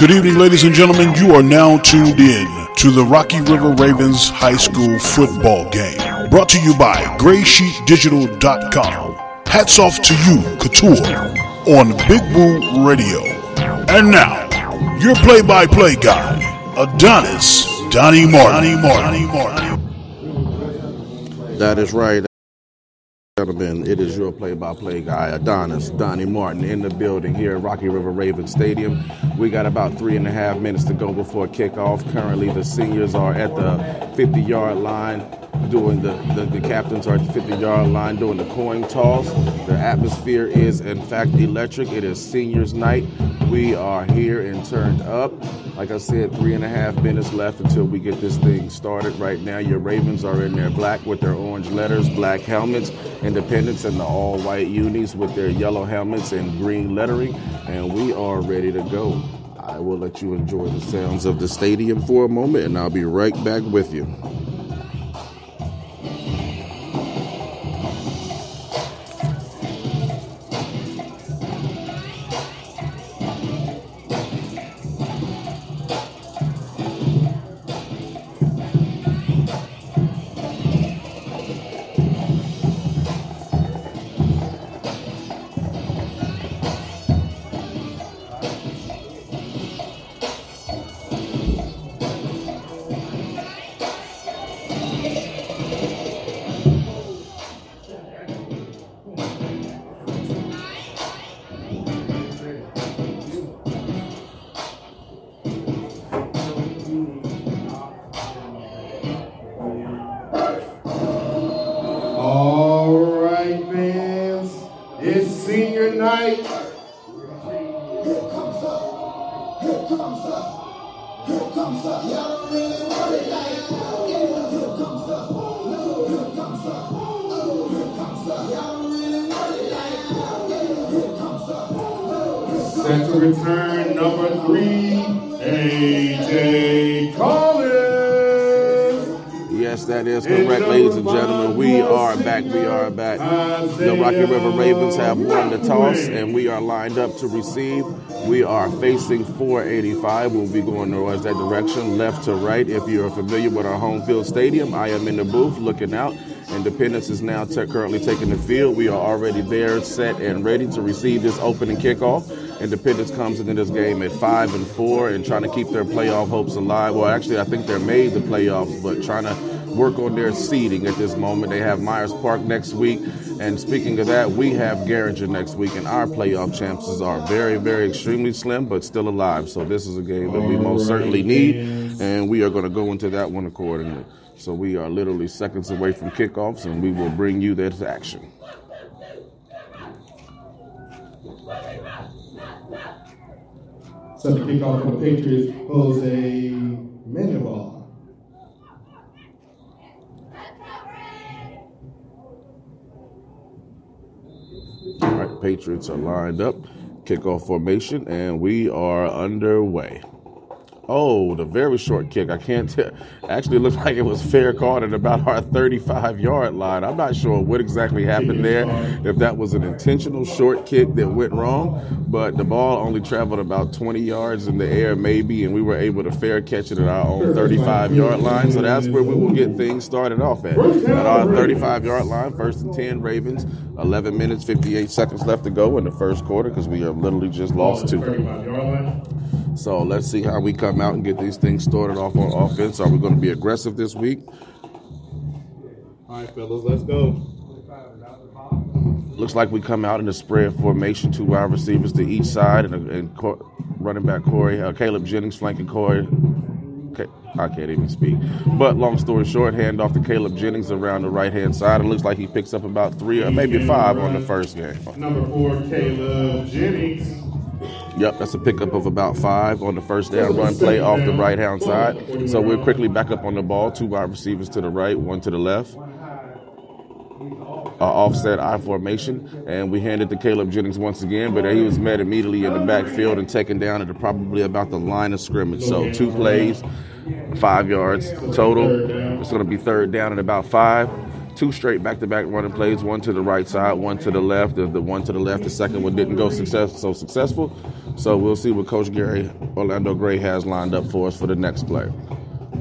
Good evening, ladies and gentlemen. You are now tuned in to the Rocky River Ravens High School football game. Brought to you by GraySheepDigital.com. Hats off to you, Couture, on Big Woo Radio. And now, your play by play guy, Adonis Donnie Martin. Donnie Martin. That is right. Gentlemen, it is your play-by-play guy, Adonis Donnie Martin, in the building here at Rocky River Raven Stadium. We got about three and a half minutes to go before kickoff. Currently, the seniors are at the 50-yard line doing the, the, the captains are at the 50 yard line doing the coin toss. The atmosphere is, in fact, electric. It is seniors' night. We are here and turned up. Like I said, three and a half minutes left until we get this thing started. Right now, your Ravens are in their black with their orange letters, black helmets, Independence and the all white unis with their yellow helmets and green lettering, and we are ready to go. I will let you enjoy the sounds of the stadium for a moment, and I'll be right back with you. Have won the toss, and we are lined up to receive. We are facing 485. We'll be going towards that direction, left to right. If you're familiar with our home field stadium, I am in the booth looking out. Independence is now te- currently taking the field. We are already there, set and ready to receive this opening kickoff. Independence comes into this game at five and four and trying to keep their playoff hopes alive. Well, actually, I think they're made the playoffs, but trying to work on their seeding at this moment. They have Myers Park next week. And speaking of that, we have Garinger next week, and our playoff chances are very, very extremely slim, but still alive. So this is a game that we most certainly need, and we are going to go into that one accordingly. So we are literally seconds away from kickoffs, and we will bring you that action. Set the kickoff for the Patriots, Jose Mendenball. All right, Patriots are lined up, kickoff formation, and we are underway. Oh, the very short kick. I can't tell. Actually, looked like it was fair caught at about our 35 yard line. I'm not sure what exactly happened there, if that was an intentional short kick that went wrong, but the ball only traveled about 20 yards in the air, maybe, and we were able to fair catch it at our own 35 yard line. So that's where we will get things started off at. At our 35 yard line, first and 10 Ravens, 11 minutes, 58 seconds left to go in the first quarter because we have literally just lost two. So let's see how we come out and get these things started off on offense. Are we going to be aggressive this week? All right, fellas, let's go. Looks like we come out in a spread formation, two wide receivers to each side, and, and Cor- running back Corey, uh, Caleb Jennings flanking Corey. Okay, I can't even speak. But long story short, hand off to Caleb Jennings around the right hand side. It looks like he picks up about three or maybe five on the first game. Number four, Caleb Jennings. Yep, that's a pickup of about five on the first down run play off the right hand side. So we're quickly back up on the ball. Two wide receivers to the right, one to the left. Uh, offset I formation, and we handed to Caleb Jennings once again, but he was met immediately in the backfield and taken down at probably about the line of scrimmage. So two plays, five yards total. It's going to be third down at about five. Two straight back-to-back running plays, one to the right side, one to the left. The, the one to the left, the second one didn't go success, so successful. So we'll see what Coach Gary Orlando Gray has lined up for us for the next play.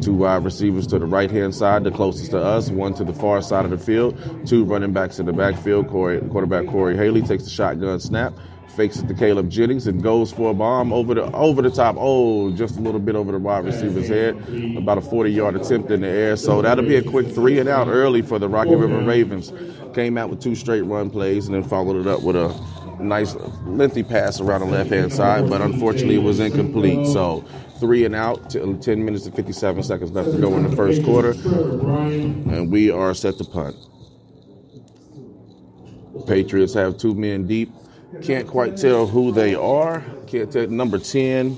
Two wide receivers to the right hand side, the closest to us, one to the far side of the field, two running backs in the backfield. Corey, quarterback Corey Haley takes the shotgun snap, fakes it to Caleb Jennings and goes for a bomb over the over the top. Oh, just a little bit over the wide receiver's head. About a 40 yard attempt in the air. So that'll be a quick three and out early for the Rocky River Ravens. Came out with two straight run plays and then followed it up with a nice lengthy pass around the left hand side, but unfortunately it was incomplete. So three and out, 10 minutes and 57 seconds left to go in the first quarter, and we are set to punt. Patriots have two men deep. Can't quite tell who they are. Can't tell. Number 10,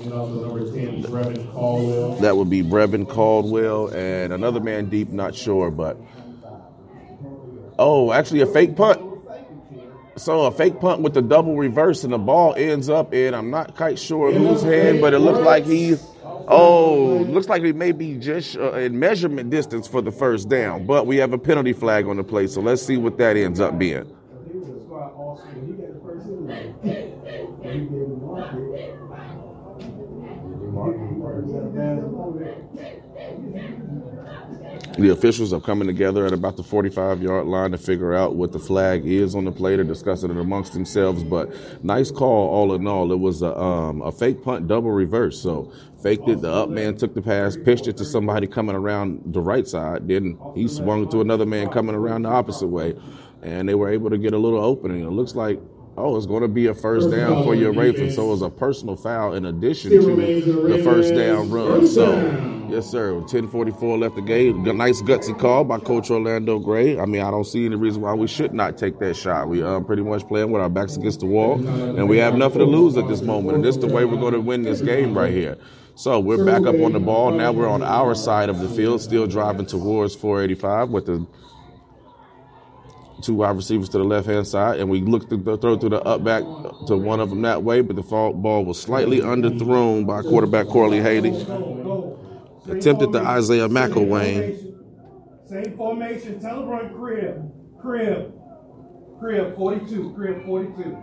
that would be Brevin Caldwell, and another man deep, not sure, but. Oh, actually, a fake punt. So a fake punt with the double reverse, and the ball ends up in, I'm not quite sure whose hand, but it looks like he. Oh, looks like he may be just uh, in measurement distance for the first down, but we have a penalty flag on the play, so let's see what that ends up being. The officials are coming together at about the 45 yard line to figure out what the flag is on the play. They're discussing it amongst themselves, but nice call all in all. It was a, um, a fake punt double reverse. So faked it. The up man took the pass, pitched it to somebody coming around the right side. Then he swung it to another man coming around the opposite way, and they were able to get a little opening. It looks like oh, it's going to be a first down for your Ravens. So it was a personal foul in addition to the first down run. So, yes, sir. 10:44 left the game. A nice gutsy call by Coach Orlando Gray. I mean, I don't see any reason why we should not take that shot. We are pretty much playing with our backs against the wall, and we have nothing to lose at this moment. And this is the way we're going to win this game right here. So we're back up on the ball. Now we're on our side of the field, still driving towards 485 with the two wide receivers to the left hand side, and we looked to throw through the up back to one of them that way, but the ball was slightly underthrown by quarterback Corey Haley. Attempted to Isaiah McElwain. Same formation. Tell him run crib. Crib. Crib 42. Crib 42.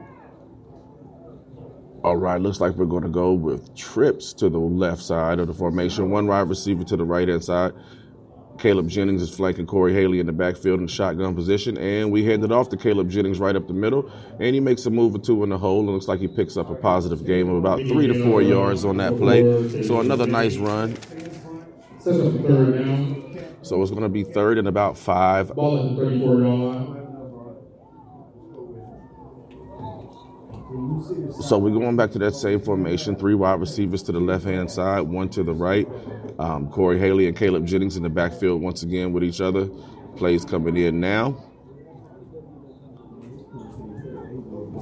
All right, looks like we're going to go with trips to the left side of the formation. One wide receiver to the right hand side. Caleb Jennings is flanking Corey Haley in the backfield in shotgun position, and we hand it off to Caleb Jennings right up the middle, and he makes a move or two in the hole, and looks like he picks up a positive game of about three to four yards on that play. So another nice run. So it's going to be third and about five. Ball at the 34 yard line. So we're going back to that same formation. Three wide receivers to the left hand side, one to the right. Um, Corey Haley and Caleb Jennings in the backfield once again with each other. Plays coming in now.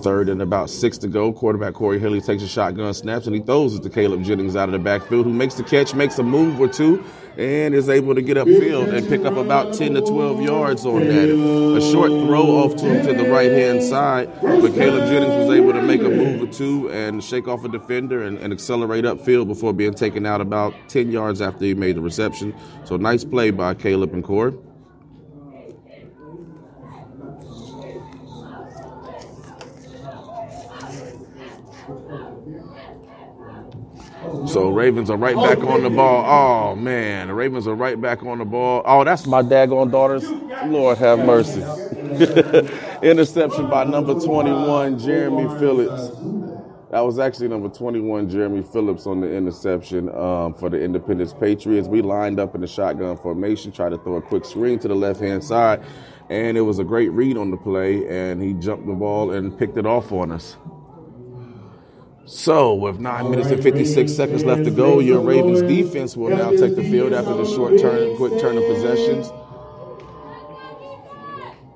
Third and about six to go. Quarterback Corey Haley takes a shotgun, snaps, and he throws it to Caleb Jennings out of the backfield, who makes the catch, makes a move or two, and is able to get upfield and pick up about 10 to 12 yards on that. A short throw off to him to the right hand side, but Caleb Jennings was able to make a move or two and shake off a defender and, and accelerate upfield before being taken out about 10 yards after he made the reception. So nice play by Caleb and Corey. So Ravens are right back on the ball. Oh man, the Ravens are right back on the ball. Oh, that's my daggone daughters. Lord have mercy. Interception by number 21, Jeremy Phillips. That was actually number 21, Jeremy Phillips, on the interception um, for the Independence Patriots. We lined up in the shotgun formation, tried to throw a quick screen to the left hand side, and it was a great read on the play, and he jumped the ball and picked it off on us. So, with nine minutes and 56 seconds left to go, your Ravens defense will now take the field after the short turn, quick turn of possessions.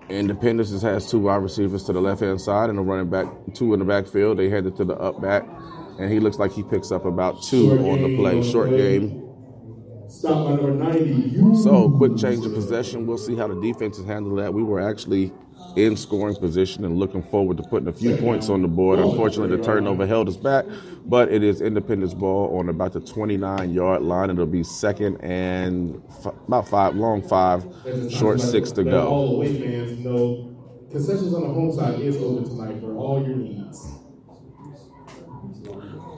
Independence has two wide receivers to the left hand side and a running back, two in the backfield. They headed to the up back, and he looks like he picks up about two on the play. Short game. Stop number 90. So, quick change of possession. We'll see how the defenses handle that. We were actually in scoring position and looking forward to putting a few points on the board. Unfortunately, the turnover held us back, but it is Independence ball on about the 29 yard line. It'll be second and f- about five, long five, short six to go. All away fans know concessions on the home side is open tonight for all your needs.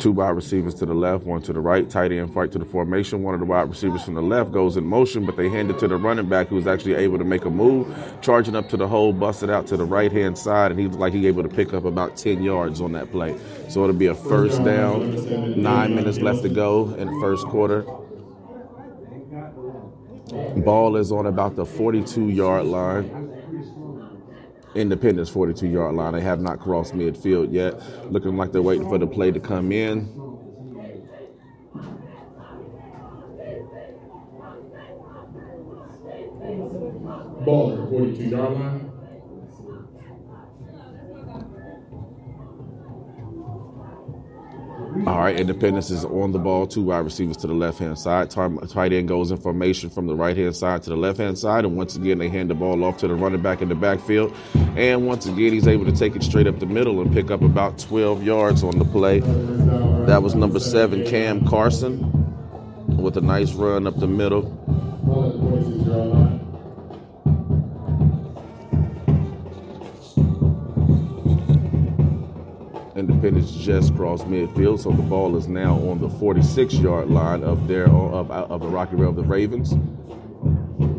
Two wide receivers to the left, one to the right, tight end fight to the formation. One of the wide receivers from the left goes in motion, but they hand it to the running back who's actually able to make a move, charging up to the hole, busted out to the right hand side, and he's like he able to pick up about 10 yards on that play. So it'll be a first down, nine minutes left to go in the first quarter. Ball is on about the 42 yard line. Independence 42 yard line. They have not crossed midfield yet. Looking like they're waiting for the play to come in. Ball 42 yard line. All right, Independence is on the ball. Two wide receivers to the left hand side. Tight end goes in formation from the right hand side to the left hand side. And once again, they hand the ball off to the running back in the backfield. And once again, he's able to take it straight up the middle and pick up about 12 yards on the play. That was number seven, Cam Carson, with a nice run up the middle. Independence just crossed midfield, so the ball is now on the 46 yard line of their of, of the Rocky Rail of the Ravens.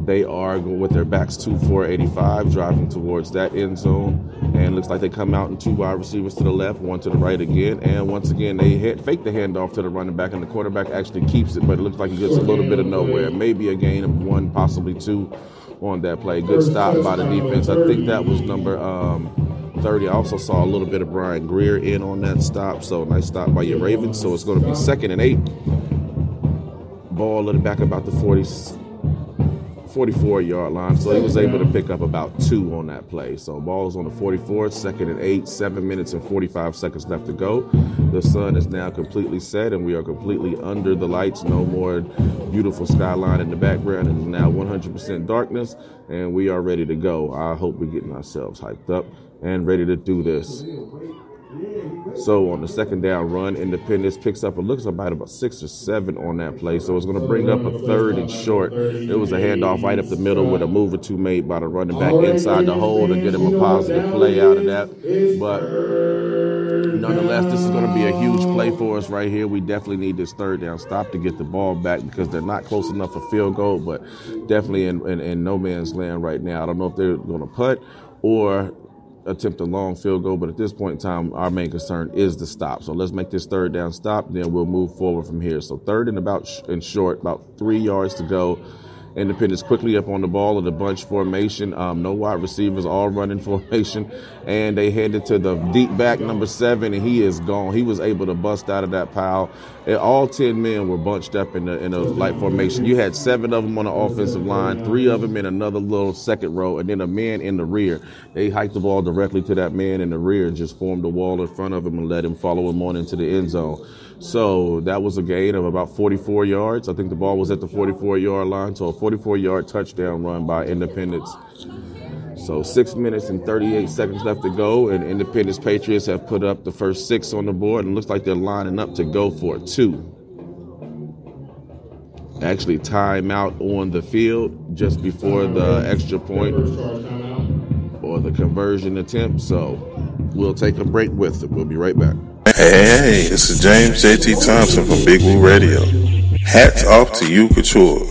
They are going with their backs to 485, driving towards that end zone, and looks like they come out in two wide receivers to the left, one to the right again, and once again they hit, fake the handoff to the running back, and the quarterback actually keeps it, but it looks like he gets a little bit of nowhere, maybe a gain of one, possibly two on that play. Good stop by the defense. I think that was number. Um, 30. I also saw a little bit of Brian Greer in on that stop. So nice stop by your Ravens. So it's going to be second and eight. Ball at the back about the 40, 44 yard line. So he was able to pick up about two on that play. So ball is on the 44, second and eight, seven minutes and 45 seconds left to go. The sun is now completely set and we are completely under the lights. No more beautiful skyline in the background. It is now 100% darkness and we are ready to go. I hope we're getting ourselves hyped up and ready to do this. So on the second down run, Independence picks up. It looks about about six or seven on that play. So it's going to bring up a third and short. It was a handoff right up the middle with a move or two made by the running back inside the hole to get him a positive play out of that. But nonetheless, this is going to be a huge play for us right here. We definitely need this third down stop to get the ball back because they're not close enough for field goal, but definitely in, in, in no man's land right now. I don't know if they're going to putt or attempt a long field goal, but at this point in time, our main concern is the stop. So let's make this third down stop, then we'll move forward from here. So third and about sh- and short, about three yards to go. Independence quickly up on the ball in the bunch formation. Um, no wide receivers, all running formation, and they headed to the deep back number seven, and he is gone. He was able to bust out of that pile. And all ten men were bunched up in in a light formation. You had seven of them on the offensive line, three of them in another little second row, and then a man in the rear. They hiked the ball directly to that man in the rear and just formed a wall in front of him and let him follow him on into the end zone. So that was a gain of about 44 yards. I think the ball was at the 44 yard line. So a 44 yard touchdown run by Independence. So six minutes and 38 seconds left to go, and Independence Patriots have put up the first six on the board, and looks like they're lining up to go for two. Actually, timeout on the field just before the extra point point or the conversion attempt. So we'll take a break with it. We'll be right back. Hey, hey, this is James JT Thompson from Big Woo Radio. Hats off to you, Couture.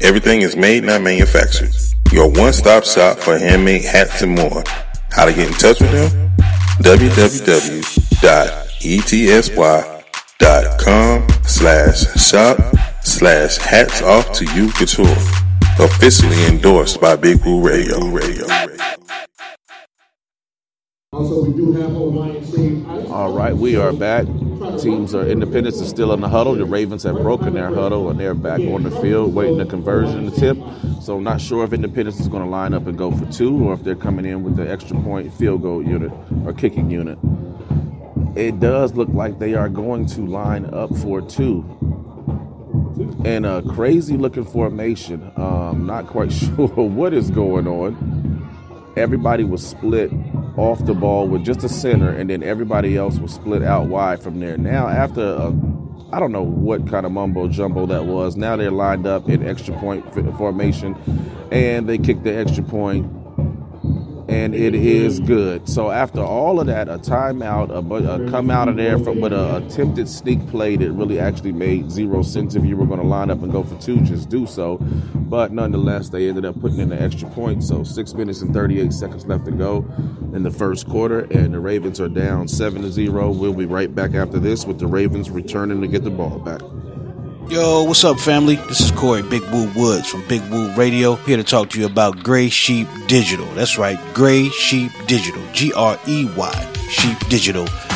Everything is made, not manufactured. Your one-stop shop for handmade hats and more. How to get in touch with them? www.etsy.com slash shop slash hats off to you, Couture. Officially endorsed by Big Woo Radio. Radio. Also, we do have Hawaiian shave ice. All right, we are back. Teams are Independence is still in the huddle. The Ravens have broken their huddle and they're back on the field waiting the conversion attempt. So I'm not sure if Independence is going to line up and go for two or if they're coming in with the extra point field goal unit or kicking unit. It does look like they are going to line up for two. in a crazy looking formation. Um, not quite sure what is going on. Everybody was split off the ball with just a center, and then everybody else was split out wide from there. Now, after a I don't know what kind of mumbo jumbo that was. Now they're lined up in extra point formation, and they kick the extra point and it is good. So after all of that, a timeout, a, a come out of there from, with an attempted sneak play that really actually made zero sense if you were going to line up and go for two, just do so. But nonetheless, they ended up putting in the extra point. So six minutes and 38 seconds left to go in the first quarter, and the Ravens are down seven to zero. We'll be right back after this with the Ravens returning to get the ball back. Yo, what's up, family? This is Corey Big Woo Woods from Big Woo Radio, here to talk to you about Gray Sheep Digital. That's right, Gray Sheep Digital. G R E Y,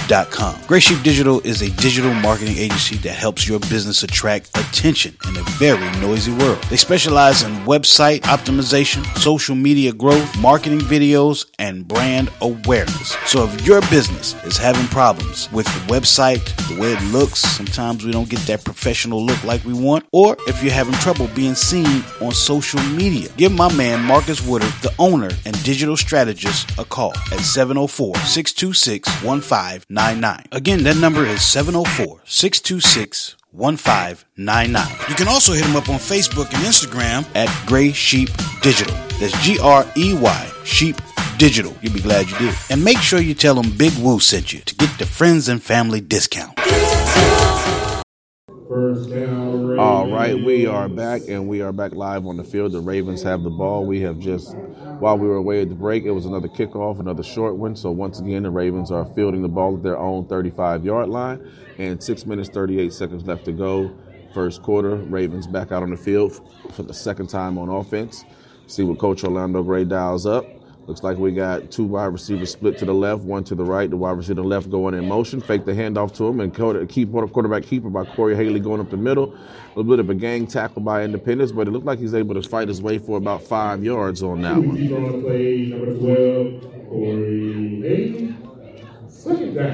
sheepdigital.com Gray Sheep Digital is a digital marketing agency that helps your business attract attention in a very noisy world. They specialize in website optimization, social media growth, marketing videos, and brand awareness. So if your business is having problems with the website, the way it looks, sometimes we don't get that professional look like we want, or if you're having trouble being seen on social media, give my man Marcus Woodard, the owner and digital strategist, a call at 704 626 15 1599. Again, that number is 704 626 1599. You can also hit him up on Facebook and Instagram at Gray Sheep Digital. That's G R E Y Sheep Digital. You'll be glad you did. And make sure you tell them Big Woo sent you to get the friends and family discount. All right, we are back and we are back live on the field. The Ravens have the ball. We have just, while we were away at the break, it was another kickoff, another short one. So once again, the Ravens are fielding the ball at their own 35 yard line and six minutes, 38 seconds left to go. First quarter, Ravens back out on the field for the second time on offense. See what Coach Orlando Gray dials up. Looks like we got two wide receivers split to the left, one to the right. The wide receiver to the left going in motion. Fake the handoff to him and keep quarterback keeper by Corey Haley going up the middle. A little bit of a gang tackle by Independence, but it looked like he's able to fight his way for about five yards on that one.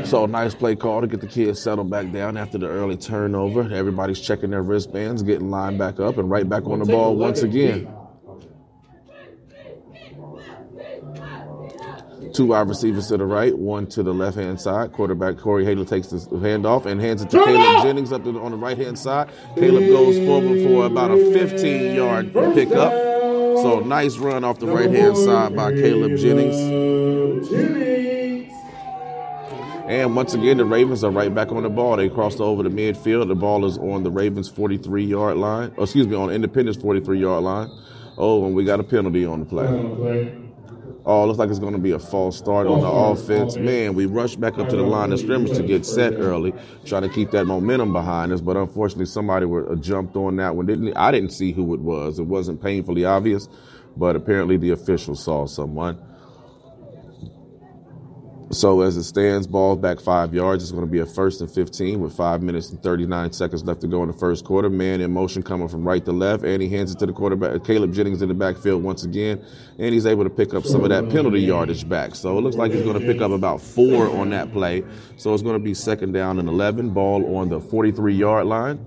So nice play call to get the kids settled back down after the early turnover. Everybody's checking their wristbands, getting lined back up, and right back on the ball once again. Two wide receivers to the right, one to the left hand side. Quarterback Corey Haley takes the handoff and hands it to Caleb Jennings up on the right hand side. Caleb goes forward for about a 15 yard pickup. So nice run off the right hand side by Caleb Jennings. And once again, the Ravens are right back on the ball. They crossed over the midfield. The ball is on the Ravens' 43 yard line. Oh, excuse me, on Independence 43 yard line. Oh, and we got a penalty on the play. Oh, looks like it's going to be a false start on the offense. Man, we rushed back up to the line of scrimmage to get set early, trying to keep that momentum behind us. But unfortunately, somebody were, uh, jumped on that one. Didn't I didn't see who it was. It wasn't painfully obvious, but apparently the official saw someone. So as it stands, ball back five yards. It's going to be a first and 15 with five minutes and 39 seconds left to go in the first quarter. Man in motion coming from right to left, and he hands it to the quarterback. Caleb Jennings in the backfield once again, and he's able to pick up some of that penalty yardage back. So it looks like he's going to pick up about four on that play. So it's going to be second down and 11, ball on the 43 yard line.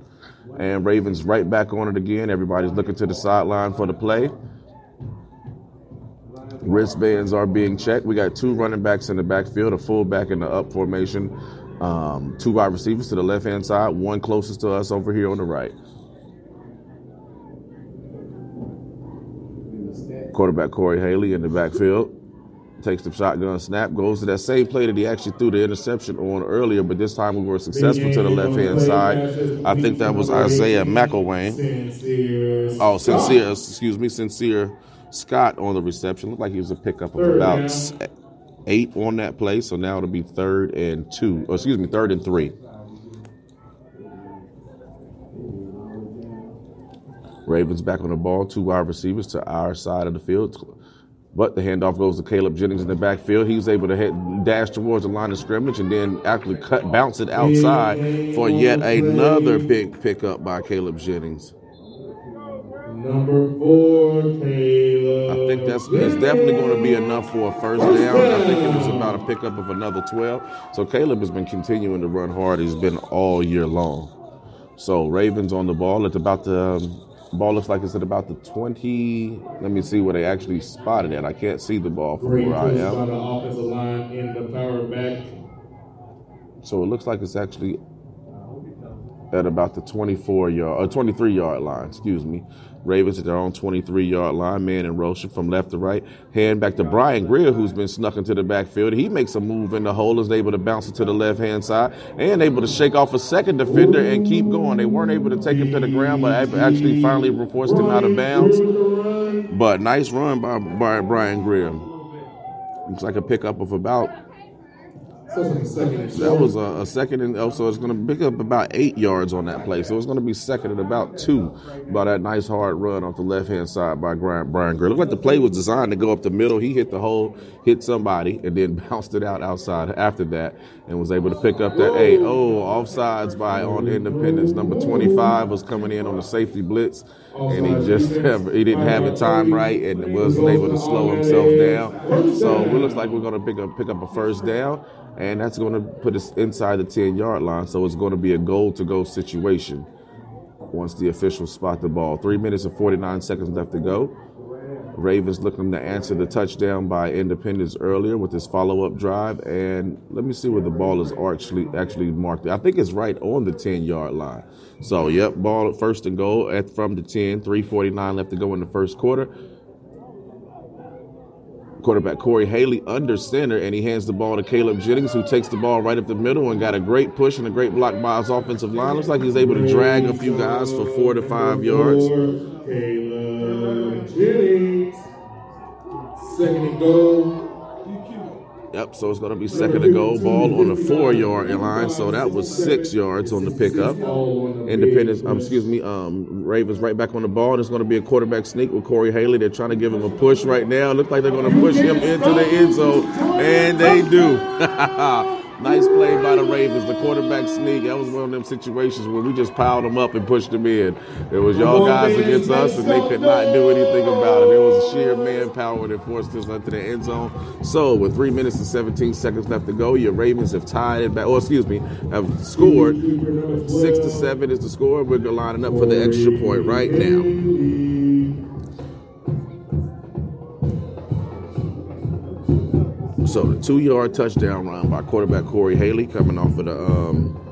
And Ravens right back on it again. Everybody's looking to the sideline for the play. Wristbands are being checked. We got two running backs in the backfield, a fullback in the up formation, um, two wide receivers to the left hand side, one closest to us over here on the right. Quarterback Corey Haley in the backfield takes the shotgun snap, goes to that same play that he actually threw the interception on earlier, but this time we were successful to the left hand side. I think that was Isaiah McElwain. Oh, sincere, excuse me, sincere Scott on the reception. Looked like he was a pickup of third about down. eight on that play. So now it'll be third and two. Or excuse me, third and three. Ravens back on the ball, two wide receivers to our side of the field. But the handoff goes to Caleb Jennings in the backfield. He's able to head, dash towards the line of scrimmage and then actually cut, bounce it outside for yet another big pickup by Caleb Jennings. Number four, Caleb. I think that's it's definitely going to be enough for a first down. I think it was about a pickup of another 12. So Caleb has been continuing to run hard. He's been all year long. So Ravens on the ball. It's about the um, ball looks like it's at about the 20. Let me see where they actually spotted it. I can't see the ball from Great where I push by am. the offensive line in the power back. So it looks like it's actually at about the 24 yard or 23 yard line. Excuse me. Ravens at their own 23 yard line, man and Rocha from left to right. Hand back to Brian Greer, who's been snuck into the backfield. He makes a move in the hole, is able to bounce it to the left hand side and able to shake off a second defender and keep going. They weren't able to take him to the ground, but actually finally forced him out of bounds. But nice run by, by Brian Greer. Looks like a pickup of about So it's like a second and that was a, a second, and oh, so it's going to pick up about eight yards on that play. So it's going to be second and about two by that nice hard run off the left hand side by Brian, Brian Greer. Looked like the play was designed to go up the middle. He hit the hole, hit somebody, and then bounced it out outside after that, and was able to pick up that. Hey, oh, offsides by on Independence. Number twenty five was coming in on the safety blitz, and he just he didn't have the time right, and wasn't able to slow himself down. So it looks like we're going to pick up pick up a first down and that's going to put us inside the 10 yard line. So it's going to be a goal to go situation once the officials spot the ball. Three minutes and 49 seconds left to go. Ravens looking to answer the touchdown by Independence earlier with this follow up drive. And let me see where the ball is actually actually marked. I think it's right on the 10 yard line. So, yep, ball first and goal at from the 10, 349 left to go in the first quarter quarterback Corey Haley under center, and he hands the ball to Caleb Jennings, who takes the ball right up the middle and got a great push and a great block by his offensive line. Looks like he's able to drag a few guys for four to five yards. Caleb Jennings. Second and goal. Yep, so it's going to be second to goal. Ball on the four yard line, so that was six yards on the pickup. Independence, um, excuse me, um, Ravens right back on the ball. There's going to be a quarterback sneak with Corey Haley. They're trying to give him a push right now. Looks like they're going to push him into the end zone, and they do. nice play by the Ravens. The quarterback sneak. That was one of them situations where we just piled them up and pushed them in. It was y'all guys against us, and they could not do anything about it. It was sheer manpower that forced us into the end zone. So, with three minutes and 17 seconds left to go, your Ravens have tied it back. Or, excuse me, have scored. Six to seven is the score. We're lining up for the extra point right now. So the two-yard touchdown run by quarterback Corey Haley coming off of the um,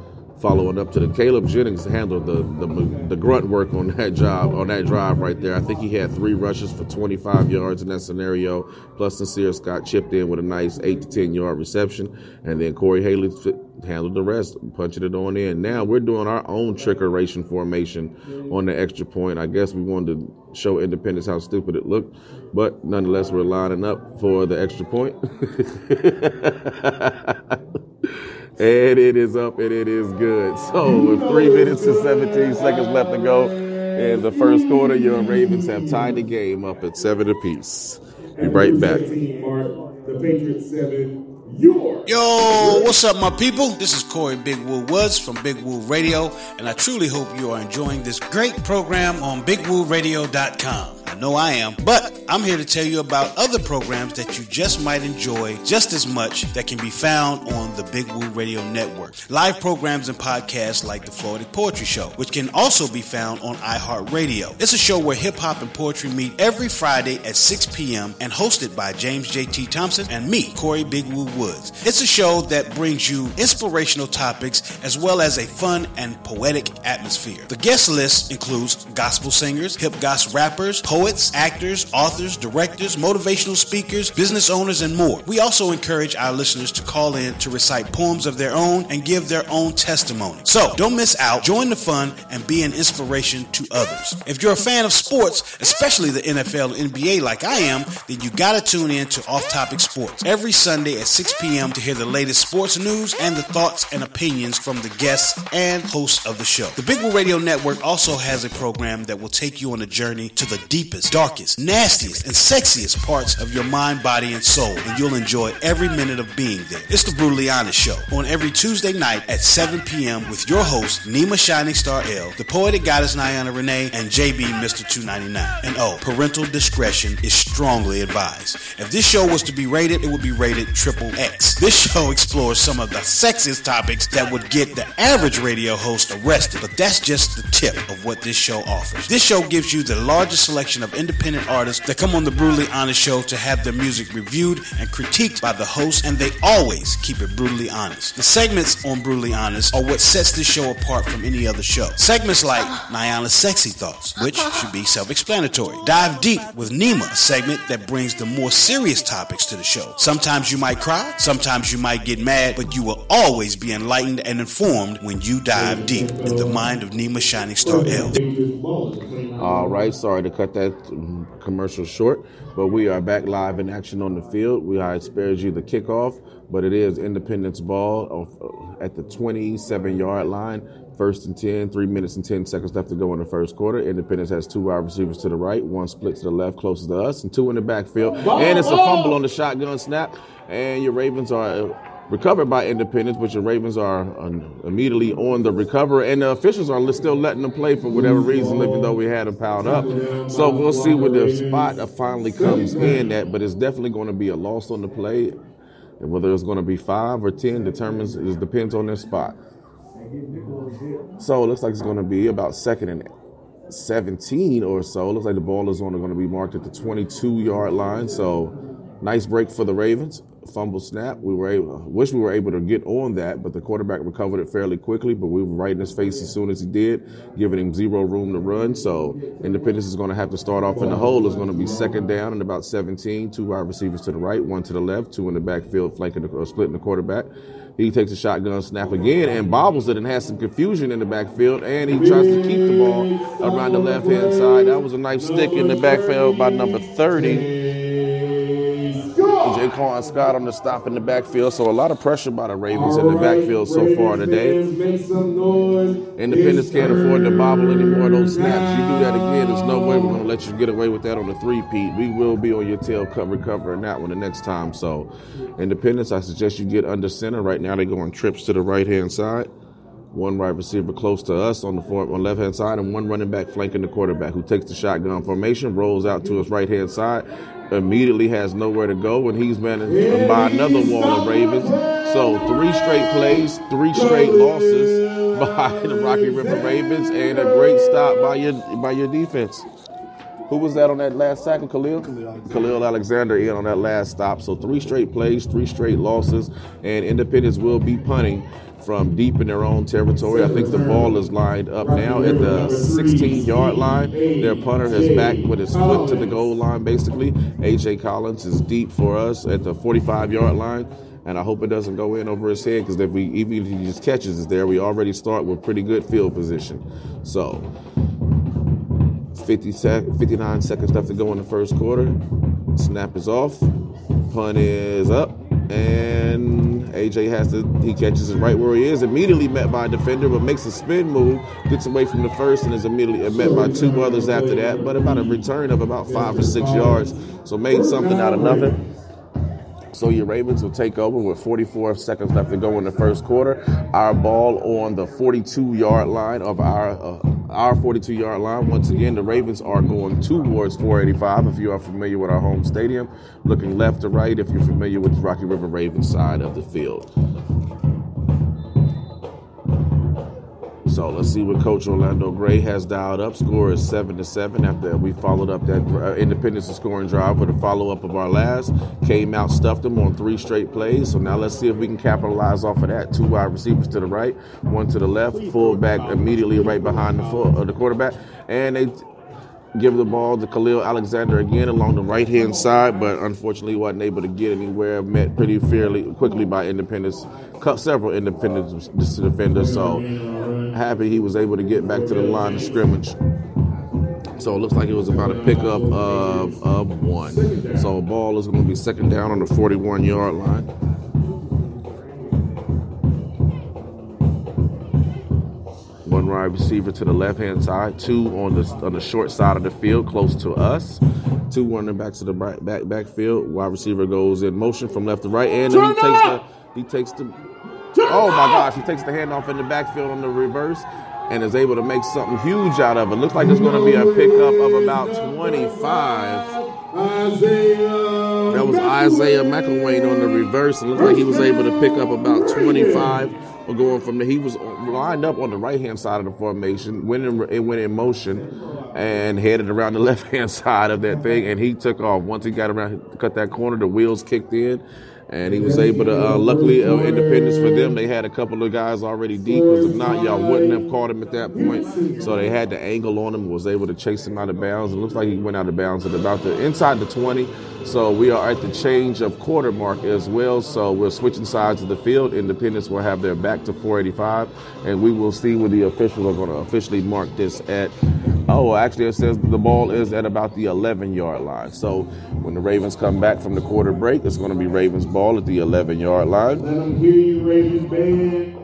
following up to the Caleb Jennings handled the, the the grunt work on that job on that drive right there. I think he had three rushes for 25 yards in that scenario. Plus, Sincere Scott chipped in with a nice eight to 10 yard reception, and then Corey Haley handled the rest, punching it on in. Now we're doing our own trickeration formation on the extra point. I guess we wanted to show Independence how stupid it looked, but nonetheless, we're lining up for the extra point. and it is up and it is good. So with three minutes and 17 seconds left to go in the first quarter, your Ravens have tied the game up at seven apiece. Be right back. The Patriots seven. Yo, what's up, my people? This is Corey Big Woo Woods from Big Woo Radio, and I truly hope you are enjoying this great program on BigWooRadio.com. I know I am, but I'm here to tell you about other programs that you just might enjoy just as much that can be found on the Big Woo Radio Network. Live programs and podcasts like the Florida Poetry Show, which can also be found on iHeartRadio. It's a show where hip hop and poetry meet every Friday at 6 p.m. and hosted by James J.T. Thompson and me, Corey Big Woo Woods. It's a show that brings you inspirational topics as well as a fun and poetic atmosphere. The guest list includes gospel singers, hip gospel rappers, poets, actors, authors, directors, motivational speakers, business owners, and more. We also encourage our listeners to call in to recite poems of their own and give their own testimony. So don't miss out, join the fun, and be an inspiration to others. If you're a fan of sports, especially the NFL and NBA like I am, then you gotta tune in to Off Topic Sports every Sunday at 6 p.m. to hear the latest sports news and the thoughts and opinions from the guests and hosts of the show. The Big Woo Radio Network also has a program that will take you on a journey to the deepest deepest, darkest, nastiest, and sexiest parts of your mind, body, and soul, and you'll enjoy every minute of being there. It's the Brutally Honest Show on every Tuesday night at 7 p.m. with your host, Nima Shining Star L, the poetic goddess Niana Renee, and JB Mr. 299. And oh, parental discretion is strongly advised. If this show was to be rated, it would be rated triple X. This show explores some of the sexiest topics that would get the average radio host arrested, but that's just the tip of what this show offers. This show gives you the largest selection of independent artists that come on the Brutally Honest Show to have their music reviewed and critiqued by the host, and they always keep it brutally honest. The segments on Brutally Honest are what sets this show apart from any other show. Segments like Nyana's Sexy Thoughts, which should be self explanatory. Dive Deep with Nima, a segment that brings the more serious topics to the show. Sometimes you might cry, sometimes you might get mad, but you will always be enlightened and informed when you dive deep in the mind of Nima Shining Star L. All right, sorry to cut that um, commercial short, but we are back live in action on the field. We I spared you the kickoff, but it is Independence ball of, uh, at the 27 yard line. First and 10, three minutes and 10 seconds left to go in the first quarter. Independence has two wide receivers to the right, one split to the left, closest to us, and two in the backfield. And it's a fumble on the shotgun snap, and your Ravens are uh, recovered by Independence, but the Ravens are immediately on the recover, and the officials are still letting them play for whatever reason, even though we had them piled up. So we'll see where the spot finally comes in at, but it's definitely going to be a loss on the play. And whether it's going to be five or ten determines it depends on their spot. So it looks like it's going to be about second and 17 or so. Looks like the ball is only going to be marked at the 22 yard line. So nice break for the Ravens. Fumble snap. We were able, wish we were able to get on that, but the quarterback recovered it fairly quickly. But we were right in his face as soon as he did, giving him zero room to run. So Independence is going to have to start off in the hole. It's going to be second down and about 17. Two wide receivers to the right, one to the left, two in the backfield, flanking the, or splitting the quarterback. He takes a shotgun snap again and bobbles it and has some confusion in the backfield. And he tries to keep the ball around the left hand side. That was a nice stick in the backfield by number 30. Jaquan Scott on the stop in the backfield. So a lot of pressure by the Ravens in the backfield so far today. Independence can't afford to bobble any more of those snaps. You do that again, there's no way we're going to let you get away with that on the three-peat. We will be on your tail cover covering that one the next time. So Independence, I suggest you get under center. Right now they're going trips to the right-hand side one right receiver close to us on the on left hand side, and one running back flanking the quarterback who takes the shotgun formation, rolls out to his right hand side, immediately has nowhere to go, and he's managed by another wall of Ravens. So three straight plays, three straight losses by the Rocky River Ravens, and a great stop by your by your defense. Who was that on that last sack? Khalil? Khalil Alexander in on that last stop. So three straight plays, three straight losses, and Independence will be punting from deep in their own territory. I think the ball is lined up now at the 16 yard line. Their punter has backed with his foot to the goal line, basically. AJ Collins is deep for us at the 45 yard line. And I hope it doesn't go in over his head because if we even if he just catches it there, we already start with pretty good field position. So 50 sec, 59 seconds left to go in the first quarter. Snap is off. Punt is up. And AJ has to, he catches it right where he is. Immediately met by a defender, but makes a spin move, gets away from the first, and is immediately met by two others after that. But about a return of about five or six yards. So made something out of nothing. So your Ravens will take over with 44 seconds left to go in the first quarter. Our ball on the 42 yard line of our uh, our 42 yard line. Once again, the Ravens are going towards 485. If you are familiar with our home stadium, looking left to right. If you're familiar with the Rocky River Ravens side of the field. So let's see what Coach Orlando Gray has dialed up. Score is seven to seven. After we followed up that uh, Independence scoring drive with a follow up of our last, came out, stuffed them on three straight plays. So now let's see if we can capitalize off of that. Two wide receivers to the right, one to the left, fullback immediately right behind the full, uh, the quarterback, and they give the ball to Khalil Alexander again along the right hand side, but unfortunately wasn't able to get anywhere. Met pretty fairly quickly by Independence, several Independence defenders. So happy he was able to get back to the line of scrimmage. So it looks like it was about a pickup of, of one. So ball is going to be second down on the 41 yard line. One wide receiver to the left hand side, two on the on the short side of the field, close to us. Two running backs to the back back backfield. Wide receiver goes in motion from left to right, and then he takes the he takes the oh my gosh, he takes the handoff in the backfield on the reverse and is able to make something huge out of it. Looks like it's going to be a pickup of about 25. That was Isaiah McElwain on the reverse. It looks like he was able to pick up about 25 going from there. He was lined up on the right hand side of the formation, went in, it went in motion and headed around the left hand side of that thing, and he took off. Once he got around, cut that corner, the wheels kicked in and he was able to. Uh, luckily, uh, independence for them, they had a couple of guys already deep. Because if not, y'all wouldn't have caught him at that point. So they had the angle on him, was able to chase him out of bounds. It looks like he went out of bounds at about the inside the 20. So we are at the change of quarter mark as well. So we're switching sides of the field. Independence will have their back to 485, and we will see when the officials are going to officially mark this at. Oh, actually, it says the ball is at about the 11 yard line. So when the Ravens come back from the quarter break, it's going to be Ravens ball at the 11 yard line. Let them hear you, Ravens band.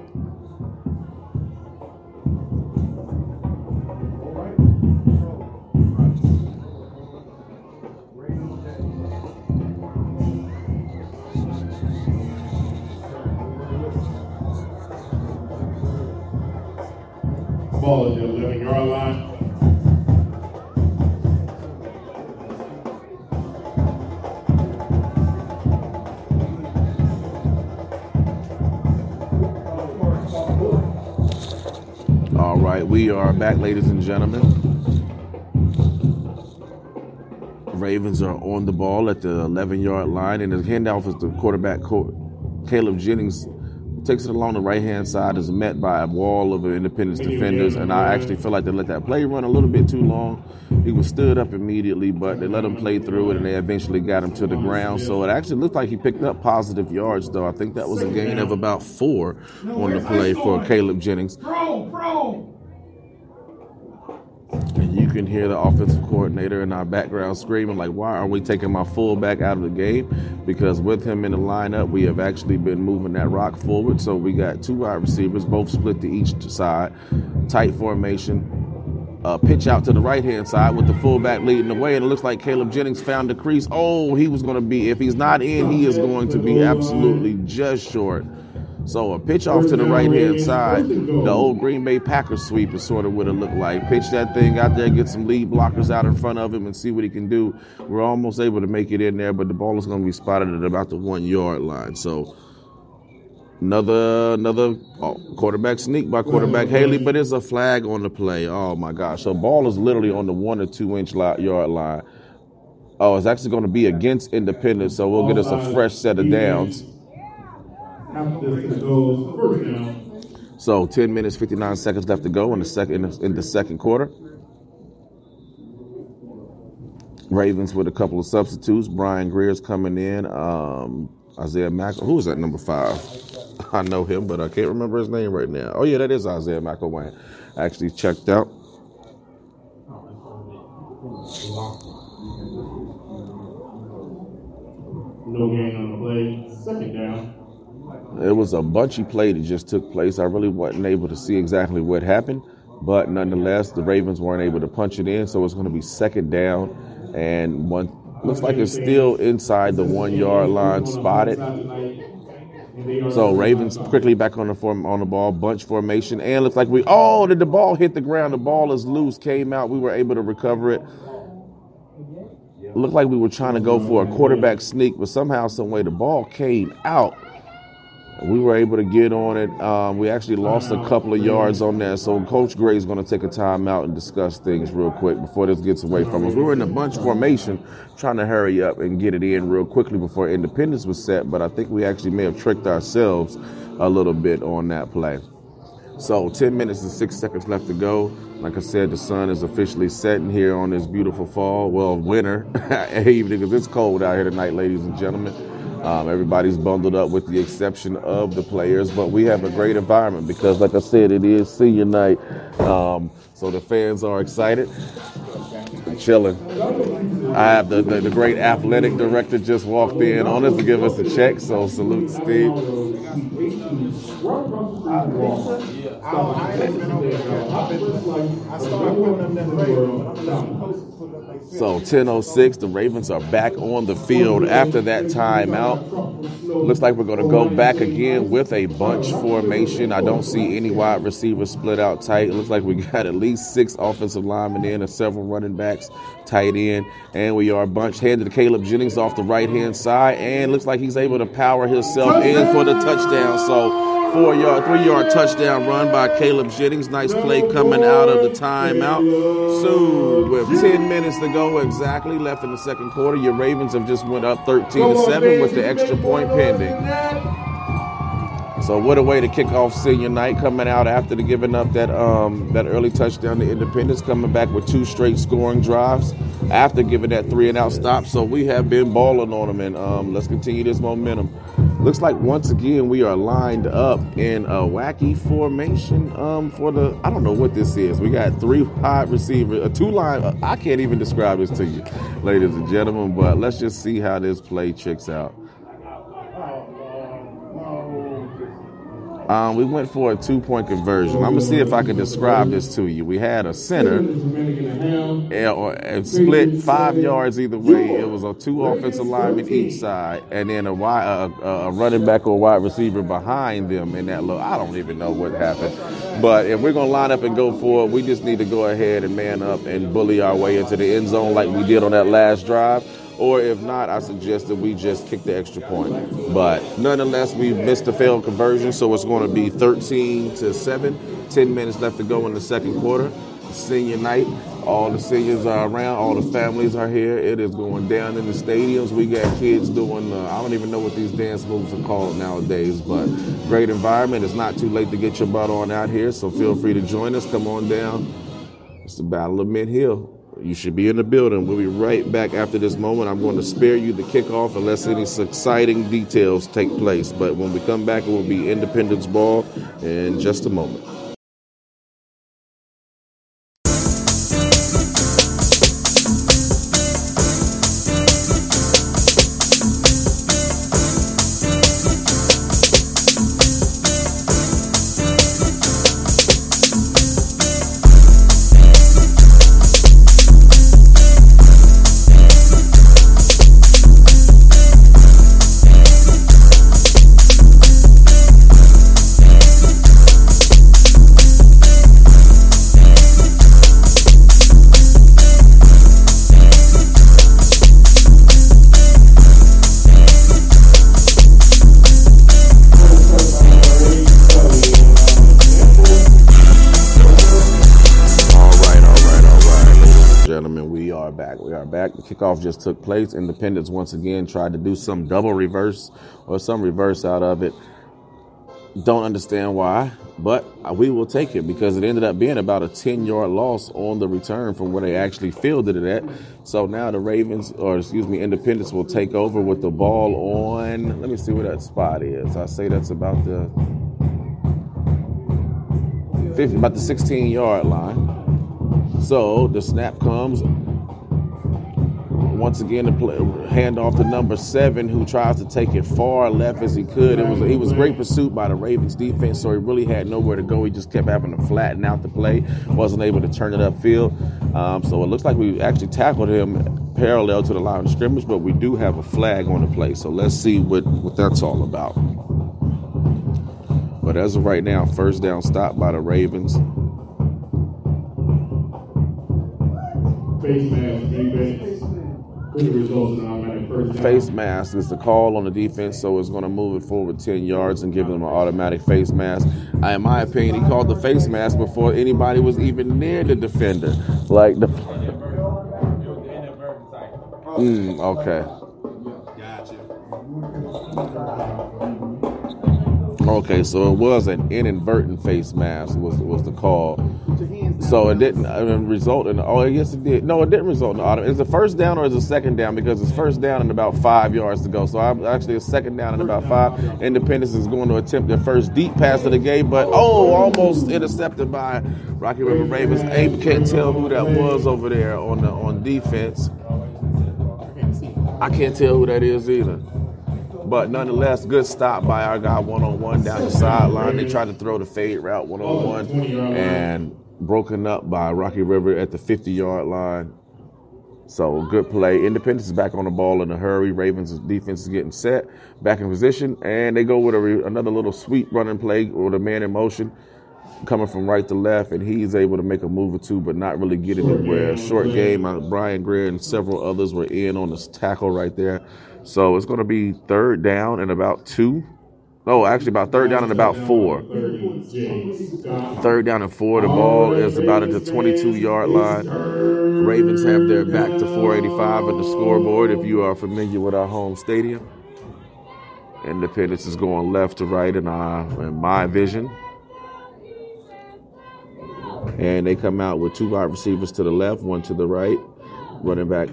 Gentlemen. Ravens are on the ball at the 11 yard line, and the handoff is the quarterback, Caleb Jennings, takes it along the right hand side, is met by a wall of Independence defenders, and I actually feel like they let that play run a little bit too long. He was stood up immediately, but they let him play through it, and they eventually got him to the ground. So it actually looked like he picked up positive yards, though. I think that was a gain of about four on the play for Caleb Jennings. Bro, bro. And you can hear the offensive coordinator in our background screaming, like, why are we taking my fullback out of the game? Because with him in the lineup, we have actually been moving that rock forward. So we got two wide receivers, both split to each side, tight formation. Uh, pitch out to the right hand side with the fullback leading the way, and it looks like Caleb Jennings found the crease. Oh, he was going to be, if he's not in, he is going to be absolutely just short. So a pitch off to the right hand side, the old Green Bay Packers sweep is sort of what it looked like. Pitch that thing out there, get some lead blockers out in front of him, and see what he can do. We're almost able to make it in there, but the ball is going to be spotted at about the one yard line. So another another oh, quarterback sneak by quarterback Haley, but it's a flag on the play. Oh my gosh! So ball is literally on the one or two inch yard line. Oh, it's actually going to be against Independence, so we'll get us a fresh set of downs. After this goes first down. So 10 minutes, 59 seconds left to go in the second in the, second quarter. Ravens with a couple of substitutes. Brian Greer's coming in. Um, Isaiah Mack. Who is that number five? I know him, but I can't remember his name right now. Oh yeah, that is Isaiah McElwain. Actually checked out. No gain on the play. Second down. It was a bunchy play that just took place. I really wasn't able to see exactly what happened, but nonetheless, the Ravens weren't able to punch it in, so it's going to be second down, and one looks like it's still inside the one yard line, spotted. So Ravens quickly back on the form on the ball, bunch formation, and looks like we oh did the ball hit the ground? The ball is loose, came out. We were able to recover it. Looked like we were trying to go for a quarterback sneak, but somehow, some way, the ball came out. We were able to get on it. Um, we actually lost a couple of yards on that. So Coach Gray is going to take a time out and discuss things real quick before this gets away from us. We were in a bunch formation trying to hurry up and get it in real quickly before Independence was set, but I think we actually may have tricked ourselves a little bit on that play. So 10 minutes and six seconds left to go. Like I said, the sun is officially setting here on this beautiful fall, well, winter evening because it's cold out here tonight, ladies and gentlemen. Um, everybody's bundled up with the exception of the players, but we have a great environment because, like I said, it is senior night. Um, so the fans are excited. Chilling. I have the, the, the great athletic director just walked in on us to give us a check, so salute Steve. So 10:06, the Ravens are back on the field after that timeout. Looks like we're going to go back again with a bunch formation. I don't see any wide receivers split out tight. It looks like we got at least six offensive linemen in and several running backs tight end, and we are bunched handed to Caleb Jennings off the right hand side, and looks like he's able to power himself in for the touchdown. So four yard, three yard touchdown run by Caleb Jennings. Nice play coming out of the timeout. Soon, with 10 minutes to go exactly left in the second quarter, your Ravens have just went up 13 to 7 with the extra point pending. So what a way to kick off senior night coming out after the giving up that um, that early touchdown to Independence, coming back with two straight scoring drives after giving that three and out stop. So we have been balling on them, and um, let's continue this momentum. Looks like once again we are lined up in a wacky formation um, for the. I don't know what this is. We got three wide receivers, a two line. I can't even describe this to you, ladies and gentlemen. But let's just see how this play checks out. Um, we went for a two point conversion. I'm gonna see if I can describe this to you. We had a center and, split five yards either way. It was a two offensive linemen each side, and then a, wide, a, a running back or wide receiver behind them in that low. I don't even know what happened, but if we're gonna line up and go for it, we just need to go ahead and man up and bully our way into the end zone like we did on that last drive. Or if not, I suggest that we just kick the extra point. But nonetheless, we missed the failed conversion, so it's going to be 13 to 7. 10 minutes left to go in the second quarter. Senior night. All the seniors are around. All the families are here. It is going down in the stadiums. We got kids doing, uh, I don't even know what these dance moves are called nowadays, but great environment. It's not too late to get your butt on out here, so feel free to join us. Come on down. It's the Battle of Mint Hill. You should be in the building. We'll be right back after this moment. I'm going to spare you the kickoff unless any exciting details take place. But when we come back, it will be Independence Ball in just a moment. Back. The kickoff just took place. Independence once again tried to do some double reverse or some reverse out of it. Don't understand why, but we will take it because it ended up being about a 10 yard loss on the return from where they actually fielded it at. So now the Ravens, or excuse me, Independence will take over with the ball on. Let me see where that spot is. I say that's about the 50, about the 16 yard line. So the snap comes. Once again, to play, hand off to number seven, who tries to take it far left as he could. It was he was great pursuit by the Ravens defense, so he really had nowhere to go. He just kept having to flatten out the play, wasn't able to turn it upfield. Um, so it looks like we actually tackled him parallel to the line of scrimmage, but we do have a flag on the play. So let's see what what that's all about. But as of right now, first down stop by the Ravens. Face mask. Good results in automatic first down. Face mask is the call on the defense, so it's going to move it forward 10 yards and give them an automatic face mask. Uh, in my opinion, he called the face mask before anybody was even near the defender. Like the. Mm, okay. Okay, so it was an inadvertent face mask was was the call. So it didn't uh, result in. Oh, yes, it did. No, it didn't result in auto. Is it first down or is it second down? Because it's first down and about five yards to go. So I'm actually a second down and about five. Independence is going to attempt their first deep pass of the game, but oh, almost intercepted by Rocky River Ravens. Abe can't tell who that was over there on the on defense. I can't tell who that is either. But nonetheless, good stop by our guy one on one down the sideline. They tried to throw the fade route one on one and broken up by Rocky River at the 50 yard line. So good play. Independence is back on the ball in a hurry. Ravens' defense is getting set, back in position, and they go with re- another little sweet running play with a man in motion coming from right to left, and he's able to make a move or two, but not really get anywhere. Short game. Uh, Brian Greer and several others were in on this tackle right there. So it's going to be third down and about two. Oh, actually, about third down and about four. Third down and four. The ball is about at the 22 yard line. Ravens have their back to 485 at the scoreboard if you are familiar with our home stadium. Independence is going left to right in, our, in my vision. And they come out with two wide receivers to the left, one to the right, running back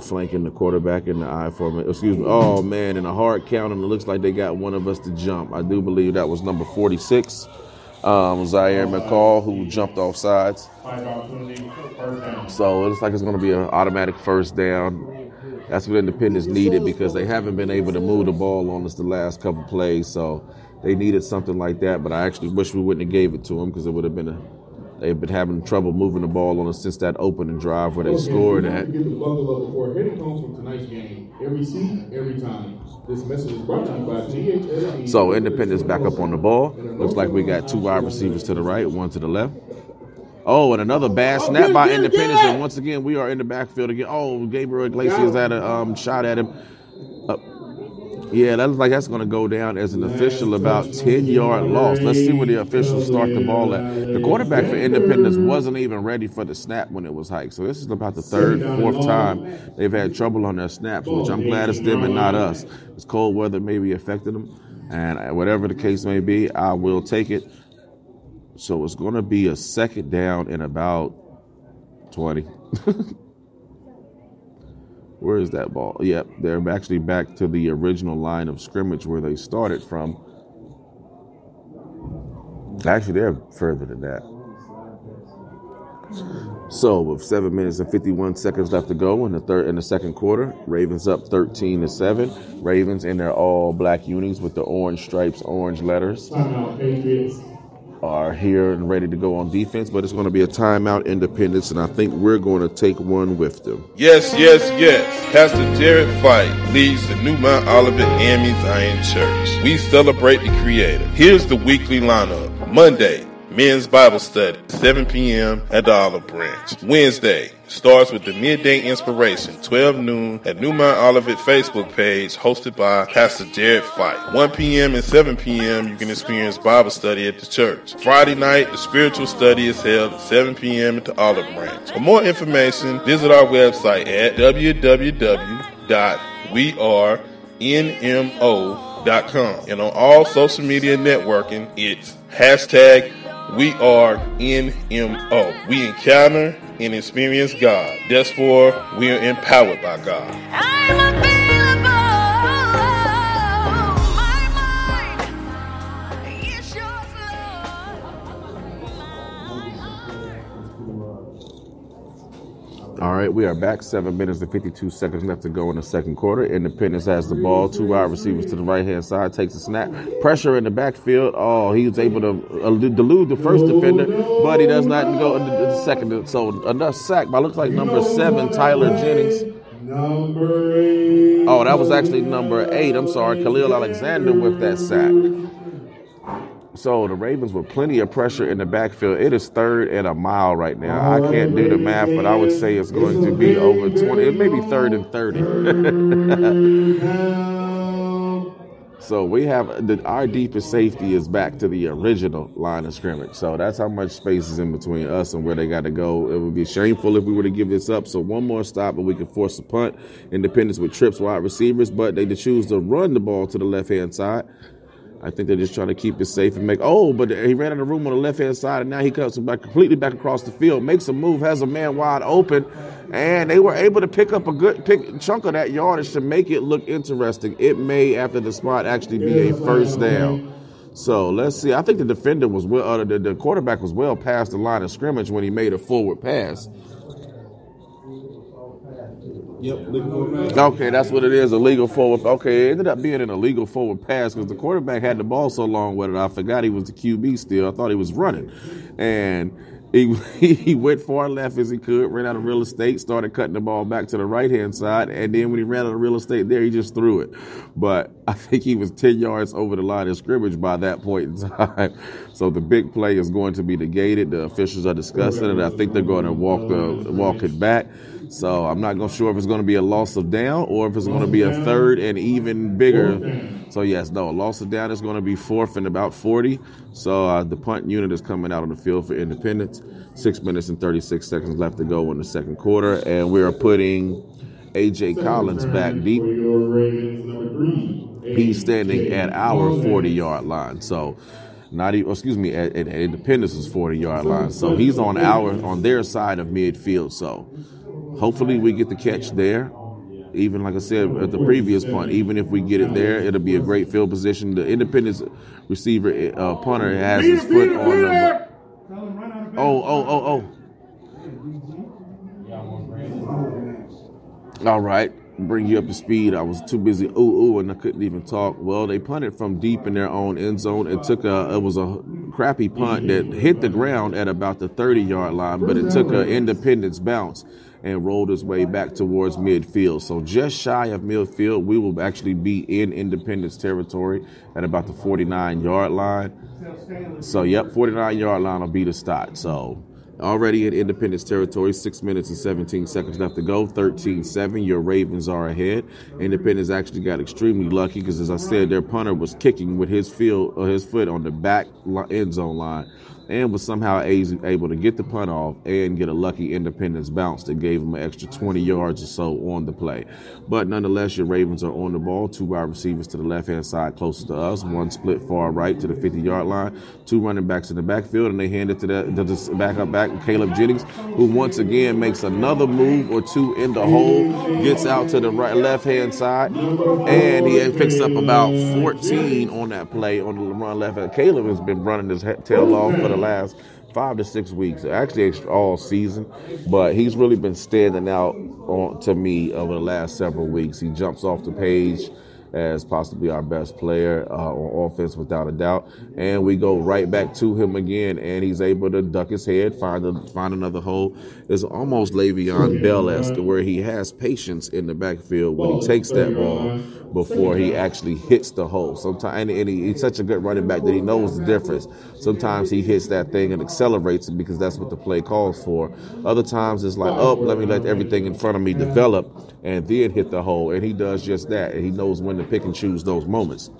flanking the quarterback in the I formation. Excuse me. Oh man, in a hard count, and it looks like they got one of us to jump. I do believe that was number 46, um, Zaire McCall, who jumped off sides. So it looks like it's going to be an automatic first down. That's what Independence needed because they haven't been able to move the ball on us the last couple plays. So they needed something like that. But I actually wish we wouldn't have gave it to them because it would have been a They've been having trouble moving the ball on us since that opening drive where they scored at. Get the buckle up before heading home from tonight's game. Every seat, every time. This message is brought to you by GHSE. So Independence back up on the ball. Looks like we got two wide receivers to the right, one to the left. Oh, and another bad snap by Independence, and once again we are in the backfield again. Oh, Gabriel Iglesias had a um, shot at him. Yeah, that looks like that's going to go down as an official about 10 yard loss. Let's see where the officials start the ball at. The quarterback for Independence wasn't even ready for the snap when it was hiked. So this is about the third, fourth time they've had trouble on their snaps, which I'm glad it's them and not us. It's cold weather maybe affected them. And whatever the case may be, I will take it. So it's going to be a second down in about 20. Where is that ball? Yep, they're actually back to the original line of scrimmage where they started from. Actually, they're further than that. So, with seven minutes and fifty-one seconds left to go in the third in the second quarter, Ravens up thirteen to seven. Ravens in their all black unis with the orange stripes, orange letters Timeout, Patriots. Are here and ready to go on defense, but it's going to be a timeout independence, and I think we're going to take one with them. Yes, yes, yes. Pastor Jared Fight leads the New Mount Olivet AME Zion Church. We celebrate the Creator. Here's the weekly lineup. Monday, men's Bible study, 7 p.m. at the Olive Branch. Wednesday, starts with the midday inspiration, 12 noon at New Mount Olivet Facebook page, hosted by Pastor Jared Fight. 1 p.m. and 7 p.m. you can experience Bible study at the church. Friday night, the spiritual study is held at 7 p.m. at the Olive Branch. For more information, visit our website at www.wearenmo.com. And on all social media networking, it's hashtag we are NMO. We encounter and experience God. Therefore, we are empowered by God. All right, we are back. Seven minutes and 52 seconds left to go in the second quarter. Independence has the ball. Two wide receivers to the right hand side. Takes a snap. Pressure in the backfield. Oh, he was able to uh, delude the first defender, but he does not go into the second. So enough sack by looks like number seven, Tyler Jennings. Number eight. Oh, that was actually number eight. I'm sorry, Khalil Alexander with that sack. So the Ravens with plenty of pressure in the backfield. It is third and a mile right now. I can't do the math, but I would say it's going to be over 20. It may be third and 30. so we have the, our deepest safety is back to the original line of scrimmage. So that's how much space is in between us and where they got to go. It would be shameful if we were to give this up. So one more stop and we can force a punt. Independence with trips wide receivers, but they choose to run the ball to the left hand side. I think they're just trying to keep it safe and make. Oh, but he ran in the room on the left hand side, and now he comes back completely back across the field, makes a move, has a man wide open, and they were able to pick up a good pick, chunk of that yardage to make it look interesting. It may, after the spot, actually be a first down. So let's see. I think the defender was well, uh, the, the quarterback was well past the line of scrimmage when he made a forward pass. Yep. Okay, that's what it is. A legal forward. Okay, it ended up being an illegal forward pass because the quarterback had the ball so long with it. I forgot he was the QB still. I thought he was running, and he he went far left as he could, ran out of real estate, started cutting the ball back to the right hand side, and then when he ran out of real estate there, he just threw it. But I think he was ten yards over the line of scrimmage by that point in time. So the big play is going to be negated. The officials are discussing it. I think they're going to walk the walk it back. So I'm not gonna sure if it's going to be a loss of down or if it's going to be a third and even bigger. So yes, no, a loss of down is going to be fourth and about 40. So uh, the punt unit is coming out on the field for Independence. Six minutes and 36 seconds left to go in the second quarter, and we are putting AJ Collins back deep. For your Ravens, number three. He's standing at our 40 yard line. So not even, excuse me, at, at Independence's 40 yard line. So he's on our, on their side of midfield. So hopefully we get the catch there. Even like I said at the previous punt, even if we get it there, it'll be a great field position. The Independence receiver, uh, punter, has his foot on the. Oh, oh, oh, oh. All right, bring you up to speed. I was too busy ooh ooh and I couldn't even talk. Well, they punted from deep in their own end zone. It took a it was a crappy punt that hit the ground at about the 30 yard line, but it took an independence bounce and rolled his way back towards midfield. So just shy of midfield, we will actually be in independence territory at about the 49 yard line. So, yep, 49 yard line will be the start. So, already in Independence territory, six minutes and 17 seconds left to go. 13 7. Your Ravens are ahead. Independence actually got extremely lucky because, as I said, their punter was kicking with his, field, uh, his foot on the back end zone line and was somehow able to get the punt off and get a lucky Independence bounce that gave him an extra 20 yards or so on the play. But nonetheless, your Ravens are on the ball. Two wide receivers to the left hand side closest to us, one split far right to the 50 yard line, two running backs in the backfield, and they hand it to the, to the backup back, Caleb Jennings, who once again makes another move or two in the hole, gets out to the right left hand side, and he picks up about 14 on that play on the run left. Caleb has been running his tail off for the last five to six weeks, actually all season, but he's really been standing out on, to me over the last several weeks. He jumps off the page as possibly our best player uh, on offense without a doubt, and we go right back to him again, and he's able to duck his head, find a, find another hole. It's almost Le'Veon Bell-esque, where he has patience in the backfield when he takes that ball before he actually hits the hole. Sometimes, and he, he's such a good running back that he knows the difference. Sometimes he hits that thing and accelerates it because that's what the play calls for. Other times it's like, oh, let me let everything in front of me develop and then hit the hole. And he does just that. And he knows when to pick and choose those moments.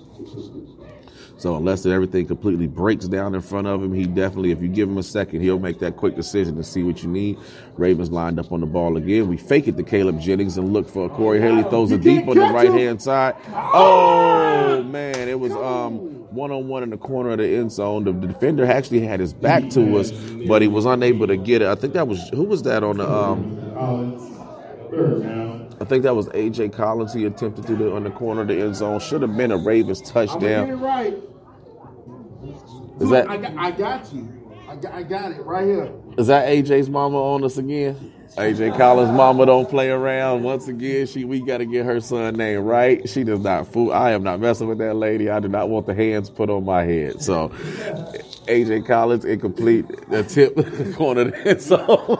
So unless everything completely breaks down in front of him, he definitely, if you give him a second, he'll make that quick decision to see what you need. Ravens lined up on the ball again. We fake it to Caleb Jennings and look for Corey Haley throws it deep on the right hand side. Oh man, it was um one on one in the corner of the end zone. The defender actually had his back to us, but he was unable to get it. I think that was who was that on the um Collins, third down. I think that was AJ Collins. He attempted to do on the corner of the end zone. Should have been a Ravens I'm get it touchdown. right. Is that I got, I got you. I got, I got it right here. Is that AJ's mama on us again? AJ Collins' mama don't play around. Once again, she we got to get her son name right. She does not fool. I am not messing with that lady. I do not want the hands put on my head. So, AJ Collins incomplete. The tip corner of the end zone.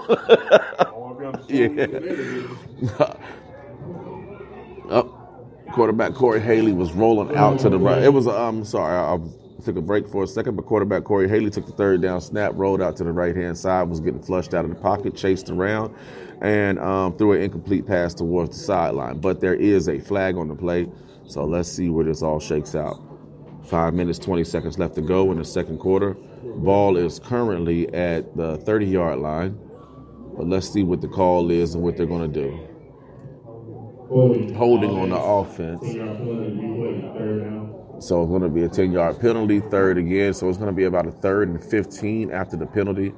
yeah. Up. Quarterback Corey Haley was rolling out to the right. It was a um sorry, I, I took a break for a second, but quarterback Corey Haley took the third down snap, rolled out to the right hand side, was getting flushed out of the pocket, chased around, and um, threw an incomplete pass towards the sideline. But there is a flag on the play, so let's see where this all shakes out. Five minutes, 20 seconds left to go in the second quarter. Ball is currently at the 30 yard line, but let's see what the call is and what they're going to do. Holding, Holding on the offense. Ten yard penalty, you wait, third down. So it's going to be a 10 yard penalty, third again. So it's going to be about a third and 15 after the penalty.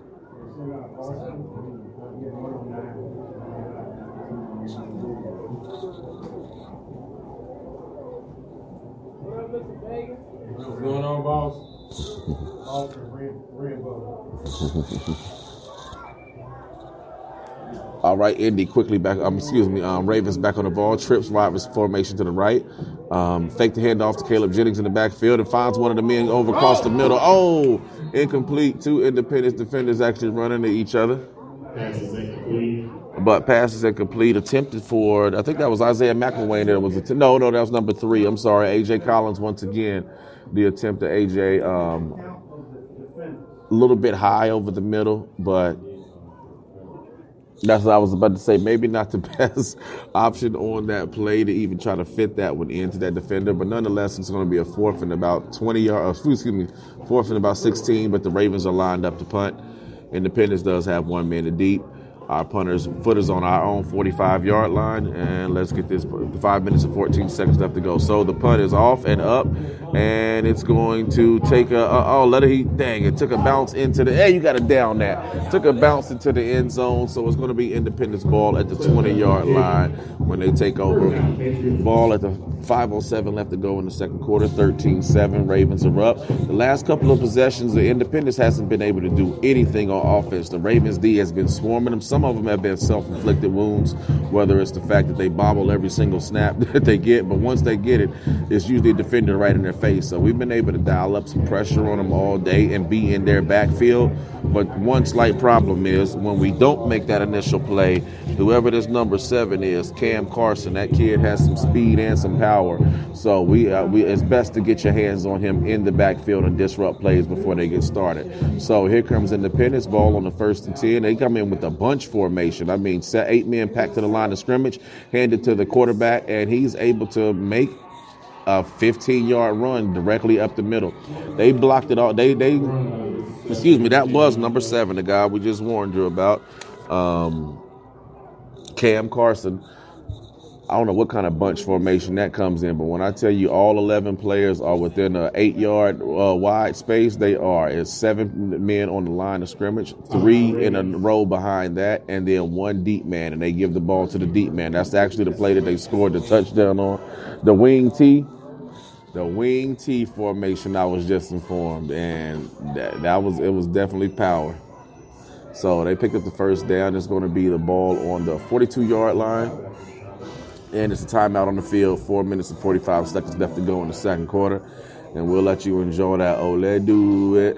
What's going on, boss? All right, Indy quickly back. Um, excuse me. Um, Ravens back on the ball. Trips wide formation to the right. Um, fake the handoff to Caleb Jennings in the backfield and finds one of the men over across the middle. Oh, incomplete. Two independent defenders actually running to each other. Pass is incomplete. But passes incomplete. Attempted for, I think that was Isaiah McElwain. There was a no, no, that was number three. I'm sorry, AJ Collins once again. The attempt to AJ, um, a little bit high over the middle, but that's what I was about to say. Maybe not the best option on that play to even try to fit that one into that defender, but nonetheless, it's going to be a fourth and about 20 yards. Uh, excuse me, fourth and about 16. But the Ravens are lined up to punt. Independence does have one man to deep. Our punter's foot is on our own 45 yard line, and let's get this five minutes and 14 seconds left to go. So the punt is off and up, and it's going to take a uh, oh, let it he dang it took a bounce into the hey, you got to down that took a bounce into the end zone, so it's going to be Independence ball at the 20 yard line when they take over. Ball at the 507 left to go in the second quarter, 13-7. Ravens are up. The last couple of possessions, the Independence hasn't been able to do anything on offense. The Ravens D has been swarming them. Some of them have been self-inflicted wounds, whether it's the fact that they bobble every single snap that they get, but once they get it, it's usually a defender right in their face. So we've been able to dial up some pressure on them all day and be in their backfield. But one slight problem is when we don't make that initial play, whoever this number seven is, Cam Carson, that kid has some speed and some power. So we, uh, we it's best to get your hands on him in the backfield and disrupt plays before they get started. So here comes Independence ball on the first and ten. They come in with a bunch formation. I mean, set eight men packed to the line of scrimmage, handed to the quarterback, and he's able to make a 15 yard run directly up the middle. They blocked it all. They they excuse me. That was number seven, the guy we just warned you about, um, Cam Carson. I don't know what kind of bunch formation that comes in, but when I tell you all 11 players are within a eight yard uh, wide space, they are. It's seven men on the line of scrimmage, three in a row behind that, and then one deep man, and they give the ball to the deep man. That's actually the play that they scored the touchdown on. The wing T, the wing T formation. I was just informed, and that, that was it was definitely power. So they picked up the first down. It's going to be the ball on the 42 yard line. And it's a timeout on the field. Four minutes and 45 seconds left to go in the second quarter. And we'll let you enjoy that. Let do it.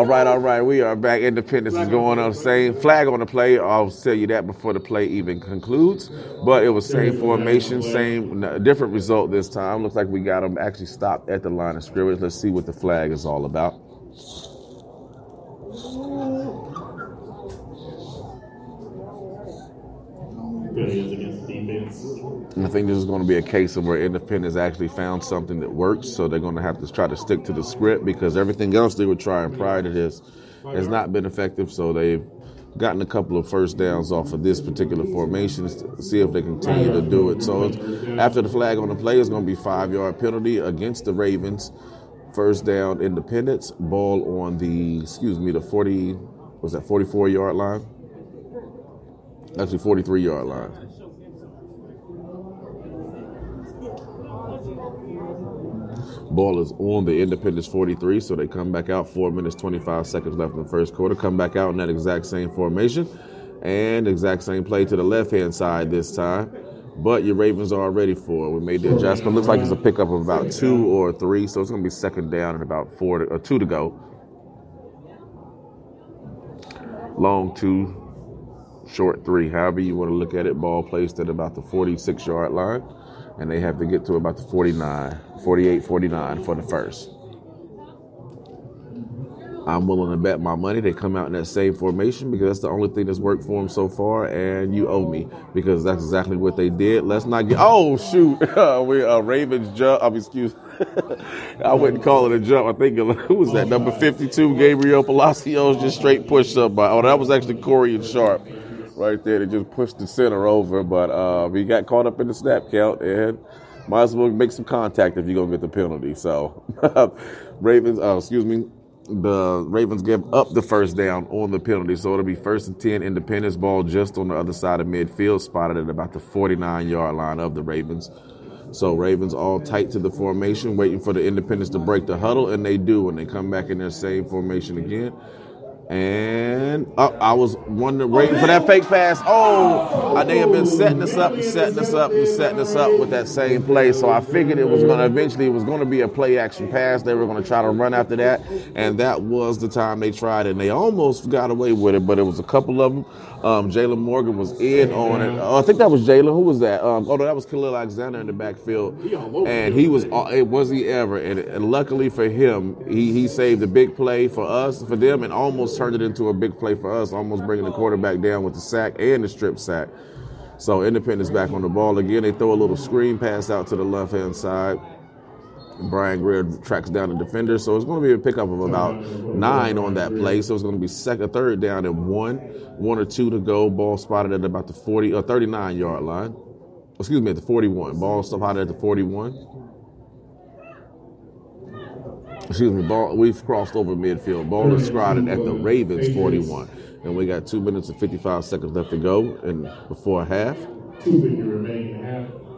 All right, all right. We are back. Independence is going on. Same flag on the play. I'll tell you that before the play even concludes. But it was same formation, same different result this time. Looks like we got them actually stopped at the line of scrimmage. Let's see what the flag is all about. Failures against defense. I think this is going to be a case of where Independence actually found something that works, so they're going to have to try to stick to the script because everything else they were trying prior to this has not been effective. So they've gotten a couple of first downs off of this particular formation to see if they continue to do it. So after the flag on the play, it's going to be five yard penalty against the Ravens. First down, Independence. Ball on the excuse me the forty was that 44 yard line? Actually, 43 yard line. Ball is on the Independence 43, so they come back out. Four minutes, 25 seconds left in the first quarter. Come back out in that exact same formation and exact same play to the left hand side this time. But your Ravens are ready for it. We made the adjustment. Looks like it's a pickup of about two or three, so it's going to be second down and about four to, or two to go. Long two, short three, however you want to look at it. Ball placed at about the 46 yard line, and they have to get to about the 49, 48, 49 for the first. I'm willing to bet my money they come out in that same formation because that's the only thing that's worked for them so far, and you owe me because that's exactly what they did. Let's not get. Oh shoot, we uh, Ravens jump. I'm excuse. I wouldn't call it a jump. I think who was that number 52? Gabriel Palacios just straight pushed up by. Oh, that was actually Corey and Sharp right there. They just pushed the center over, but uh, we got caught up in the snap count and might as well make some contact if you're gonna get the penalty. So Ravens, uh, excuse me, the Ravens give up the first down on the penalty, so it'll be first and ten. Independence ball just on the other side of midfield, spotted at about the 49 yard line of the Ravens. So Ravens all tight to the formation, waiting for the Independence to break the huddle, and they do, and they come back in their same formation again. And oh, I was wondering, waiting for that fake pass. Oh, they have been setting us up and setting us up and setting us up with that same play. So I figured it was going to eventually it was going to be a play action pass. They were going to try to run after that, and that was the time they tried. And they almost got away with it, but it was a couple of them. Um, Jalen Morgan was in on it. Oh, I think that was Jalen. Who was that? Um, oh no, that was Khalil Alexander in the backfield, and he was. uh, It was he ever? And, and luckily for him, he he saved a big play for us, for them, and almost turned it into a big play for us, almost bringing the quarterback down with the sack and the strip sack. So Independence back on the ball again. They throw a little screen pass out to the left hand side. Brian Greer tracks down the defender, so it's going to be a pickup of about nine on that play. So it's going to be second, third down and one, one or two to go. Ball spotted at about the 40 or 39 yard line. Excuse me, at the 41. Ball spotted at the 41. Excuse me, ball. We've crossed over midfield. Ball is spotted at the Ravens 41, and we got two minutes and 55 seconds left to go, and before half. Two fifty remaining in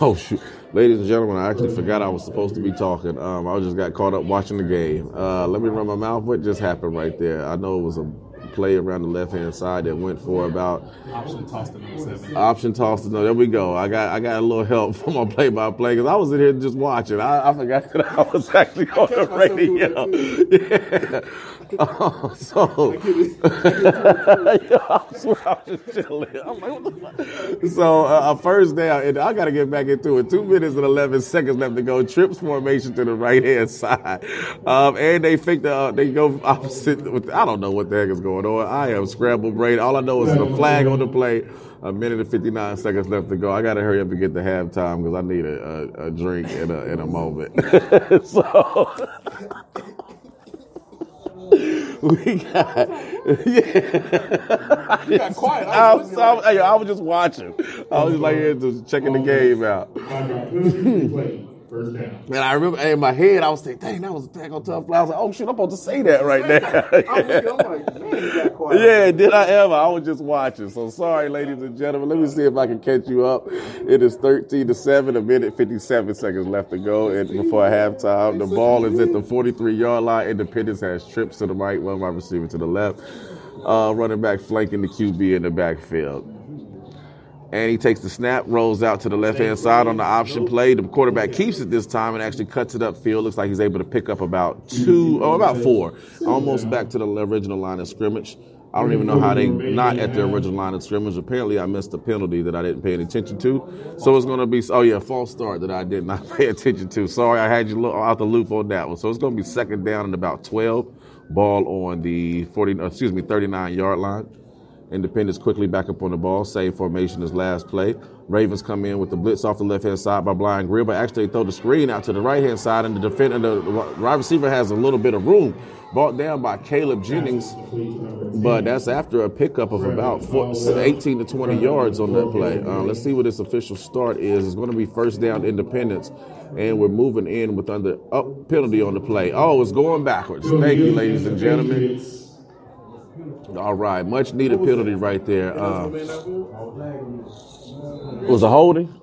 Oh shoot, ladies and gentlemen, I actually forgot I was supposed to be talking. Um, I just got caught up watching the game. Uh, let me run my mouth. What just happened right there? I know it was a play around the left hand side that went for about Option tossed to number seven. option toss. No, there we go. I got I got a little help from my play by play because I was in here just watching. I, I forgot that I was actually on the radio. Yeah. Oh, so I swear I was just chilling. I'm like, what the fuck? So uh, a first down, and I got to get back into it. Two minutes and eleven seconds left to go. Trips formation to the right hand side, um, and they think the, uh, they go opposite. With, I don't know what the heck is going on. I am scrambled brain. All I know is the flag on the play. A minute and fifty nine seconds left to go. I got to hurry up and get to halftime because I need a, a, a drink in a in a moment. so. We got, yeah. You got quiet. I I was, was I, was, I was just watching. I was just like here just checking the game out. First down. And I remember in my head, I was thinking, dang, that was a tag on tough fly. I was like, oh shit, I'm supposed to say that right I was now. like, man, quiet. yeah, did I ever? I was just watching. So sorry, ladies and gentlemen. Let me see if I can catch you up. It is 13 to 7, a minute 57 seconds left to go and before halftime. The ball is at the 43 yard line. Independence has trips to the right, one wide receiver to the left. Uh, running back flanking the QB in the backfield. And he takes the snap, rolls out to the left hand side on the option play. The quarterback keeps it this time and actually cuts it up upfield. Looks like he's able to pick up about two, oh, about four, almost back to the original line of scrimmage. I don't even know how they not at the original line of scrimmage. Apparently, I missed a penalty that I didn't pay any attention to. So it's going to be, oh yeah, false start that I did not pay attention to. Sorry, I had you out the loop on that one. So it's going to be second down and about 12. Ball on the 40, uh, excuse me, 39 yard line. Independence quickly back up on the ball. Same formation as last play. Ravens come in with the blitz off the left hand side by Brian Greer, but actually throw the screen out to the right hand side, and the defender, the wide receiver has a little bit of room. Brought down by Caleb Jennings, but that's after a pickup of about four, 18 to 20 yards on that play. Uh, let's see what this official start is. It's going to be first down Independence, and we're moving in with under up penalty on the play. Oh, it's going backwards. Thank you, ladies and gentlemen. All right, much needed penalty right there. Uh, was a holding.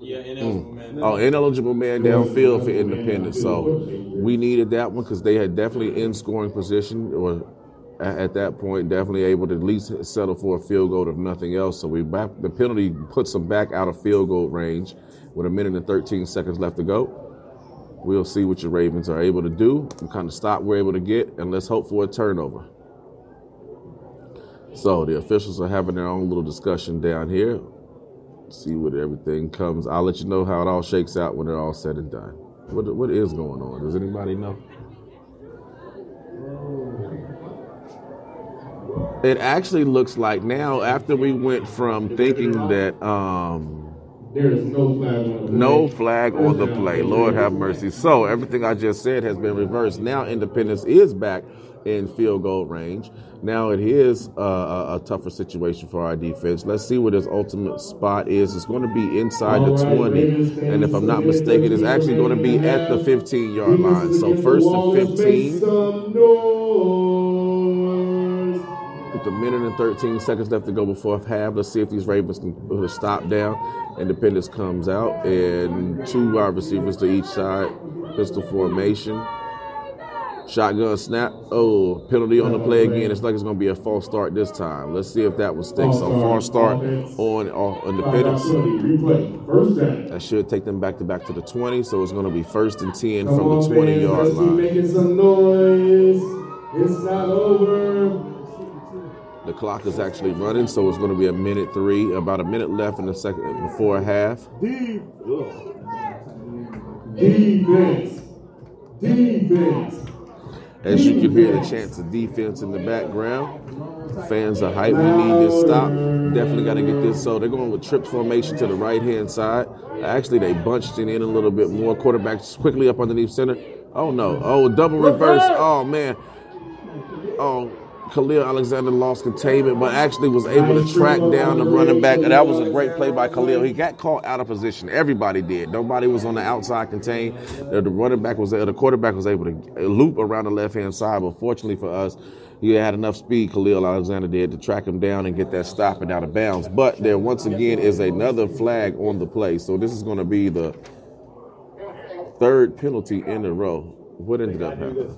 Yeah, ineligible man. Oh, ineligible man downfield for Independence. So we needed that one because they had definitely in scoring position or at that point definitely able to at least settle for a field goal if nothing else. So we back the penalty puts them back out of field goal range with a minute and 13 seconds left to go. We'll see what your Ravens are able to do, what kind of stop we're able to get, and let's hope for a turnover. So the officials are having their own little discussion down here. See what everything comes. I'll let you know how it all shakes out when they're all said and done. What what is going on? Does anybody know? It actually looks like now after we went from thinking that um, There is no flag on the no play. flag on the play. Lord have mercy. So everything I just said has been reversed. Now Independence is back in field goal range. Now it is uh, a, a tougher situation for our defense. Let's see what his ultimate spot is. It's going to be inside All the right, 20, Ravens and if I'm not mistaken, it's actually going to be at the 15 yard line. So first and 15 some noise. A minute and 13 seconds left to go before half. Let's see if these Ravens can put a stop down. Independence comes out, and two wide receivers to each side. Pistol formation. Shotgun snap. Oh, penalty on the play again. It's like it's going to be a false start this time. Let's see if that will stick. So false start on, on Independence. That should take them back to back to the 20. So it's going to be first and 10 from the 20 fans, yard line. It's not over. The clock is actually running, so it's going to be a minute three, about a minute left in the second before half. Deep. Defense. Defense. As you can hear the chants of defense in the background, fans are hype. We need this stop. Definitely got to get this. So they're going with trips formation to the right hand side. Actually, they bunched it in a little bit more. Quarterback quickly up underneath center. Oh no! Oh, double reverse. Oh man. Oh, Khalil Alexander lost containment, but actually was able to track down the running back. And that was a great play by Khalil. He got caught out of position. Everybody did. Nobody was on the outside contained. The running back was the quarterback was able to loop around the left hand side, but fortunately for us, he had enough speed. Khalil Alexander did to track him down and get that stop and out of bounds. But there once again is another flag on the play. So this is going to be the third penalty in a row. What ended up happening?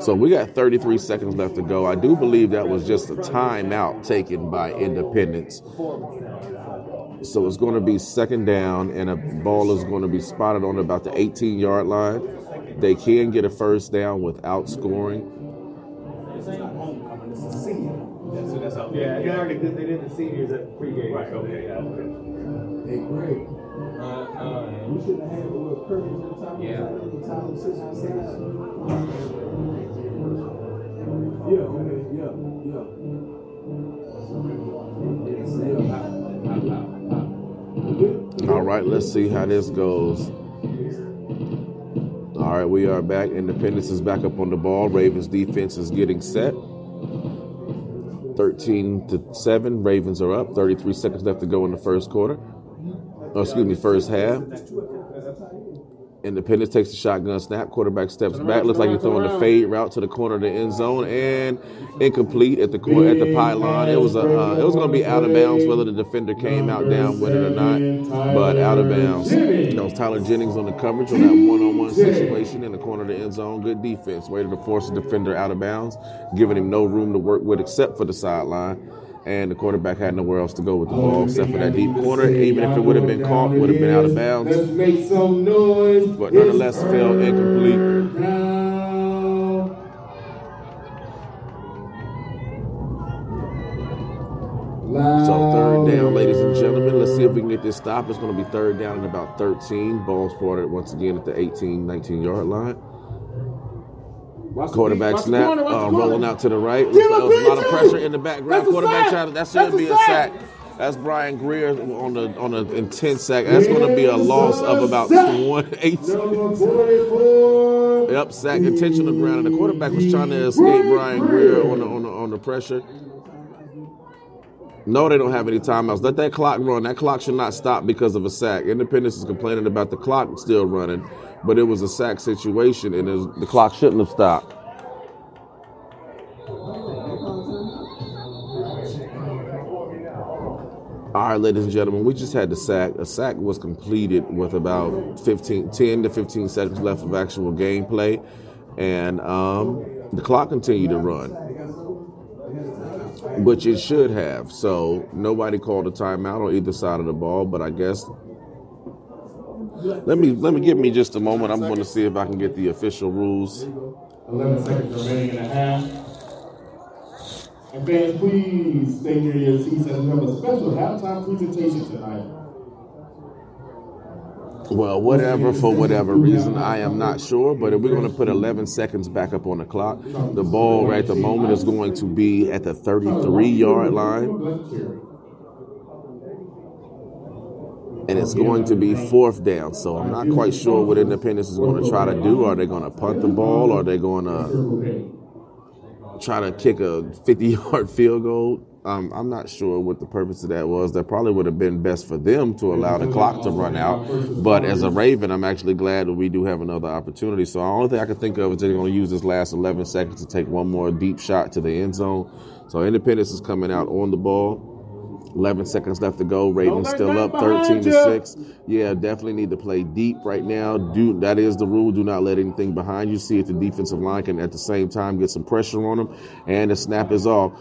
So we got 33 seconds left to go. I do believe that was just a timeout taken by Independence. So it's going to be second down, and a ball is going to be spotted on about the 18 yard line. They can get a first down without scoring. Yeah, they already did, they did the seniors at pregame. Right, okay, yeah, Hey, Greg, Uh, uh, you shouldn't have had a little curtains on top Yeah. the the top of the sitting outside. Yeah, okay, yeah, yeah. All right, let's see how this goes. All right, we are back. Independence is back up on the ball. Ravens defense is getting set. 13 to 7. Ravens are up. 33 seconds left to go in the first quarter. Oh, excuse me, first half. Independence takes the shotgun snap. Quarterback steps back. Looks like he's throwing the fade route to the corner of the end zone and incomplete at the cor- at the pylon. It was a uh, it was going to be out of bounds whether the defender came out down with it or not, but out of bounds. You know, Tyler Jennings on the coverage on that one-on-one situation in the corner of the end zone. Good defense. Waited to force the defender out of bounds, giving him no room to work with except for the sideline. And the quarterback had nowhere else to go with the ball except for that deep corner. Even if it would have been caught, would have been out of bounds. Let's make some noise. But nonetheless, fell incomplete. So third down, ladies and gentlemen. Let's see if we can get this stop. It's going to be third down at about 13. Ball spotted once again at the 18, 19 yard line. Watch Quarterback the snap, corner, uh, rolling out to the right. Looks a lot of pressure in the background. Quarterback sack. trying to, that That's should be a sack. That's Brian Greer on the on an intense sack. That's going to be a loss of about 28. Number 44. Yep, sack intentional ground, and the quarterback was trying to escape Brian Greer on the on the on the pressure. No, they don't have any timeouts. Let that clock run. That clock should not stop because of a sack. Independence is complaining about the clock still running, but it was a sack situation, and was- the clock shouldn't have stopped. All right, ladies and gentlemen, we just had the sack. A sack was completed with about 15, 10 to 15 seconds left of actual gameplay, and um, the clock continued to run, which it should have. So nobody called a timeout on either side of the ball, but I guess. Let me let me give me just a moment. I'm going to see if I can get the official rules. 11 seconds remaining in the half. And fans, please stay near your seats as we have a special halftime presentation tonight. Well, whatever, for whatever reason, I am not sure. But if we're going to put 11 seconds back up on the clock, the ball right at the moment is going to be at the 33 yard line. And it's going to be fourth down. So I'm not quite sure what Independence is going to try to do. Are they going to punt the ball? Are they going to try to kick a 50 yard field goal? Um, I'm not sure what the purpose of that was. That probably would have been best for them to allow the clock to run out. But as a Raven, I'm actually glad that we do have another opportunity. So the only thing I can think of is they're going to use this last 11 seconds to take one more deep shot to the end zone. So Independence is coming out on the ball. 11 seconds left to go. Ravens still up 13 to 6. Yeah, definitely need to play deep right now. Do that is the rule. Do not let anything behind you. See if the defensive line can at the same time get some pressure on them. And the snap is off.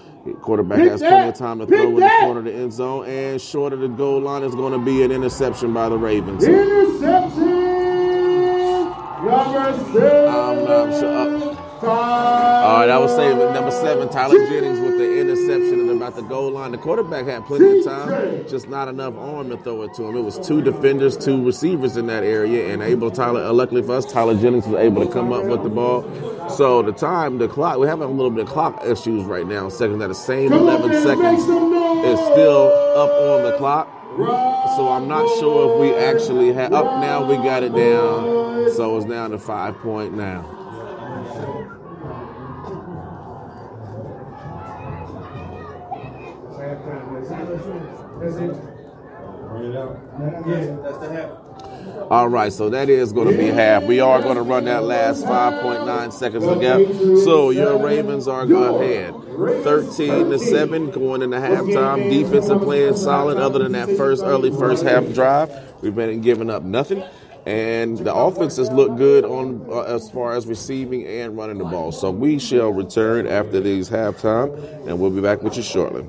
Quarterback Pick has plenty of time to Pick throw in the corner of the end zone. And short of the goal line is going to be an interception by the Ravens. Interception! Number seven. I'm not sure. Uh, All right, I was saying with number seven, Tyler Jennings with the interception at about the goal line. The quarterback had plenty of time, just not enough arm to throw it to him. It was two defenders, two receivers in that area, and able Tyler. Uh, luckily for us, Tyler Jennings was able to come up with the ball. So the time, the clock, we're having a little bit of clock issues right now. Second, that the same Come 11 seconds is still up on the clock. So I'm not sure if we actually have. Up now, we got it down. So it's down to five point now. All right, so that is going to be half. We are going to run that last 5.9 seconds of again. So your Ravens are going ahead. 13 to 7 going into halftime. Defense are playing solid other than that first early first half drive. We've been giving up nothing. And the offenses look good on uh, as far as receiving and running the ball. So we shall return after these halftime, and we'll be back with you shortly.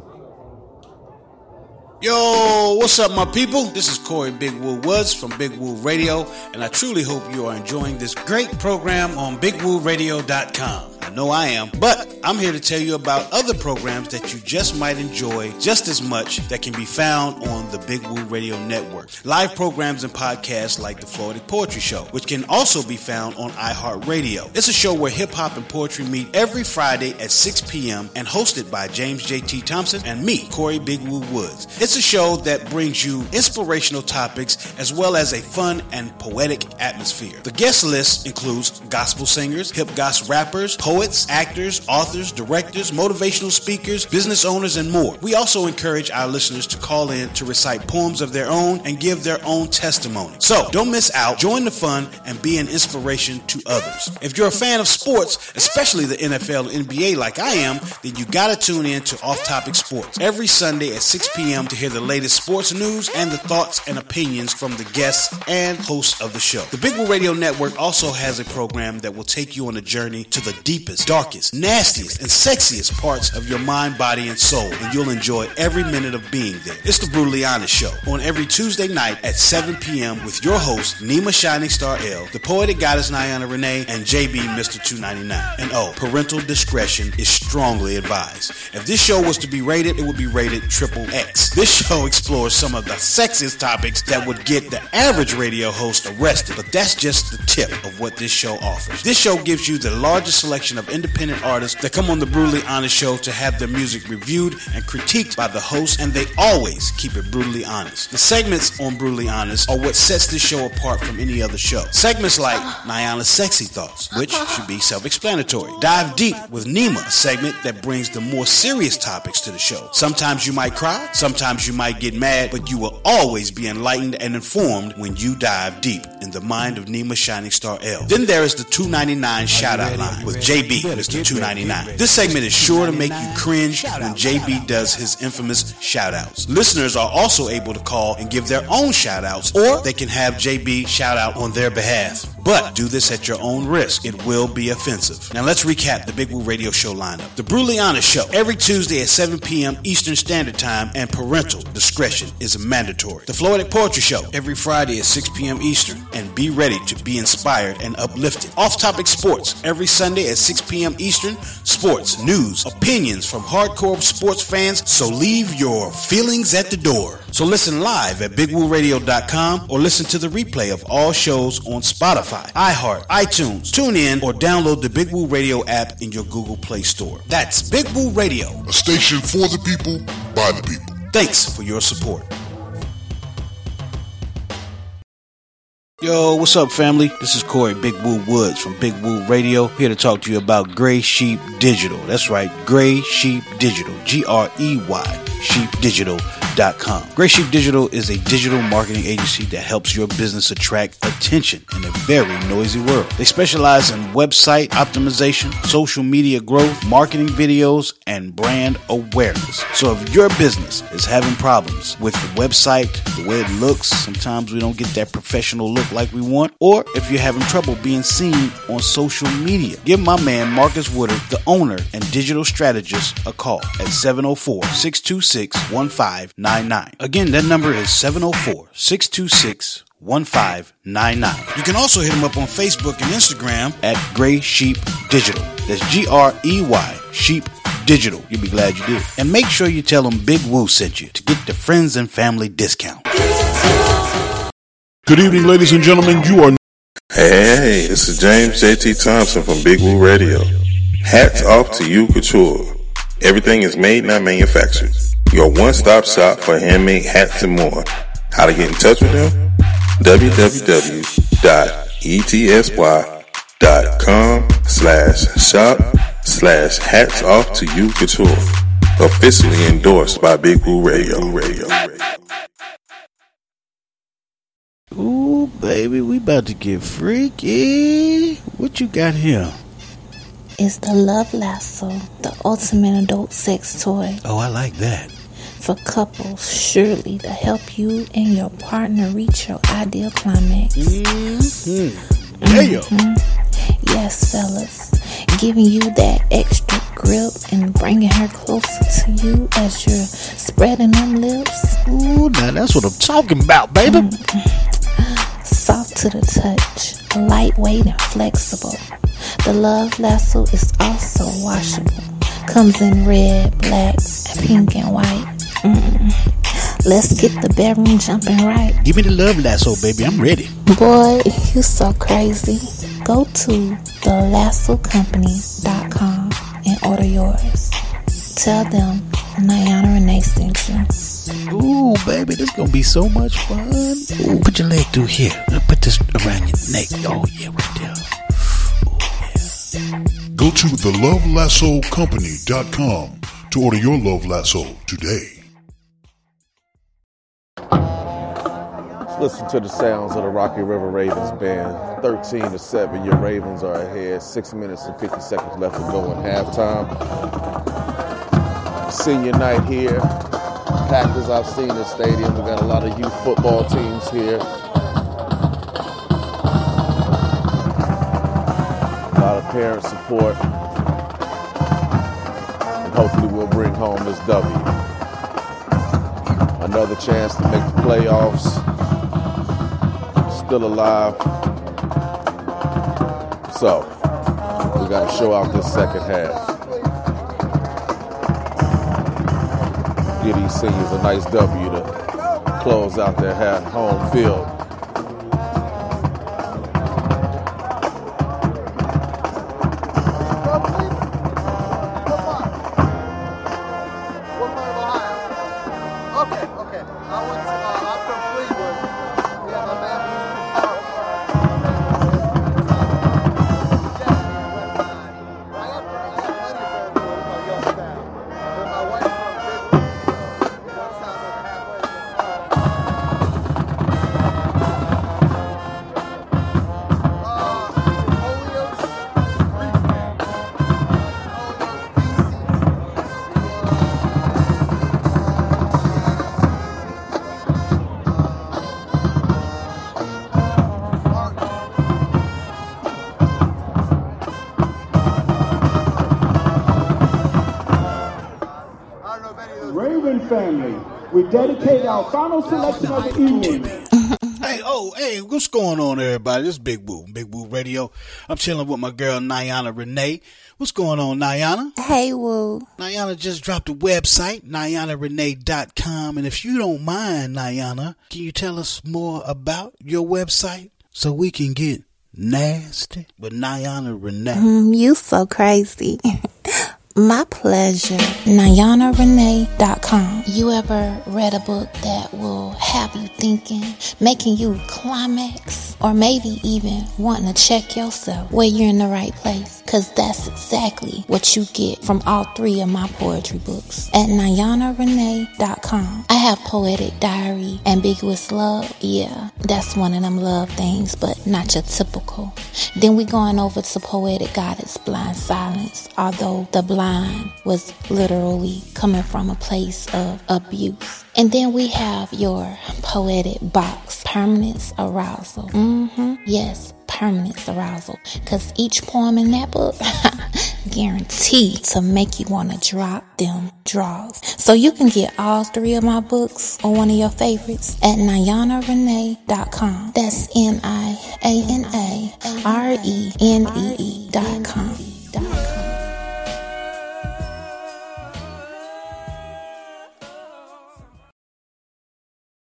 Yo, what's up, my people? This is Corey Big Woo Woods from Big Woo Radio, and I truly hope you are enjoying this great program on BigWooRadio.com. I know I am, but I'm here to tell you about other programs that you just might enjoy just as much that can be found on the Big Woo Radio Network. Live programs and podcasts like the Floetic Poetry Show, which can also be found on iHeartRadio. It's a show where hip hop and poetry meet every Friday at 6 p.m. and hosted by James J.T. Thompson and me, Corey Big Woo Woods. It's a show that brings you inspirational topics as well as a fun and poetic atmosphere. The guest list includes gospel singers, hip gospel rappers, poets, actors, authors, directors, motivational speakers, business owners, and more. We also encourage our listeners to call in to recite poems of their own and give their own testimony. So don't miss out. Join the fun and be an inspiration to others. If you're a fan of sports, especially the NFL and NBA like I am, then you gotta tune in to Off Topic Sports every Sunday at 6 p.m. to hear the latest sports news and the thoughts and opinions from the guests and hosts of the show. The Big Woo Radio Network also has a program that will take you on a journey to the deepest deepest, darkest, nastiest, and sexiest parts of your mind, body, and soul, and you'll enjoy every minute of being there. It's the Brutally Honest Show on every Tuesday night at 7 p.m. with your host, Nima Shining Star L, the poetic goddess Niana Renee, and JB Mr. 299. And oh, parental discretion is strongly advised. If this show was to be rated, it would be rated triple X. This show explores some of the sexiest topics that would get the average radio host arrested, but that's just the tip of what this show offers. This show gives you the largest selection of independent artists that come on the Brutally Honest Show to have their music reviewed and critiqued by the host, and they always keep it brutally honest. The segments on Brutally Honest are what sets this show apart from any other show. Segments like Niana's Sexy Thoughts, which should be self-explanatory. Dive Deep with Nima, a segment that brings the more serious topics to the show. Sometimes you might cry, sometimes you might get mad, but you will always be enlightened and informed when you dive deep in the mind of Nima Shining Star L. Then there is the 299 shout out line with JB, Mr. 299. This segment is sure to make you cringe when JB does his infamous shout outs. Listeners are also able to call and give their own shout outs, or they can have JB shout out on their behalf. But do this at your own risk. It will be offensive. Now let's recap the Big Woo Radio Show lineup. The Honest Show, every Tuesday at 7 p.m. Eastern Standard Time, and parental discretion is mandatory. The Floetic Poetry Show, every Friday at 6 p.m. Eastern, and be ready to be inspired and uplifted. Off Topic Sports, every Sunday at 6 p.m. Eastern, sports, news, opinions from hardcore sports fans, so leave your feelings at the door. So listen live at bigwooradio.com or listen to the replay of all shows on Spotify, iHeart, iTunes, TuneIn, or download the Big Woo Radio app in your Google Play Store. That's Big Woo Radio. A station for the people, by the people. Thanks for your support. Yo, what's up, family? This is Corey Big Woo Woods from Big Woo Radio, here to talk to you about Gray Sheep Digital. That's right, Gray Sheep Digital. G R E Y, sheepdigital.com. Gray Sheep Digital is a digital marketing agency that helps your business attract attention in a very noisy world. They specialize in website optimization, social media growth, marketing videos, and brand awareness. So if your business is having problems with the website, the way it looks, sometimes we don't get that professional look like we want, or if you're having trouble being seen on social media, give my man Marcus Woodard, the owner and digital strategist, a call at 704 626 1599. Again, that number is 704 626 1599. You can also hit him up on Facebook and Instagram at Gray Sheep Digital. That's G R E Y Sheep Digital. You'll be glad you did. And make sure you tell them Big Woo sent you to get the friends and family discount. Good evening, ladies and gentlemen. You are Hey, this is James JT Thompson from Big Woo Radio. Hats off to you, Couture. Everything is made, not manufactured. Your one-stop shop for handmade hats and more. How to get in touch with them? www.etsy.com slash shop slash hats off to you, Couture. Officially endorsed by Big Woo Radio. Radio. Ooh, baby, we about to get freaky. What you got here? It's the Love Lasso, the ultimate adult sex toy Oh, I like that. For couples, surely to help you and your partner reach your ideal climax. Mm-hmm. Yeah. Yes, fellas, giving you that extra grip and bringing her closer to you as you're spreading them lips. Ooh, now that's what I'm talking about, baby. Soft to the touch, lightweight and flexible. The Love Lasso is also washable. Comes in red, black, pink, and white. Mm. Let's get the bedroom jumping right. Give me the love lasso, baby. I'm ready. Boy, you so crazy. Go to thelassocompany.com and order yours. Tell them Niana Renee sent you. Ooh, baby, this is gonna be so much fun. Ooh, put your leg through here. Put this around your neck. Oh yeah, right there. Go to thelovelassocompany.com to order your love lasso today. Listen to the sounds of the Rocky River Ravens band. 13 to 7, your Ravens are ahead. 6 minutes and 50 seconds left to go in halftime. Senior night here. Packed as I've seen the stadium. We got a lot of youth football teams here. A lot of parent support. And hopefully we'll bring home this W. Another chance to make the playoffs. Still alive. So, we got to show out this second half. Give these seniors a nice W to close out their home field. Dedicate our final selection of the evening. Hey, oh, hey, what's going on, everybody? This is Big Woo, Big Woo Radio. I'm chilling with my girl, Niana Renee. What's going on, Niana? Hey, Woo. Niana just dropped a website, NianaRenee.com. And if you don't mind, Niana, can you tell us more about your website so we can get nasty with Niana Renee? Mm, you so crazy. My pleasure. NianaRenee.com. You ever read a book that will have you thinking, making you climax, or maybe even wanting to check yourself where you're in the right place? Because that's exactly what you get from all three of my poetry books at NianaRenee.com. I have Poetic Diary, Ambiguous Love. Yeah, that's one of them love things, but not your typical. Then we going over to Poetic Goddess Blind Silence, although the blind was literally coming from a place of abuse. And then we have your poetic box, Permanence Arousal. hmm Yes, Permanence Arousal. Because each poem in that book, guaranteed to make you want to drop them draws. So you can get all three of my books or one of your favorites at NianaRenee.com. That's N-I-A-N-A-R-E-N-E-E dot com.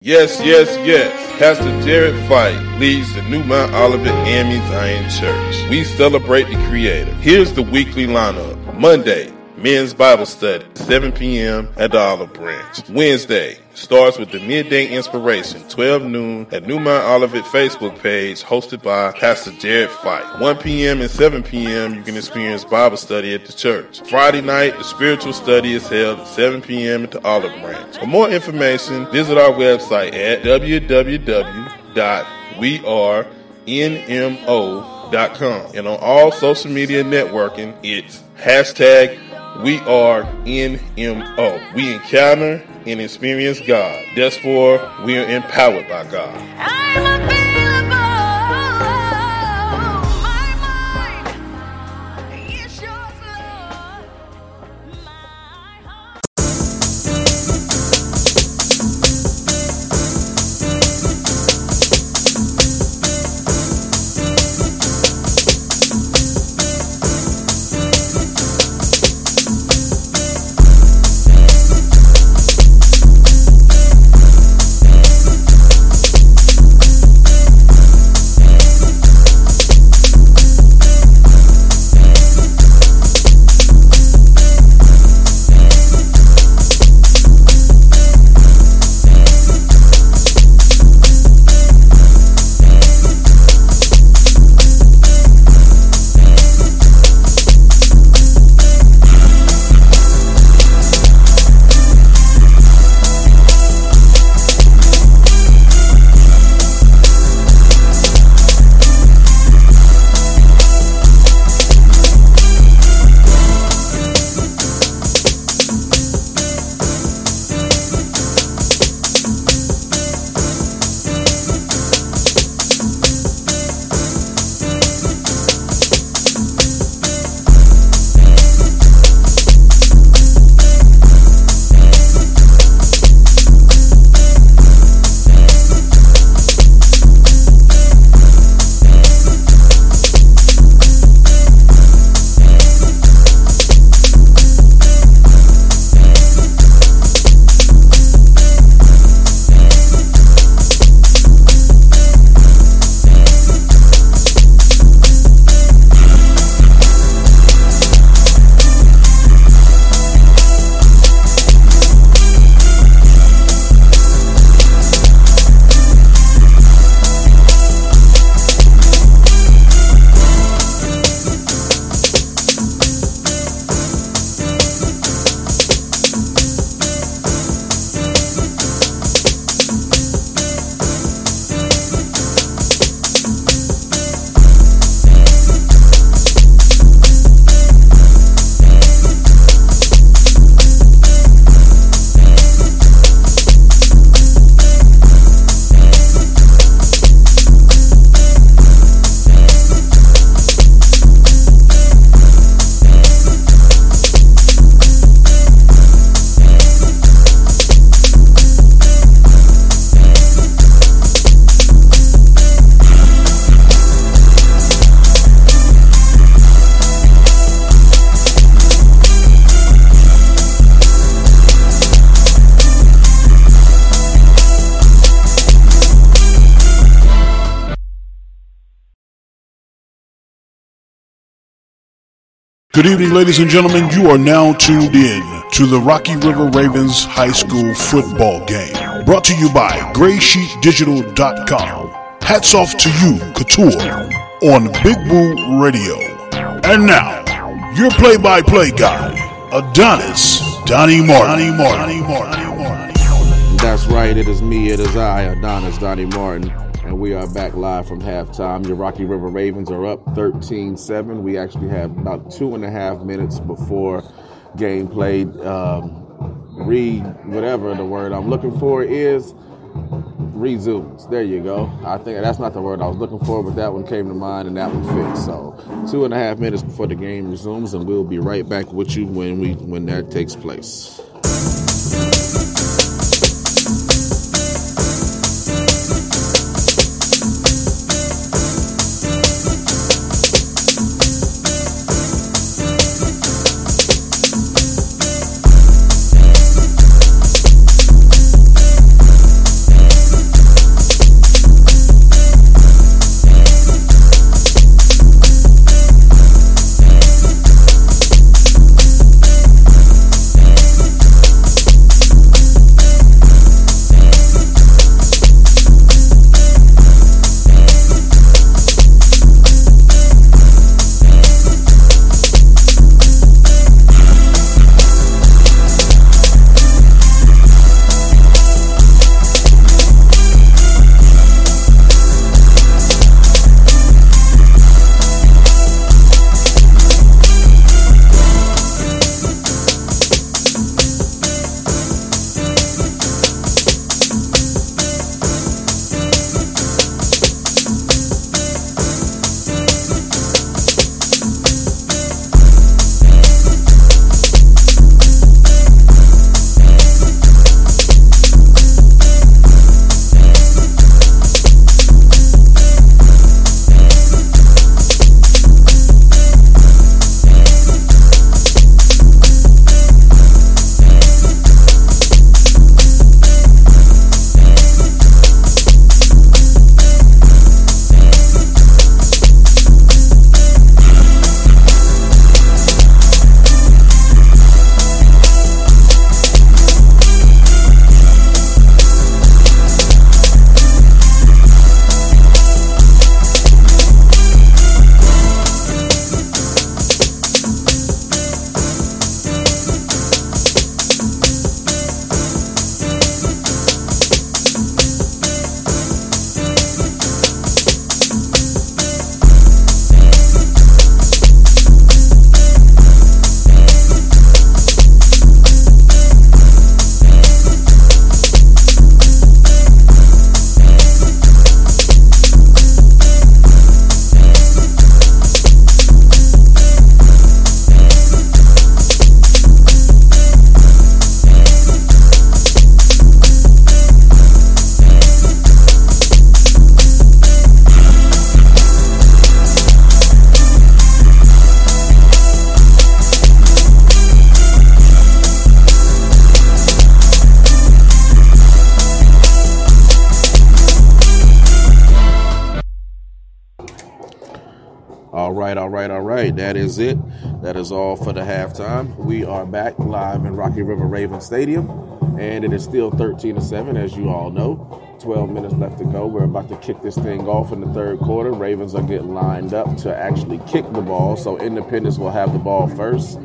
Yes, yes, yes. Pastor Jared Fight leads the New Mount Olivet AME Zion Church. We celebrate the Creator. Here's the weekly lineup. Monday, Men's Bible Study, 7 p.m. at the Olive Branch. Wednesday, starts with the Midday Inspiration, 12 noon at New Mount Olivet Facebook page, hosted by Pastor Jared Fight. 1 p.m. and 7 p.m. you can experience Bible study at the church. Friday night, the spiritual study is held at 7 p.m. at the Olive Branch. For more information, visit our website at www.wearenmo.com. And on all social media networking, it's hashtag we are NMO. We encounter and experience God. Therefore, we are empowered by God. Good evening, ladies and gentlemen. You are now tuned in to the Rocky River Ravens High School football game. Brought to you by GraySheepDigital.com. Hats off to you, Couture, on Big Woo Radio. And now, your play-by-play guy, Adonis Donnie Martin. Donnie Martin. That's right. It is me. It is I, Adonis Donnie Martin. And we are back live from halftime. Your Rocky River Ravens are up 13 7. We actually have about two and a half minutes before game played. Um, read whatever the word I'm looking for is resumes. There you go. I think that's not the word I was looking for, but that one came to mind and that one fits. So two and a half minutes before the game resumes, and we'll be right back with you when we when that takes place. Is it. That is all for the halftime. We are back live in Rocky River Raven Stadium, and it is still 13 to 7, as you all know. 12 minutes left to go. We're about to kick this thing off in the third quarter. Ravens are getting lined up to actually kick the ball, so Independence will have the ball first.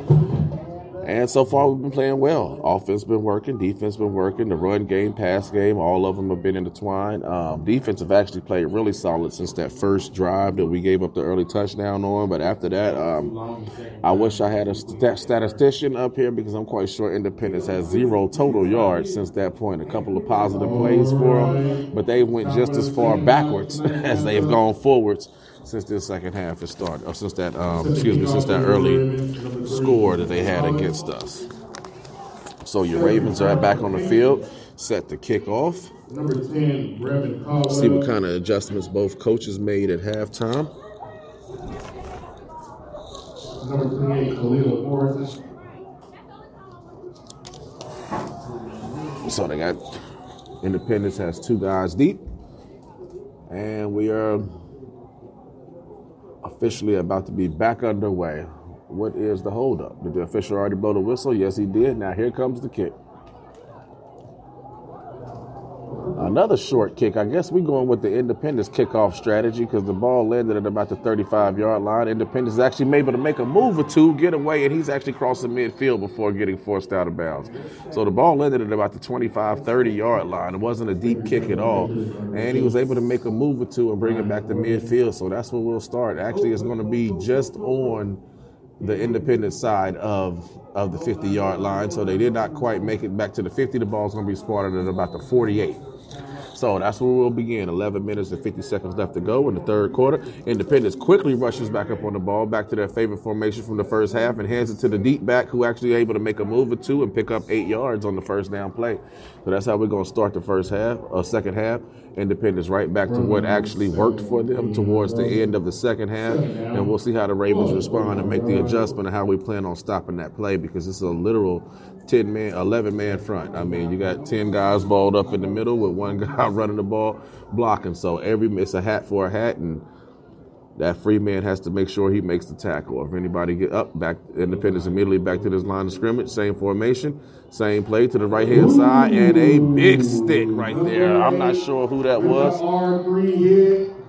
And so far, we've been playing well. Offense been working, defense been working. The run game, pass game, all of them have been intertwined. Um, defense have actually played really solid since that first drive that we gave up the early touchdown on. But after that, um, I wish I had a stat- statistician up here because I'm quite sure Independence has zero total yards since that point. A couple of positive plays for them, but they went just as far backwards as they've gone forwards since this second half has started, or since that, um, excuse me, since that early score that they had against us. So your Ravens are back on the field, set to kick off. Number 10, Brevin Caldwell. See what kind of adjustments both coaches made at halftime. Number 28, Khalil Morrison. So they got Independence has two guys deep, and we are officially about to be back underway. what is the holdup? Did the official already blow the whistle? Yes, he did. Now here comes the kick. Another short kick. I guess we're going with the Independence kickoff strategy because the ball landed at about the 35 yard line. Independence is actually made able to make a move or two, get away, and he's actually crossing midfield before getting forced out of bounds. So the ball landed at about the 25, 30 yard line. It wasn't a deep kick at all. And he was able to make a move or two and bring it back to midfield. So that's where we'll start. Actually, it's going to be just on the independent side of of the 50 yard line. So they did not quite make it back to the 50. The ball's going to be spotted at about the 48. So that's where we'll begin. 11 minutes and 50 seconds left to go in the third quarter. Independence quickly rushes back up on the ball, back to their favorite formation from the first half, and hands it to the deep back, who actually able to make a move or two and pick up eight yards on the first down play. So that's how we're going to start the first half, or second half. Independence right back to what actually worked for them towards the end of the second half, and we'll see how the Ravens respond and make the adjustment and how we plan on stopping that play because it's a literal 10 man, 11 man front. I mean, you got 10 guys balled up in the middle with one guy running the ball blocking. So every it's a hat for a hat, and that free man has to make sure he makes the tackle. If anybody get up, back Independence immediately back to this line of scrimmage, same formation, same play to the right hand side, and a big stick right there. I'm not sure who that was.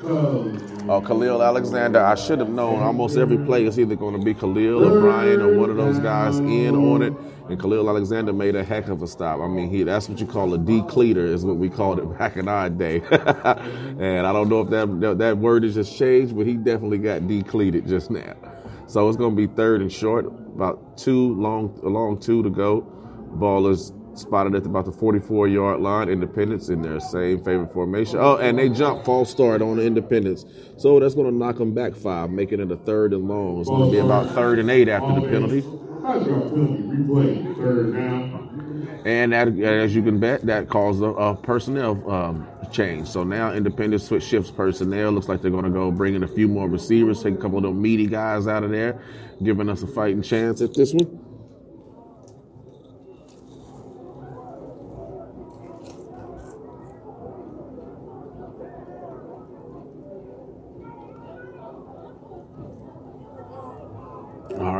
R3 hit. Go. Oh, Khalil Alexander. I should have known. Almost every play is either going to be Khalil or Brian or one of those guys in on it. And Khalil Alexander made a heck of a stop. I mean, he that's what you call a decleater, is what we called it back in our day. and I don't know if that, that word has just changed, but he definitely got decleated just now. So it's going to be third and short, about two long, long two to go. Ball is spotted at about the 44 yard line. Independence in their same favorite formation. Oh, and they jump false start on Independence. So that's going to knock them back five, making it a third and long. It's going to be about third and eight after the penalty. How's your penalty replay? Third down. And that, as you can bet, that caused a, a personnel um, change. So now Independence switch shifts personnel. Looks like they're going to go bring in a few more receivers, take a couple of them meaty guys out of there, giving us a fighting chance at this one.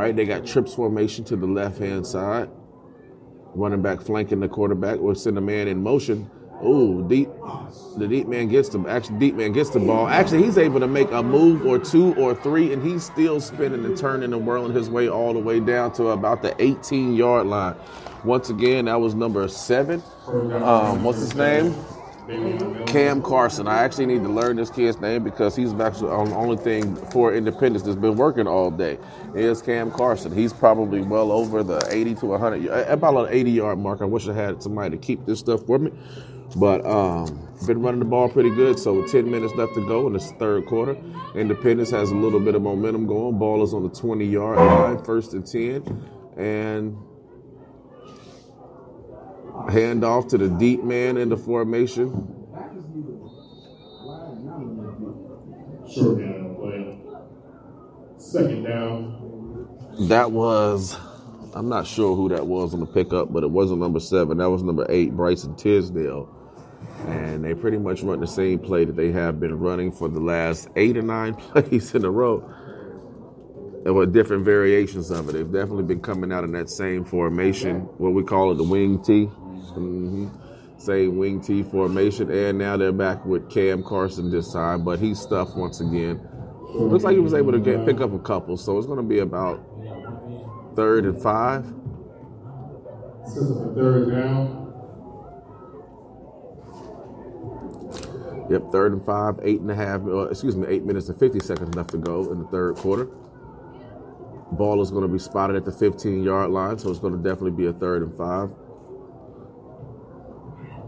Right, they got trips formation to the left hand side. Running back flanking the quarterback or send a man in motion. Ooh, deep. The deep man gets the actually deep man gets the ball. Actually, he's able to make a move or two or three, and he's still spinning and turning and whirling his way all the way down to about the 18 yard line. Once again, that was number seven. Um, what's his name? Cam Carson. I actually need to learn this kid's name because he's actually on the only thing for Independence that's been working all day is Cam Carson. He's probably well over the 80 to 100, about an 80 yard mark. I wish I had somebody to keep this stuff for me, but um, been running the ball pretty good. So 10 minutes left to go in this third quarter. Independence has a little bit of momentum going. Ball is on the 20 yard line, first and 10, and hand off to the deep man in the formation. Short down play. Second down. That was, I'm not sure who that was on the pickup, but it wasn't number seven. That was number eight, Bryson Tisdale. And they pretty much run the same play that they have been running for the last eight or nine plays in a row. And with different variations of it. They've definitely been coming out in that same formation, what we call it the wing T. hmm Same wing T formation. And now they're back with Cam Carson this time, but he's stuffed once again. Looks like he was able to get pick up a couple, so it's going to be about third and five. Sets up a third down. Yep, third and five, eight and a half, uh, excuse me, eight minutes and 50 seconds left to go in the third quarter. Ball is going to be spotted at the 15 yard line, so it's going to definitely be a third and five.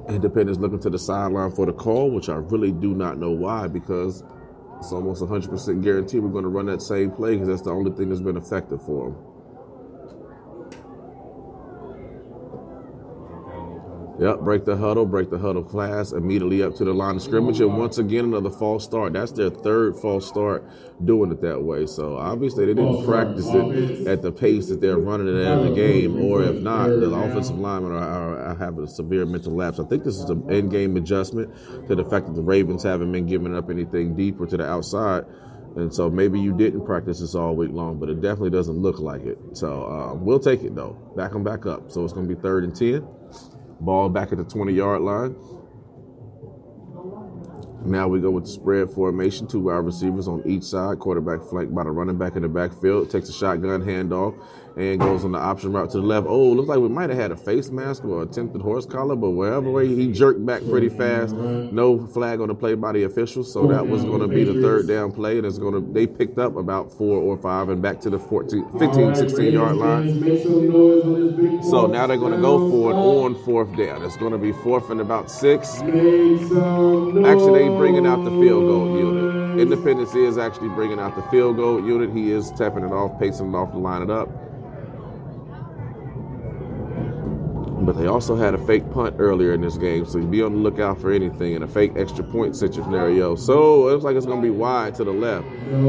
Independence looking to the sideline for the call, which I really do not know why, because it's almost 100% guaranteed we're going to run that same play because that's the only thing that's been effective for them. Yep, break the huddle, break the huddle class immediately up to the line of scrimmage. And once again, another false start. That's their third false start doing it that way. So obviously, they didn't practice it at the pace that they're running it in the game. Or if not, the offensive linemen are, are, are having a severe mental lapse. I think this is an end game adjustment to the fact that the Ravens haven't been giving up anything deeper to the outside. And so maybe you didn't practice this all week long, but it definitely doesn't look like it. So um, we'll take it though. Back them back up. So it's going to be third and 10. Ball back at the 20 yard line. Now we go with the spread formation, two wide receivers on each side, quarterback flanked by the running back in the backfield, takes a shotgun handoff and goes on the option route to the left. Oh, looks like we might have had a face mask or attempted horse collar, but wherever way he jerked back pretty fast. No flag on the play by the officials, so that was going to be the third down play, and it's going to they picked up about four or five and back to the 14, 15, 16 yard line. So now they're going to go for it on fourth down. It's going to be fourth and about six. Actually, they bringing out the field goal unit. Independence is actually bringing out the field goal unit. He is tapping it off, pacing it off to line it up. But they also had a fake punt earlier in this game, so be on the lookout for anything and a fake extra point scenario. So it looks like it's going to be wide to the left,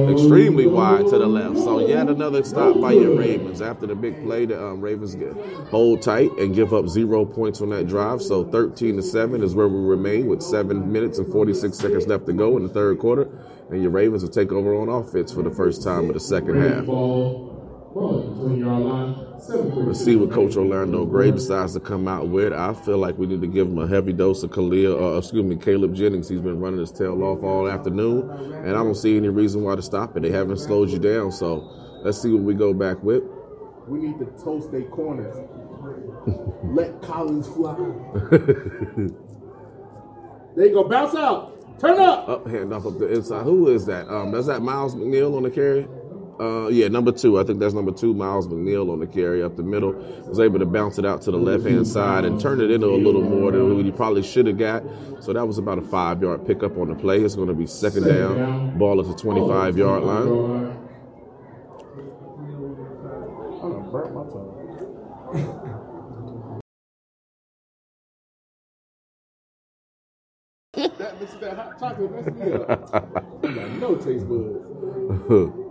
extremely wide to the left. So yet another stop by your Ravens after the big play. The um, Ravens get hold tight and give up zero points on that drive. So 13 to seven is where we remain with seven minutes and 46 seconds left to go in the third quarter, and your Ravens will take over on offense for the first time of the second half. Ball. Ball at the 20 yard line. Seven Let's see what Coach Orlando Gray decides to come out with. I feel like we need to give him a heavy dose of Khalil, uh, excuse me, Caleb Jennings. He's been running his tail off all afternoon, and I don't see any reason why to stop it. They haven't slowed you down, so let's see what we go back with. We need to toast their corners. Let Collins fly. There you go. Bounce out. Turn up. Up handoff up the inside. Who is that? Um, that's that Miles McNeil on the carry. Uh, yeah, number two. I think that's number two, Miles McNeil on the carry up the middle. Was able to bounce it out to the left hand side and turn it into a little more than what he probably should have got. So that was about a five yard pickup on the play. It's going to be second down. Ball at the 25 yard line. I done burnt my tongue. that, hot chocolate messed me up. No taste buds.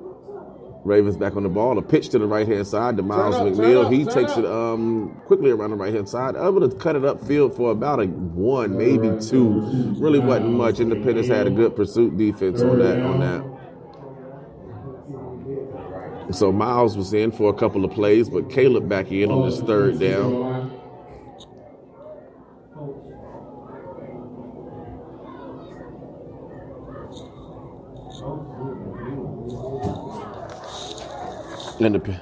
Ravens back on the ball. A pitch to the right hand side to Miles up, McNeil. up, he takes up. it um, quickly around the right hand side. Able to cut it upfield for about a one, maybe two. Really wasn't much. Independence had a good pursuit defense on that. On that. So Miles was in for a couple of plays, but Caleb back in on this third down. And the,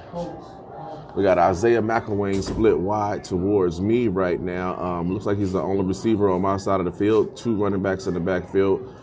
we got Isaiah McElwain split wide towards me right now. Um, looks like he's the only receiver on my side of the field. Two running backs in the backfield.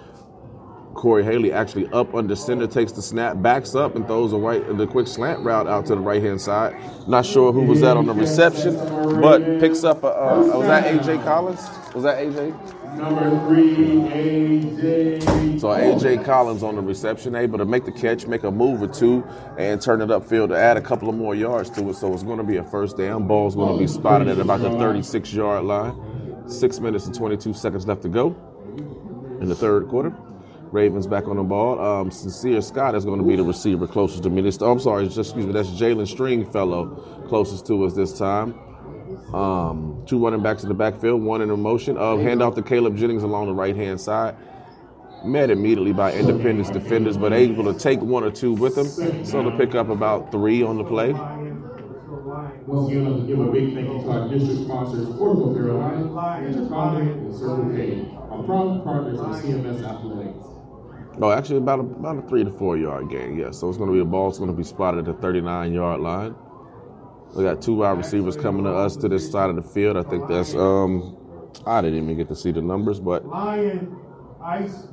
Corey Haley actually up under center, takes the snap, backs up, and throws a right the quick slant route out to the right hand side. Not sure who was that on the reception, but picks up. A, uh, was that AJ Collins? Was that AJ? Number three, AJ. So AJ Collins on the reception, able to make the catch, make a move or two, and turn it upfield to add a couple of more yards to it. So it's going to be a first down. Ball's going to be spotted at about the 36 yard line. Six minutes and 22 seconds left to go in the third quarter. Ravens back on the ball. Um, Sincere Scott is going to be the receiver closest to me. This, oh, I'm sorry, just, excuse me. That's Jalen Stringfellow closest to us this time. Um, two running backs in the backfield, one in a motion. Uh, hand off to Caleb Jennings along the right hand side. Met immediately by Independence defenders, but able to take one or two with them. So to pick up about three on the play. Once again, I'd like to give a big thank you to our district sponsors, OrthoCarolina, Intercontinental, and Circle K, our proud partners in CMS Athletics. No, actually about a, about a three to four yard gain. Yeah, so it's going to be a ball. It's going to be spotted at the 39 yard line. We got two wide receivers coming to us to this side of the field. I think that's um, I didn't even get to see the numbers, but Lion, ice,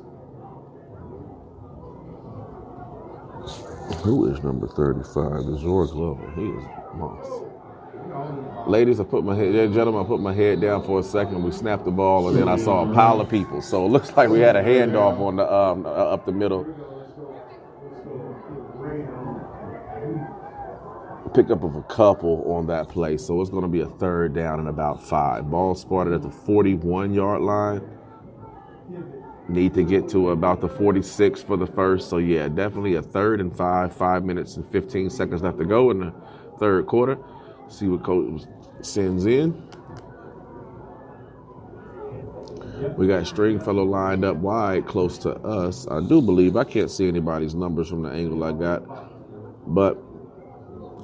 who is number 35? Is George Glover. He is moss. Ladies, I put my head, yeah, gentlemen, I put my head down for a second. We snapped the ball, and then I saw a pile of people. So it looks like we had a handoff on the um, up the middle. Pickup of a couple on that play, so it's going to be a third down and about five. Ball spotted at the 41 yard line. Need to get to about the 46 for the first. So yeah, definitely a third and five. Five minutes and 15 seconds left to go in the third quarter. See what coach sends in. We got Stringfellow lined up wide close to us. I do believe I can't see anybody's numbers from the angle I got, but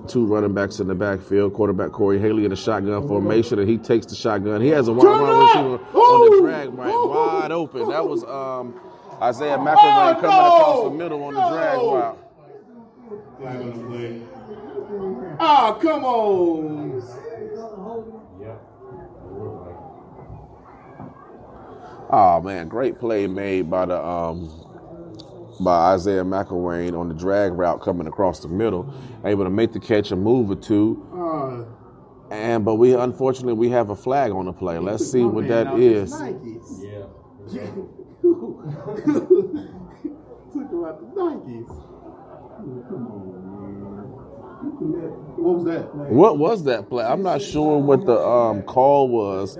two running backs in the backfield. Quarterback Corey Haley in a shotgun formation, and he takes the shotgun. He has a wide wide receiver on the drag right, wide open. That was um, Isaiah McElwain coming across the middle on the drag route. Flag on the play. Ah, come on. Oh man, great play made by the um, by Isaiah McElwain on the drag route coming across the middle, able to make the catch a move or two. Ah, And but we unfortunately we have a flag on the play. Let's see what that is. Yeah. Took him the Nikes. Come on, man. You can let- What was that? What was that play? I'm not sure what the um, call was.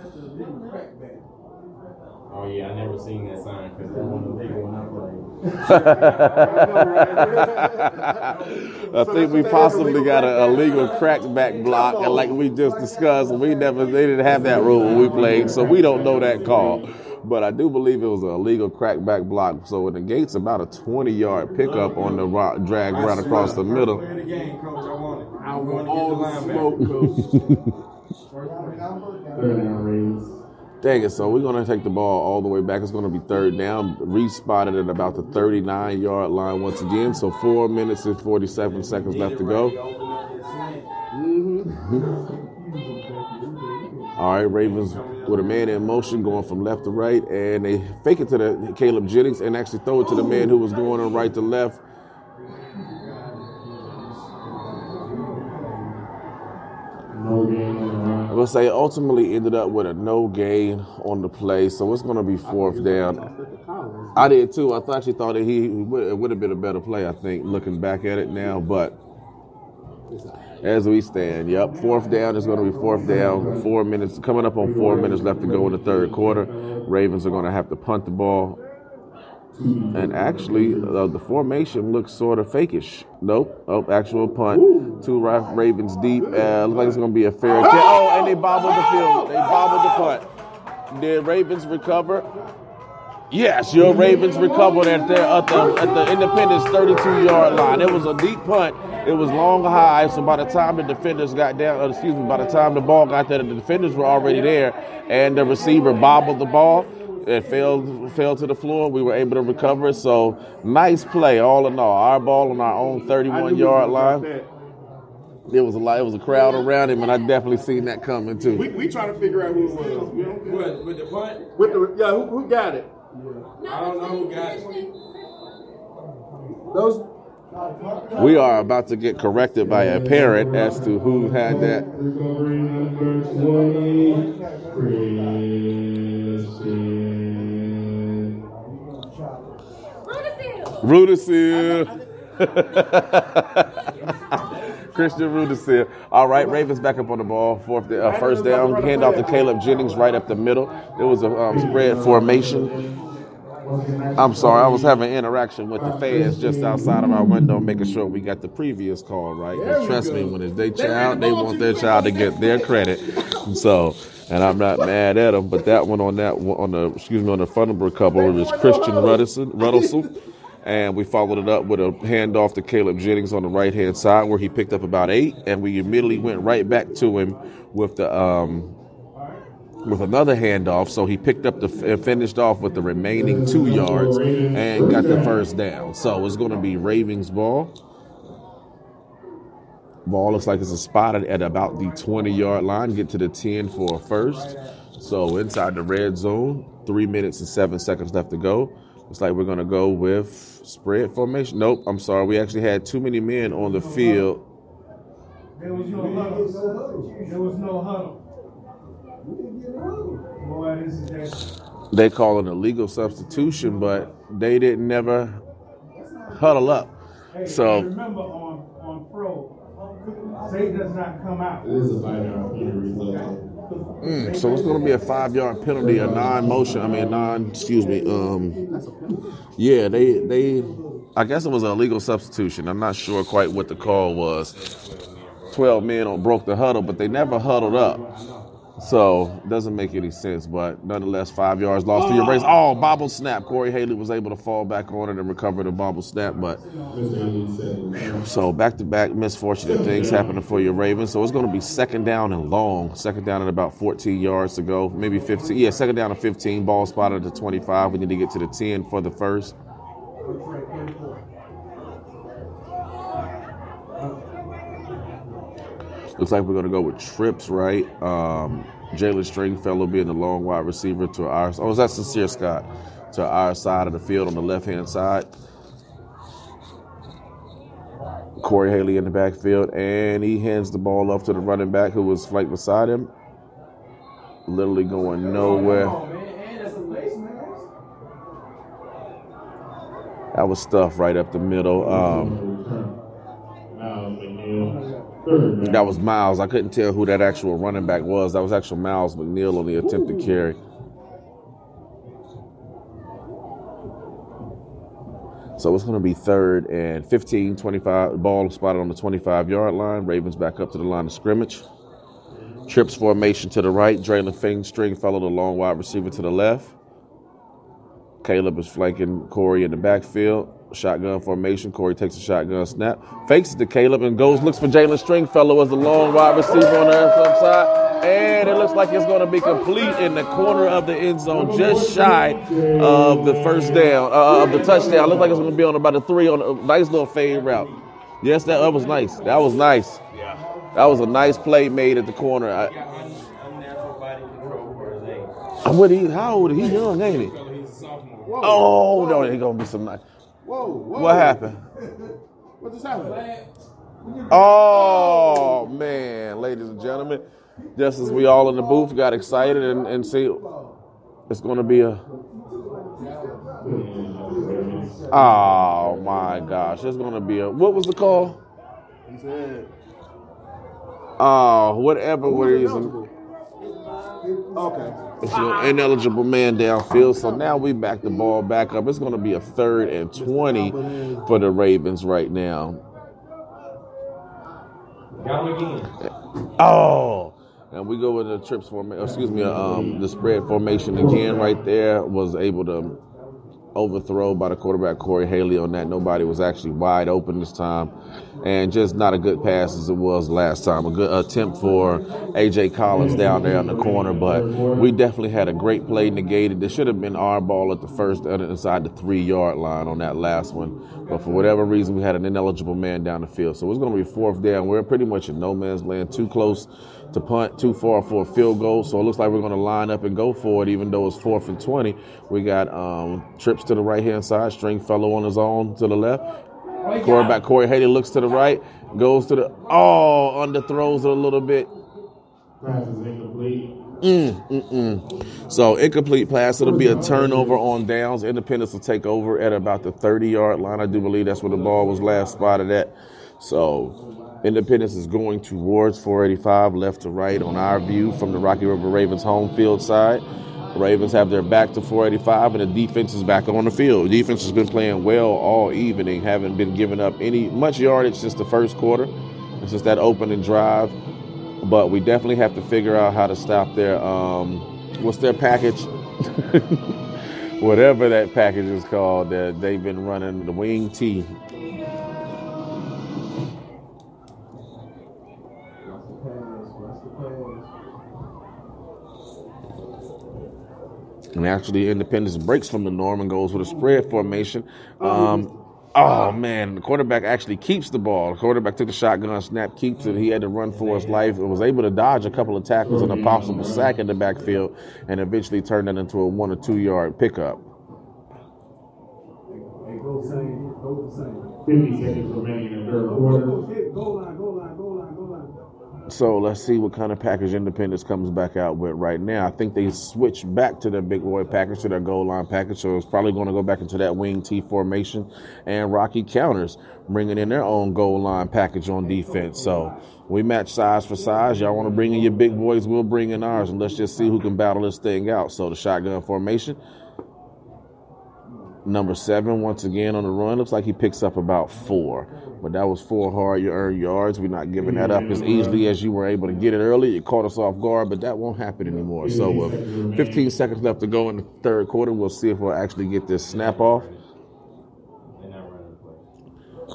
Oh yeah, I never seen that sign because that one of the big one I I think we possibly got a legal crackback block, and like we just discussed, we never they didn't have that rule when we played, so we don't know that call. But I do believe it was a illegal crackback block. So it negates about a 20 yard pickup on the ro- drag right across the middle. Play the game, coach. I want it. I want all all the smoke, Third down, Ravens. Dang it, so we're going to take the ball all the way back. It's going to be third down, respotted at about the 39 yard line once again. So four minutes and 47 seconds left to go. Mm-hmm. All right, Ravens with a man in motion going from left to right, and they fake it to the Caleb Jennings and actually throw it to the man who was going on right to left. No game on the run. I will say ultimately ended up with a no gain on the play, so it's going to be fourth down. I did too. I thought actually thought that he would, it would have been a better play. I think looking back at it now, but as we stand, yep, fourth down is going to be fourth down. Four minutes coming up on four minutes left to go in the third quarter. Ravens are going to have to punt the ball. And actually, uh, the formation looks sort of fakish. Nope. Oh, actual punt. Two Ravens deep. Uh, looks like it's going to be a fair catch. Oh, and they bobbled the field. They bobbled the punt. Did Ravens recover? Yes, your Ravens recovered at the at the, at the Independence 32 yard line. It was a deep punt. It was long high. So by the time the defenders got down, uh, excuse me, by the time the ball got there, the defenders were already there, and the receiver bobbled the ball. It fell fell to the floor. We were able to recover it. So nice play, all in all. Our ball on our own 31 yard line. There was a lot. It was a crowd around him, and I definitely seen that coming too. We, we trying to figure out who it was. We What, with the punt? With the, yeah, who, who got it? I don't know who got it. Those We are about to get corrected by a parent as to who had that. recovery number 20, Rudisill. Christian Rudisill. All right, Ravens back up on the ball. Fourth, uh, first down. Hand off to Caleb Jennings right up the middle. It was a um, spread formation. I'm sorry, I was having interaction with the fans just outside of our window, making sure we got the previous call right. Trust me, when it's their child, they want their child to get their credit. So, and I'm not mad at them, but that one on that one on the excuse me on the Thunderbird couple was Christian Ruddison, Ruddlesel. And we followed it up with a handoff to Caleb Jennings on the right hand side where he picked up about eight, and we immediately went right back to him with the um, with another handoff. So he picked up the finished off with the remaining two yards and got the first down. So it's going to be Ravens ball. Ball looks like it's spotted at about the 20 yard line. Get to the 10 for a first. So inside the red zone, three minutes and seven seconds left to go. Looks like we're going to go with spread formation. Nope, I'm sorry. We actually had too many men on the field. There was no huddle. There was no huddle. Boy, this is that. They call it a legal substitution, but they didn't never huddle up. Hey, So remember on on pro, say does not come out. It is a five yard penalty. Mm, so it's going to be a five yard penalty, a non motion. I mean, non. Excuse me. Um, yeah, they they. I guess it was a legal substitution. I'm not sure quite what the call was. Twelve men on broke the huddle, but they never huddled up. So it doesn't make any sense, but nonetheless, five yards lost to your race. Oh, bobble snap. Corey Haley was able to fall back on it and recover the bobble snap, but so back to back misfortunate things happening for your Ravens. So it's going to be second down and long. Second down and about 14 yards to go, maybe 15. Yeah, second down and 15. Ball spotted at the 25. We need to get to the 10 for the first. Looks like we're going to go with trips, right? Um, Jalen Stringfellow being the long wide receiver to our. Oh, is that Sincere Scott? To our side of the field on the left hand side. Corey Haley in the backfield, and he hands the ball off to the running back who was flanked beside him. Literally going nowhere. That was stuff right up the middle. Um, Mm-hmm. that was Miles. I couldn't tell who that actual running back was. That was actual Miles McNeil on the attempted carry. So it's going to be third and 15, 25. Ball spotted on the 25 yard line. Ravens back up to the line of scrimmage. Trips formation to the right. Draylon Fing Stringfellow, the long wide receiver to the left. Caleb is flanking Corey in the backfield. Shotgun formation. Corey takes a shotgun snap. Fakes it to Caleb and goes, looks for Jalen Stringfellow as the long wide receiver on the left side. And it looks like it's going to be complete in the corner of the end zone, just shy of the first down, uh, of the touchdown. Looks like it's going to be on about a three on a nice little fade route. Yes, that, that was nice. That was nice. Yeah. That was a nice play made at the corner. I, what he? How old? Is he young, ain't he? Oh no, he gonna be some nice. Whoa, whoa. What happened? What just happened? Oh man, ladies and gentlemen, just as we all in the booth got excited and, and see, it's going to be a. Oh my gosh, it's going to be a. What was the call? He said. Oh, whatever reason. Okay. It's an ineligible man downfield. So now we back the ball back up. It's going to be a third and 20 for the Ravens right now. Again. Oh, and we go with the trips formation. Excuse me, um, the spread formation again. Right there was able to overthrow by the quarterback Corey Haley on that. Nobody was actually wide open this time, and just not a good pass as it was last time. A good attempt for AJ Collins down there in the corner, but we definitely had a great play negated. There should have been our ball at the first inside the three yard line on that last one, but for whatever reason we had an ineligible man down the field. So it's going to be fourth down. We're pretty much in no man's land, too close to punt, too far for a field goal. So it looks like we're going to line up and go for it, even though it's fourth and 20. We got um, trips to the right hand side, Stringfellow on his own to the left. Quarterback Corey Haley looks to the right, goes to the, oh, underthrows it a little bit. Pass is incomplete. Mm, mm, mm. So incomplete pass. It'll be a turnover on downs. Independence will take over at about the 30 yard line. I do believe that's where the ball was last spotted at. So Independence is going towards 485, left to right on our view from the Rocky River Ravens home field side. Ravens have their back to 485, and the defense is back on the field. Defense has been playing well all evening, haven't been giving up any much yardage since the first quarter, and since that opening drive. But we definitely have to figure out how to stop their um, what's their package, whatever that package is called that they've been running, the wing T. And actually, Independence breaks from the norm and goes with a spread formation. Um, oh man, the quarterback actually keeps the ball. The quarterback took the shotgun snap, keeps it. He had to run for his life and was able to dodge a couple of tackles and a possible sack in the backfield, and eventually turned that into a one or two yard pickup. 50 seconds remaining in the third quarter. Goal line, goal line, goal line, goal line. So let's see what kind of package Independence comes back out with right now. I think they switched back to their big boy package, to their goal line package. So it's probably going to go back into that wing T formation. And Rocky counters, bringing in their own goal line package on defense. So we match size for size. Y'all want to bring in your big boys, we'll bring in ours. And let's just see who can battle this thing out. So the shotgun formation. Number seven, once again on the run, looks like he picks up about four. But that was four hard you earned yards. We're not giving that up as mm-hmm. easily as you were able to get it early. It caught us off guard, but that won't happen anymore. So, with 15 seconds left to go in the third quarter, we'll see if we'll actually get this snap off.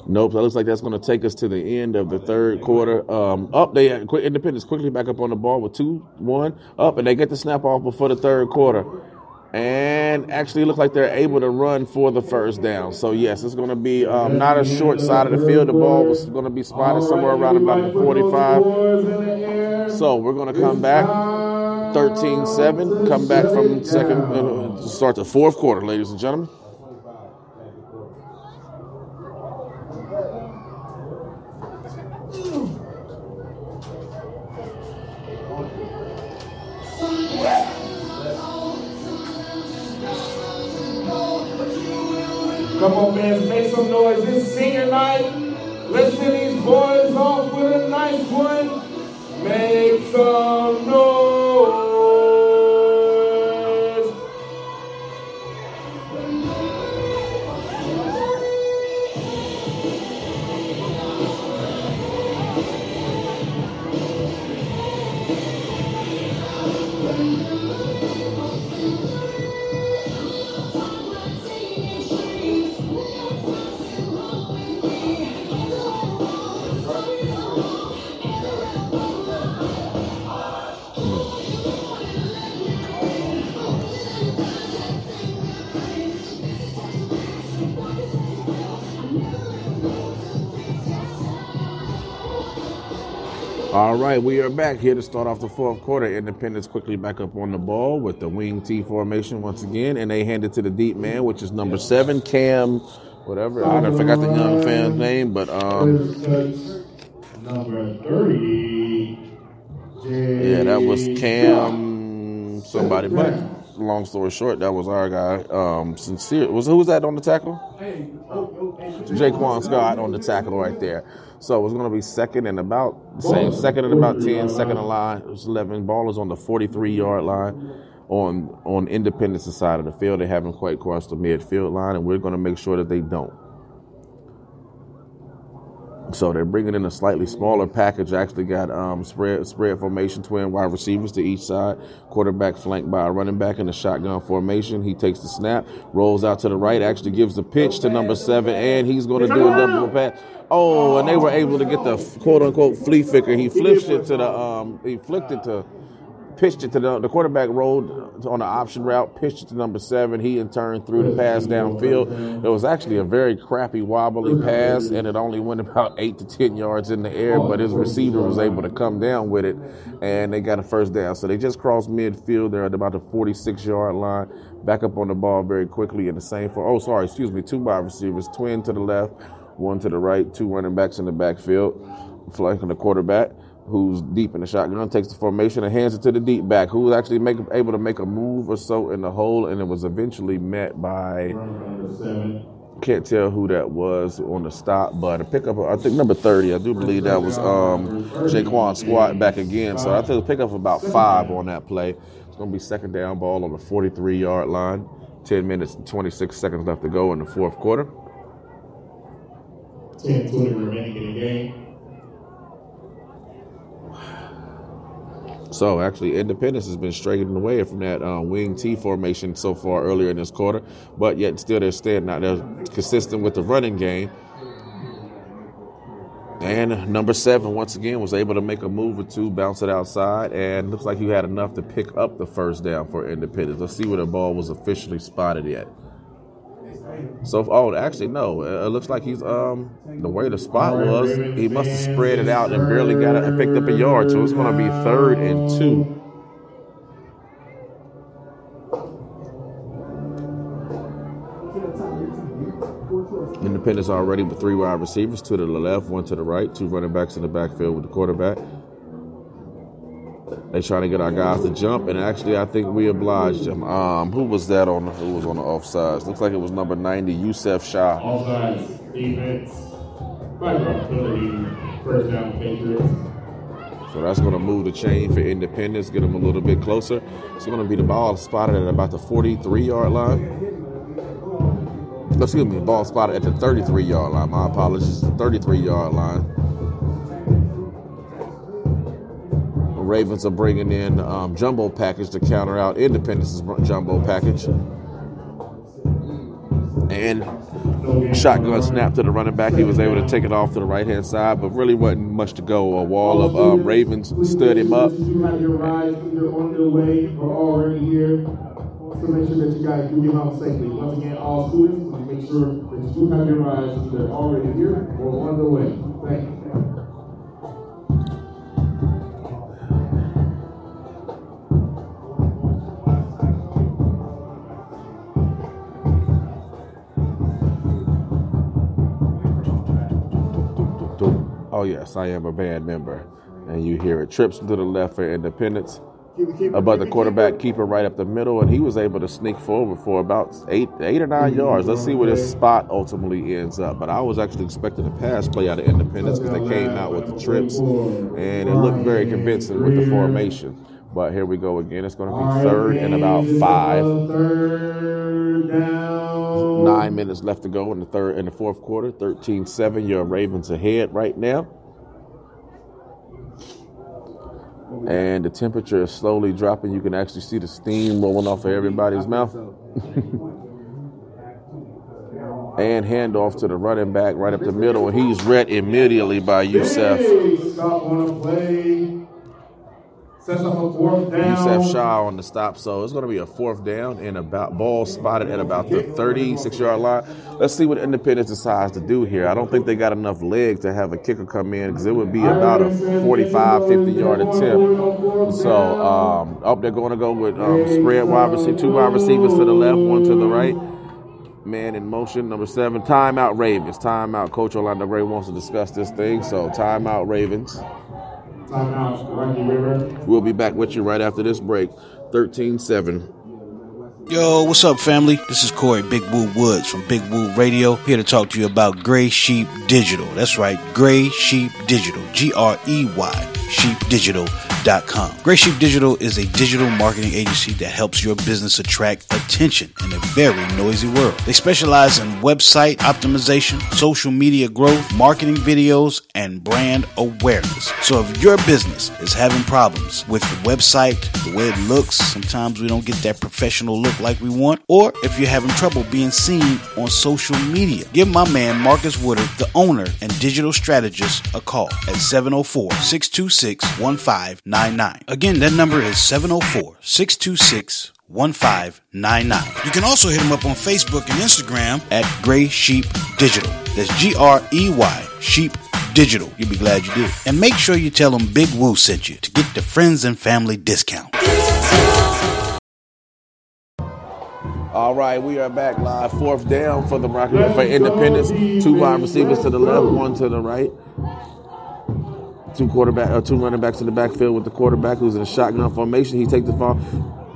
Nope, that looks like that's going to take us to the end of the third quarter. Um, up, they Independence quickly back up on the ball with two, one up, and they get the snap off before the third quarter. And actually, look like they're able to run for the first down. So yes, it's going to be um, not a short side of the field. The ball was going to be spotted somewhere around about the 45. So we're going to come back 13-7. Come back from second, uh, start the fourth quarter, ladies and gentlemen. Make some. It's senior night. Let's send these boys off with a nice one. Make some noise. All right, we are back here to start off the fourth quarter. Independence quickly back up on the ball with the wing T formation once again, and they hand it to the deep man, which is number seven, Cam, whatever. I forgot the young fan's name, but um, Number 30. yeah, that was Cam somebody. But long story short, that was our guy. Um, sincere was who was that on the tackle? Jaquan Scott on the tackle right there. So it was going to be second and about same, second and about 10, second and line. It was 11. Ball is on the 43 yard line on on Independence side of the field. They haven't quite crossed the midfield line, and we're going to make sure that they don't. So they're bringing in a slightly smaller package. Actually got um, spread spread formation, twin wide receivers to each side. Quarterback flanked by a running back in the shotgun formation. He takes the snap, rolls out to the right, actually gives the pitch to number seven, and he's going to do a double pass. Oh, and they were able to get the quote unquote flea flicker. He flipped it to the um, he flicked it to pitched it to the, the quarterback rolled on the option route, pitched it to number seven. He in turn threw the pass downfield. It was actually a very crappy, wobbly pass, and it only went about eight to ten yards in the air. But his receiver was able to come down with it, and they got a first down. So they just crossed midfield. They're at about the 46 yard line. Back up on the ball very quickly in the same for. Oh, sorry, excuse me. Two wide receivers, twin to the left, one to the right, two running backs in the backfield, flanking the quarterback who's deep in the shotgun, takes the formation and hands it to the deep back, who was actually make, able to make a move or so in the hole, and it was eventually met by. Can't tell who that was on the stop, but a pickup. I think number thirty. I do believe that was um, Jaquan Scott back again. So I think a pick up about five on that play. It's going to be second down ball on the forty-three yard line. Ten minutes and twenty-six seconds left to go in the fourth quarter. 10 20 remaining in the game. So actually, Independence has been straying away from that uh, wing T formation so far earlier in this quarter, but yet still they're staying out. They're consistent with the running game. And number seven, once again, was able to make a move or two, bounce it outside, and looks like he had enough to pick up the first down for Independence. Let's see where the ball was officially spotted yet. So, oh, actually, no. It looks like he's um the way the spot was. He must have spread it out and barely got it and picked up a yard. So it's going to be third and two. Independence already with three wide receivers, two to the left, one to the right, two running backs in the backfield with the quarterback. They trying to get our guys to jump, and actually, I think we obliged them. Um, who was that on? Who was on the offsides? Looks like it was number ninety, Yusef Shah. Offsides, defense. First down Patriots. So that's going to move the chain for Independence, get them a little bit closer. It's going to be the ball spotted at about the forty-three yard line. excuse me, ball spotted at the 33 yard line. My apologies, the 33 yard line. Ravens are bringing in um, jumbo package to counter out Independence's jumbo package. And shotgun snap to the running back. He was able to take it off to the right hand side, but really wasn't much to go. A wall of um, Ravens stood him up. You have your rides either on way or already here. Make sure that you guys do get home safely. Once again, all students, make sure that you do have your rides either already here or on the way. Thank you. Oh yes, I am a band member, and you hear it. Trips to the left for Independence. About the quarterback keeper right up the middle, and he was able to sneak forward for about eight, eight or nine yards. Let's see where this spot ultimately ends up. But I was actually expecting a pass play out of Independence because they came out with the trips, and it looked very convincing with the formation. But here we go again. It's going to be third and about five. Nine minutes left to go in the third in the fourth quarter. 13-7. Your Ravens ahead right now. And the temperature is slowly dropping. You can actually see the steam rolling off of everybody's mouth. and handoff to the running back right up the middle, and he's read immediately by Youssef. Sets up a fourth down. Youssef Shaw on the stop. So it's going to be a fourth down and about ball spotted at about the 36 yard line. Let's see what Independence decides to do here. I don't think they got enough leg to have a kicker come in because it would be about a 45, 50 yard attempt. So um, up they're going to go with um, spread wide receiver, two wide receivers to the left, one to the right. Man in motion, number seven. Timeout Ravens. Timeout. Coach Orlando Gray wants to discuss this thing. So timeout Ravens. Timeout, Rocky River. We'll be back with you right after this break. 13 7. Yo, what's up, family? This is Corey Big Woo Woods from Big Woo Radio, here to talk to you about Gray Sheep Digital. That's right, Gray Sheep Digital. G R E Y, sheepdigital.com. Gray Sheep Digital is a digital marketing agency that helps your business attract attention in a very noisy world. They specialize in website optimization, social media growth, marketing videos, and brand awareness. So if your business is having problems with the website, the way it looks, sometimes we don't get that professional look like we want, or if you're having trouble being seen on social media, give my man Marcus Woodard, the owner and digital strategist, a call at 704 626 1599. Oh Again, that number is 704 626 1599. You can also hit him up on Facebook and Instagram at Gray Sheep Digital. That's G R E Y Sheep Digital. You'll be glad you did. And make sure you tell them Big Woo sent you to get the friends and family discount. All right, we are back live. Fourth down for the Rocky for Independence. Two wide receivers to the left, one to the right. Two quarterback, uh, two running backs in the backfield with the quarterback who's in a shotgun formation. He takes the ball,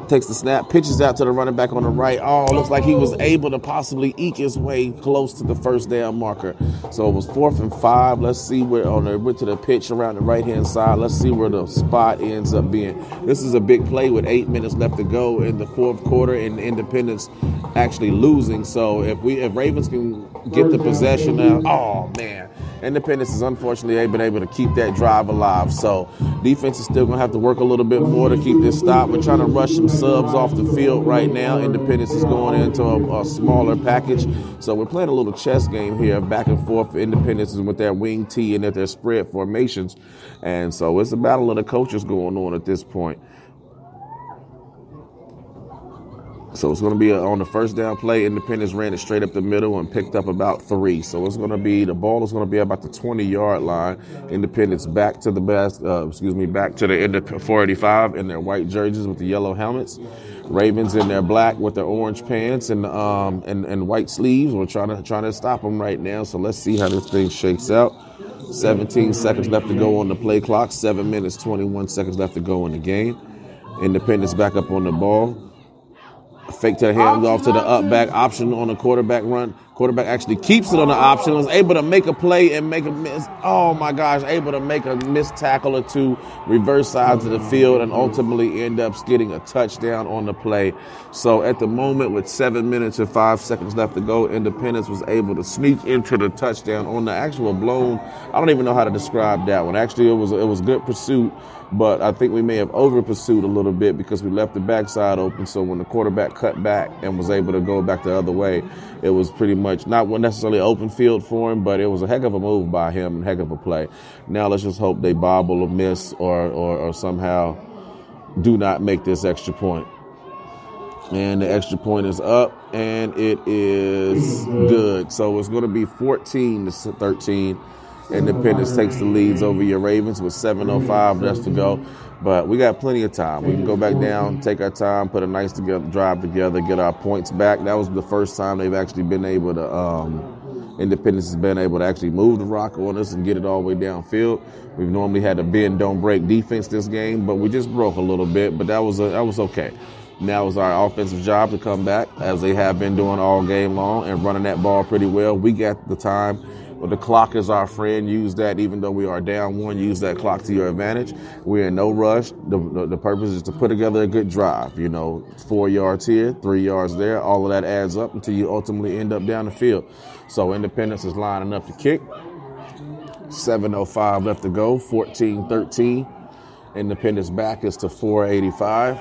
takes the snap, pitches out to the running back on the right. Oh, looks like he was able to possibly eke his way close to the first down marker. So it was fourth and five. Let's see where on the went to the pitch around the right hand side. Let's see where the spot ends up being. This is a big play with eight minutes left to go in the fourth quarter, and Independence actually losing. So if we if Ravens can get the possession now, oh man. Independence has unfortunately been able to keep that drive alive. So defense is still going to have to work a little bit more to keep this stop. We're trying to rush some subs off the field right now. Independence is going into a, a smaller package. So we're playing a little chess game here, back and forth. Independence is with their wing T and their spread formations. And so it's a battle of the coaches going on at this point. So it's going to be a, on the first down play. Independence ran it straight up the middle and picked up about three. So it's going to be the ball is going to be about the 20 yard line. Independence back to the best, uh, excuse me, back to the end of 485 in their white jerseys with the yellow helmets. Ravens in their black with their orange pants and um and, and white sleeves. We're trying to trying to stop them right now. So let's see how this thing shakes out. 17 seconds left to go on the play clock. Seven minutes, 21 seconds left to go in the game. Independence back up on the ball. Fake to the hands off to the up back option on the quarterback run. Quarterback actually keeps it on the option, was able to make a play and make a miss. Oh my gosh, able to make a missed tackle or two, reverse sides of the field, and ultimately end up getting a touchdown on the play. So at the moment, with seven minutes and five seconds left to go, Independence was able to sneak into the touchdown on the actual blown. I don't even know how to describe that one. Actually, it was it was good pursuit, but I think we may have over pursued a little bit because we left the backside open. So when the quarterback cut back and was able to go back the other way, it was pretty much not necessarily open field for him, but it was a heck of a move by him and heck of a play. Now let's just hope they bobble or miss or, or, or somehow do not make this extra point. And the extra point is up, and it is mm-hmm. good. So it's going to be 14 to 13. Independence takes the leads over your Ravens with 7:05 left to go. But we got plenty of time. We can go back down, take our time, put a nice together, drive together, get our points back. That was the first time they've actually been able to. Um, Independence has been able to actually move the rock on us and get it all the way downfield. We've normally had a bend don't break defense this game, but we just broke a little bit. But that was a, that was okay. Now it's our offensive job to come back as they have been doing all game long and running that ball pretty well. We got the time. The clock is our friend. Use that, even though we are down one. Use that clock to your advantage. We're in no rush. The, the, the purpose is to put together a good drive. You know, four yards here, three yards there. All of that adds up until you ultimately end up down the field. So Independence is lining up to kick. 7.05 left to go. 14-13. Independence back is to 485.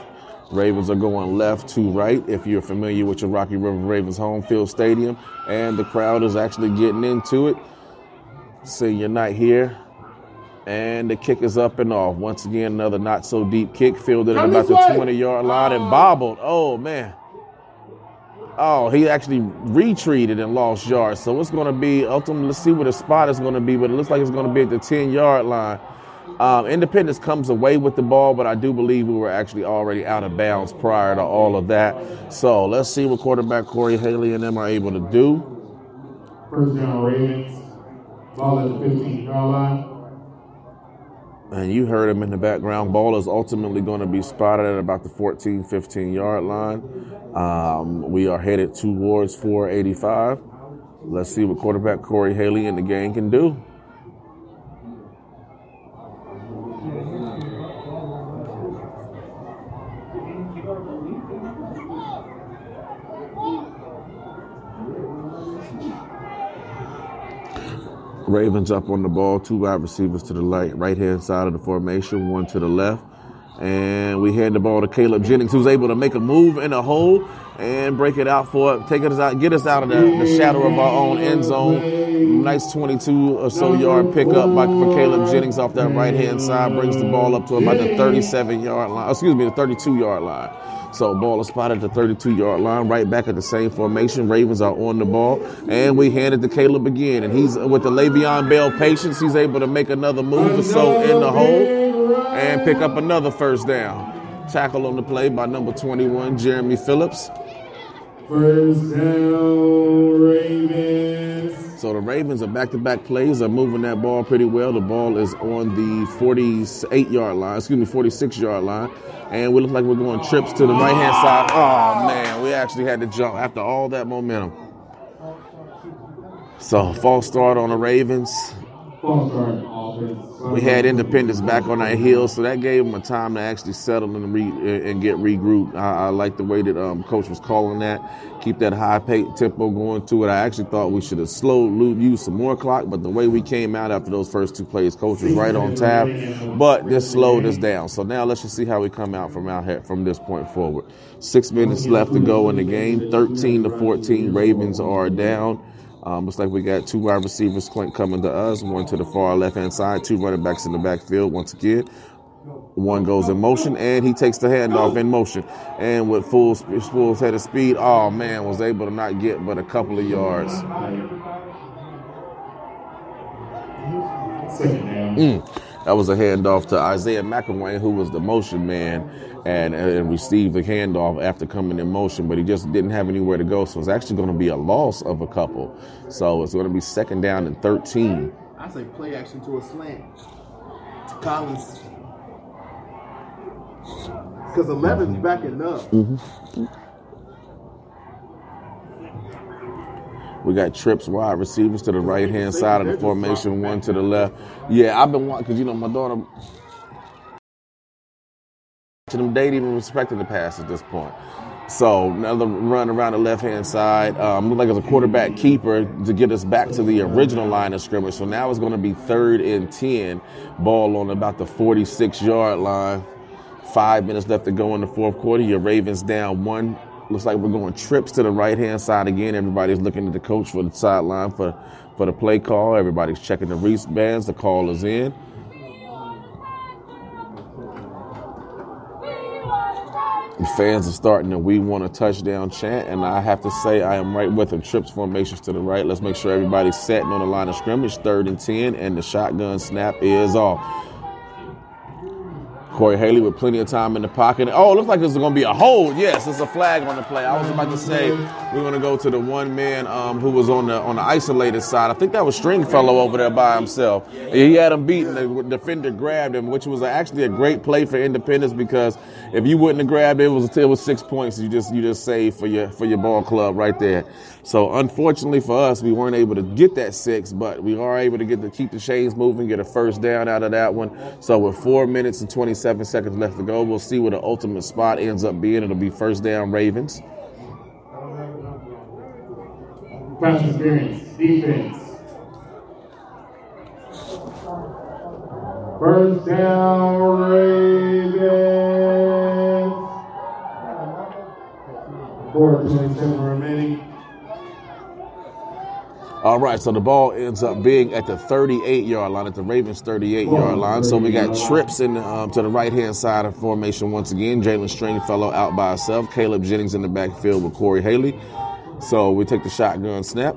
Ravens are going left to right if you're familiar with your Rocky River Ravens home field stadium. And the crowd is actually getting into it. Senior not here. And the kick is up and off. Once again, another not so deep kick, fielded at about the 20 yard line and bobbled. Oh, man. Oh, he actually retreated and lost yards. So it's going to be ultimately, let's see where the spot is going to be, but it looks like it's going to be at the 10 yard line. Um, Independence comes away with the ball, but I do believe we were actually already out of bounds prior to all of that. So let's see what quarterback Corey Haley and them are able to do. First down, Ravens. Ball at the 15 yard line. And you heard him in the background. Ball is ultimately going to be spotted at about the 14, 15 yard line. Um, we are headed towards 485. Let's see what quarterback Corey Haley and the gang can do. Ravens up on the ball, two wide receivers to the right, right hand side of the formation, one to the left. And we hand the ball to Caleb Jennings, who's able to make a move in a hole and break it out for it, take us out, get us out of the, the shadow of our own end zone. Nice 22 or so yard pickup by for Caleb Jennings off that right hand side, brings the ball up to about the 37 yard line, excuse me, the 32 yard line. So ball is spotted at the 32 yard line, right back at the same formation. Ravens are on the ball, and we hand it to Caleb again, and he's with the Le'Veon Bell patience. He's able to make another move or so in the hole and pick up another first down. Tackle on the play by number 21, Jeremy Phillips. First down, Ravens. So the Ravens are back-to-back plays, are moving that ball pretty well. The ball is on the 48 yard line, excuse me, 46 yard line. And we look like we're going trips to the right hand side. Oh man, we actually had to jump after all that momentum. So false start on the Ravens. We had Independence back on our heels, so that gave them a time to actually settle and re- and get regrouped. I, I like the way that um, coach was calling that. Keep that high pay tempo going to it. I actually thought we should have slowed, used some more clock, but the way we came out after those first two plays, coach was right on tap. But this slowed us down. So now let's just see how we come out from out head from this point forward. Six minutes left to go in the game. Thirteen to fourteen. Ravens are down. Um, looks like we got two wide receivers coming to us, one to the far left hand side, two running backs in the backfield once again. One goes in motion, and he takes the handoff in motion. And with full full head of speed, oh man, was able to not get but a couple of yards. Mm. That was a handoff to Isaiah McElwain, who was the motion man and, and received the handoff after coming in motion, but he just didn't have anywhere to go. So it's actually going to be a loss of a couple. So it's going to be second down and 13. I say play action to a slant. To Collins. Because 11's backing up. Mm-hmm. We got trips wide receivers to the right hand side of the formation, one to the left. Yeah, I've been watching because you know my daughter. Them they ain't even respecting the pass at this point. So another run around the left hand side. Um, looked like it was a quarterback keeper to get us back to the original line of scrimmage. So now it's going to be third and ten. Ball on about the 46 yard line. Five minutes left to go in the fourth quarter. Your Ravens down one. Looks like we're going trips to the right hand side again. Everybody's looking at the coach for the sideline for for the play call. Everybody's checking the wristbands. The call is in. The fans are starting to we want a touchdown chant, and I have to say I am right with them. Trips formations to the right. Let's make sure everybody's setting on the line of scrimmage, third and ten, and the shotgun snap is off. Corey Haley with plenty of time in the pocket. Oh, it looks like this is going to be a hold. Yes, it's a flag on the play. I was about to say we're going to go to the one man um, who was on the on the isolated side. I think that was Stringfellow over there by himself. He had him beaten. The defender grabbed him, which was actually a great play for Independence because if you wouldn't have grabbed it, it was it was six points. You just you just saved for your for your ball club right there. So unfortunately for us, we weren't able to get that six, but we are able to get to keep the chains moving, get a first down out of that one. So with four minutes and 27 seconds left to go, we'll see what the ultimate spot ends up being. It'll be first down Ravens. Interference, defense. First down, Ravens. Four twenty-seven remaining. All right, so the ball ends up being at the 38 yard line, at the Ravens 38 yard line. So we got trips in um, to the right hand side of formation once again. Jalen Stringfellow out by himself. Caleb Jennings in the backfield with Corey Haley. So we take the shotgun snap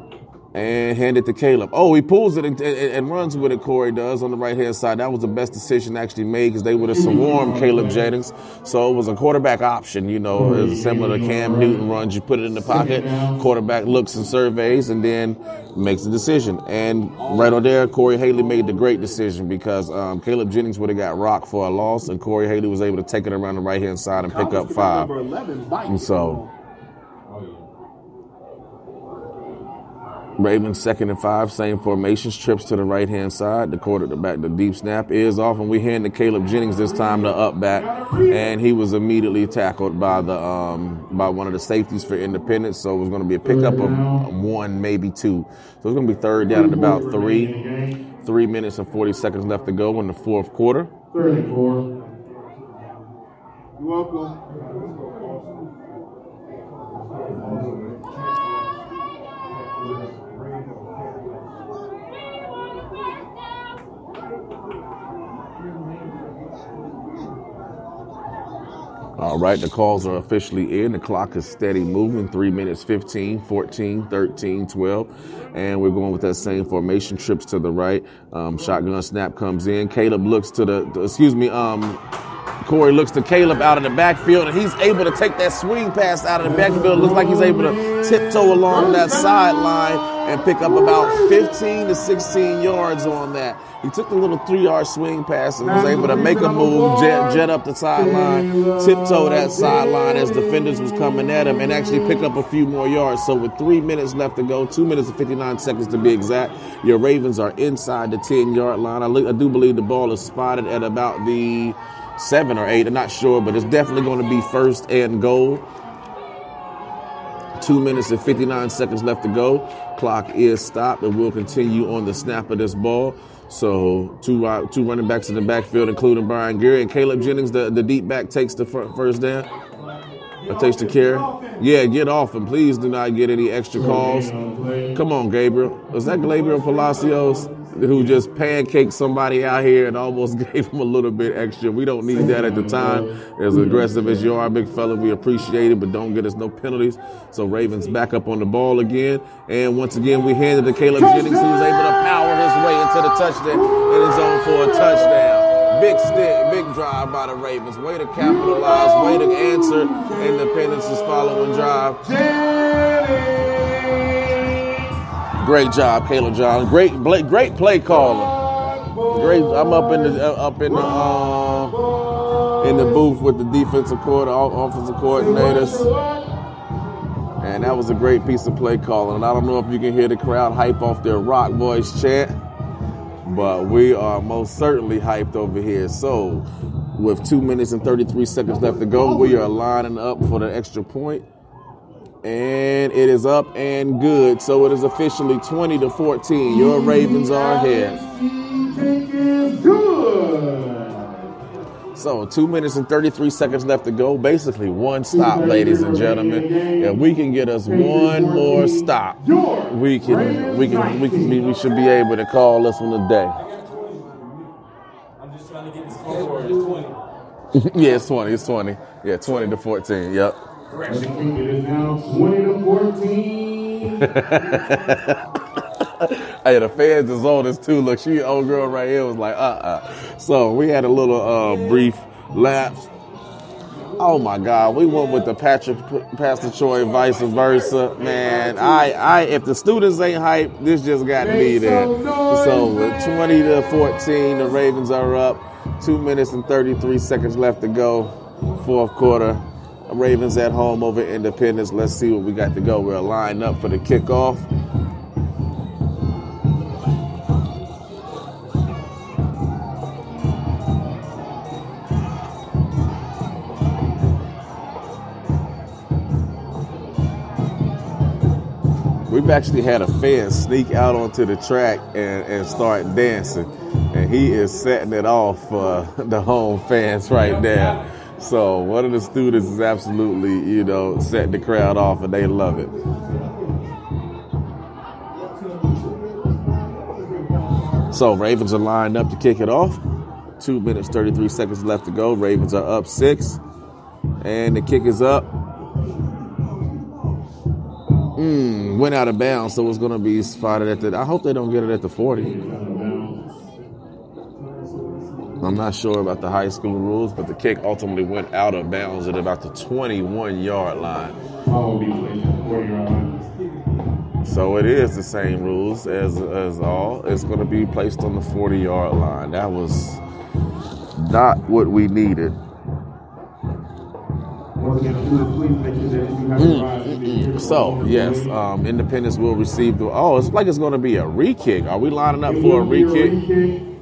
and hand it to Caleb. Oh, he pulls it and, and, and runs with it. Corey does on the right hand side. That was the best decision actually made because they would have swarmed Caleb Jennings. So it was a quarterback option. You know, it's similar to Cam Newton runs. You put it in the pocket. Quarterback looks and surveys and then makes a decision. And right on there, Corey Haley made the great decision because um, Caleb Jennings would have got rocked for a loss, and Corey Haley was able to take it around the right hand side and pick up five. Number 11, bite. And so. Ravens second and five, same formations, trips to the right hand side. The quarter, the deep snap is off, and we hand to Caleb Jennings this time the up back, and he was immediately tackled by the um, by one of the safeties for Independence. So it was going to be a pickup of one, maybe two. So it's going to be third down at about three, three minutes and forty seconds left to go in the fourth quarter. Thirty-four. You're welcome. All right, the calls are officially in. The clock is steady moving. 3 minutes 15, 14, 13, 12. And we're going with that same formation. Trips to the right. Um, shotgun snap comes in. Caleb looks to the- excuse me, um, Corey looks to Caleb out of the backfield, and he's able to take that swing pass out of the backfield. Looks like he's able to tiptoe along that sideline and pick up about 15 to 16 yards on that. He took the little three yard swing pass and was able to make a move, jet, jet up the sideline, tiptoe that sideline as defenders was coming at him, and actually pick up a few more yards. So with three minutes left to go, two minutes and 59 seconds to be exact, your Ravens are inside the 10 yard line. I, I do believe the ball is spotted at about the seven or eight. I'm not sure, but it's definitely going to be first and goal. Two minutes and 59 seconds left to go. Clock is stopped, and we'll continue on the snap of this ball. So two uh, two running backs in the backfield, including Brian Greer and Caleb Jennings. The, the deep back takes the fir- first down. Or takes the carry. Yeah, get off and please do not get any extra calls. Come on, Gabriel. Is that Gabriel Palacios who just pancaked somebody out here and almost gave him a little bit extra? We don't need that at the time. As aggressive as you are, big fella, we appreciate it, but don't get us no penalties. So Ravens back up on the ball again. And once again, we handed to Caleb Jennings, who was able to power his way into the touchdown in his zone for a touchdown. Big stick, big drive by the Ravens. Way to capitalize, way to answer Independence is following drive. Great job, Caleb John. Great, great play caller. Great. I'm up in the uh, up in the uh, in the booth with the defensive court, offensive coordinators. And that was a great piece of play calling. And I don't know if you can hear the crowd hype off their Rock Boys chant, but we are most certainly hyped over here. So, with two minutes and 33 seconds left to go, we are lining up for the extra point. And it is up and good. So it is officially 20 to 14. Your Ravens are ahead. So two minutes and 33 seconds left to go. Basically one stop, ladies and gentlemen. If we can get us one more stop, we can we can we can be, we should be able to call this one a day. I'm just trying to get the score. It's 20. yeah, it's 20. It's 20. Yeah, 20 to 14. Yep. Correction. It is now 20 to 14. hey, the fans is on this too. Look, she old girl right here was like, uh uh So we had a little uh brief lapse. Oh my God, we went with the Patrick Pastor Troy, vice versa. Man, I, I, if the students ain't hype, this just got me there. So 20 to 14, the Ravens are up. Two minutes and 33 seconds left to go. Fourth quarter. Ravens at home over Independence. Let's see what we got to go. We're lined up for the kickoff. We've actually had a fan sneak out onto the track and, and start dancing. And he is setting it off for the home fans right there. So one of the students is absolutely, you know, setting the crowd off and they love it. So Ravens are lined up to kick it off. Two minutes, 33 seconds left to go. Ravens are up six. And the kick is up. Mm, went out of bounds, so it's going to be spotted at the. I hope they don't get it at the 40. I'm not sure about the high school rules, but the kick ultimately went out of bounds at about the 21 yard line. So it is the same rules as as all. It's going to be placed on the 40 yard line. That was not what we needed. So yes, um, Independence will receive the. Oh, it's like it's going to be a re-kick. Are we lining up for a re-kick?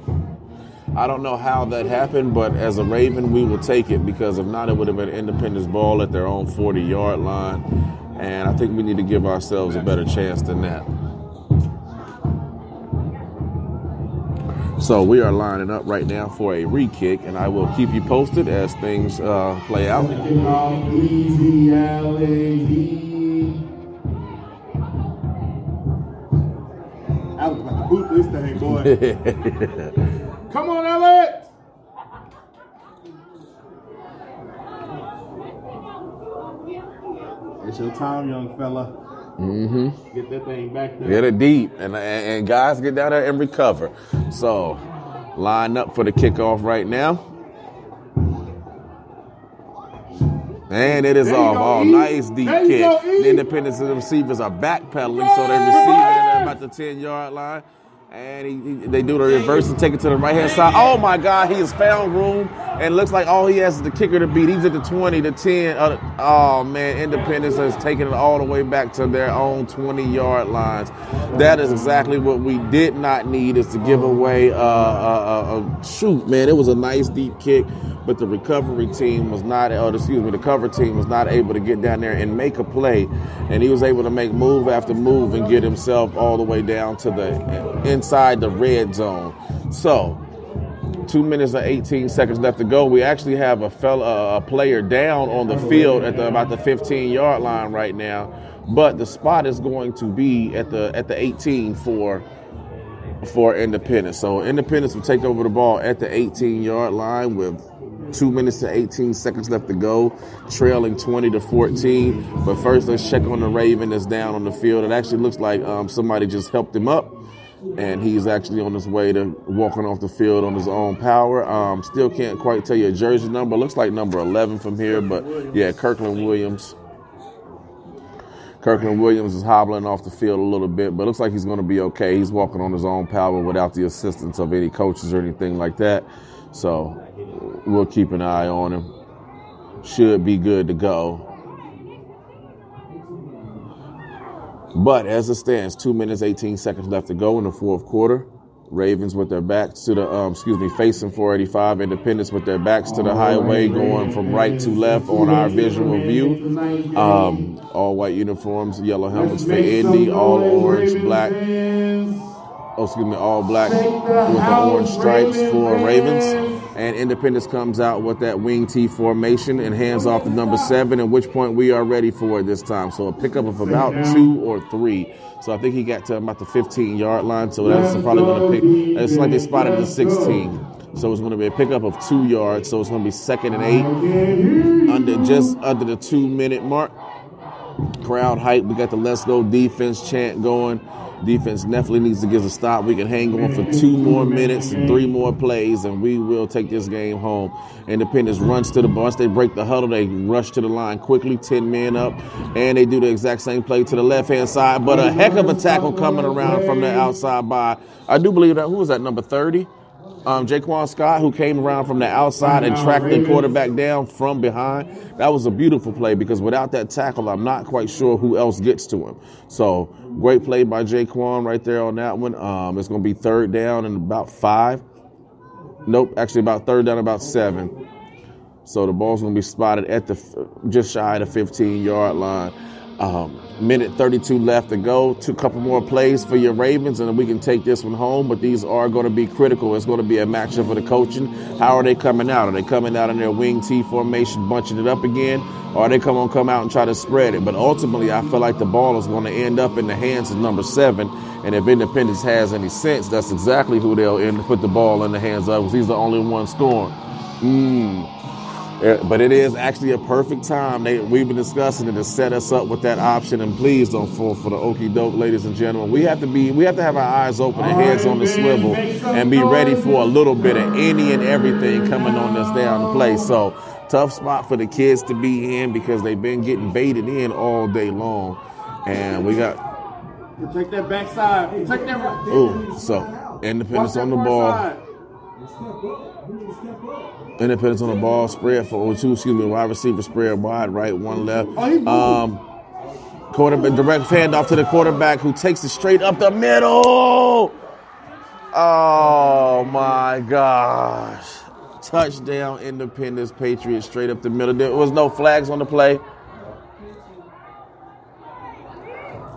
I don't know how that happened, but as a Raven, we will take it because if not, it would have been Independence ball at their own 40 yard line. And I think we need to give ourselves a better chance than that. So we are lining up right now for a re kick, and I will keep you posted as things uh, play out. I was about to boot this thing, boy. Come on, Alex. It's your time, young fella. Mm-hmm. Get that thing back there. Get it deep, and, and and guys get down there and recover. So, line up for the kickoff right now. And it is There off. Oh, nice deep There you kick. go. The Independence receivers are backpedaling, so they receive it at about the 10 yard line. And he, he- they do the reverse and take it to the right hand side. Oh my God, he has found room and looks like all he has is the kicker to beat. He's at the 20, the 10. Uh, oh man, Independence has taken it all the way back to their own 20 yard lines. That is exactly what we did not need is to give away uh, a, a, a shoot, man. It was a nice deep kick, but the recovery team was not, or excuse me, the cover team was not able to get down there and make a play. And he was able to make move after move and get himself all the way down to the inside the red zone. So, two minutes and 18 seconds left to go. We actually have a fella, a player down on the field at the, about the 15 yard line right now, but the spot is going to be at the at the 18 for for Independence. So Independence will take over the ball at the 18 yard line with two minutes and 18 seconds left to go, trailing 20 to 14. But first, let's check on the Raven that's down on the field. It actually looks like um, somebody just helped him up. And he's actually on his way to walking off the field on his own power. Um, still can't quite tell you a jersey number. Looks like number 11 from here, but yeah, Kirkland Williams. Kirkland Williams is hobbling off the field a little bit, but looks like he's going to be okay. He's walking on his own power without the assistance of any coaches or anything like that. So we'll keep an eye on him. Should be good to go. But as it stands, two minutes, 18 seconds left to go in the fourth quarter. Ravens with their backs to the, um, excuse me, facing 485. Independence with their backs to the highway, going from right to left on our visual view. Um, all white uniforms, yellow helmets for Indy, all orange, black. Oh, excuse me, all black with the orange stripes for Ravens. And Independence comes out with that wing T formation and hands off to number seven, at which point we are ready for it this time. So a pickup of about two or three. So I think he got to about the 15 yard line. So that's probably going to pick. It's like they spotted the 16. So it's going to be a pickup of two yards. So it's going to be second and eight, under just under the two minute mark. Crowd hype. We got the let's go defense chant going. Defense definitely needs to us a stop. We can hang on for two more minutes and three more plays, and we will take this game home. Independence runs to the once they break the huddle, they rush to the line quickly, ten men up, and they do the exact same play to the left hand side. But a heck of a tackle coming around from the outside by I do believe that who was that number thirty? um, Jaquan Scott, who came around from the outside and tracked the quarterback down from behind. That was a beautiful play because without that tackle, I'm not quite sure who else gets to him. So great play by Jaquan right there on that one. Um, it's going to be third down and about five. Nope, actually about third down, about seven. So the ball's going to be spotted at the just shy of the 15 yard line. Um, minute 32 left to go. Two couple more plays for your Ravens, and we can take this one home. But these are going to be critical. It's going to be a matchup for the coaching. How are they coming out? Are they coming out in their wing T formation, bunching it up again, or are they come on come out and try to spread it? But ultimately, I feel like the ball is going to end up in the hands of number seven. And if Independence has any sense, that's exactly who they'll end put the ball in the hands of, because he's the only one scoring. Mm. But it is actually a perfect time. They, we've been discussing it to set us up with that option. And please don't fall for the okey doke, ladies and gentlemen. We have to be, we have to have our eyes open and heads on the swivel, and be ready for a little bit of any and everything coming on us down the play. So tough spot for the kids to be in because they've been getting baited in all day long, and we got Take that backside. Take that right. ooh so independence on the ball. Independence on the ball, spread for oh, two, excuse me, wide receiver spread wide, right, one left. Um, quarterback, direct handoff to the quarterback who takes it straight up the middle. Oh my gosh. Touchdown, Independence, Patriots, straight up the middle. There was no flags on the play.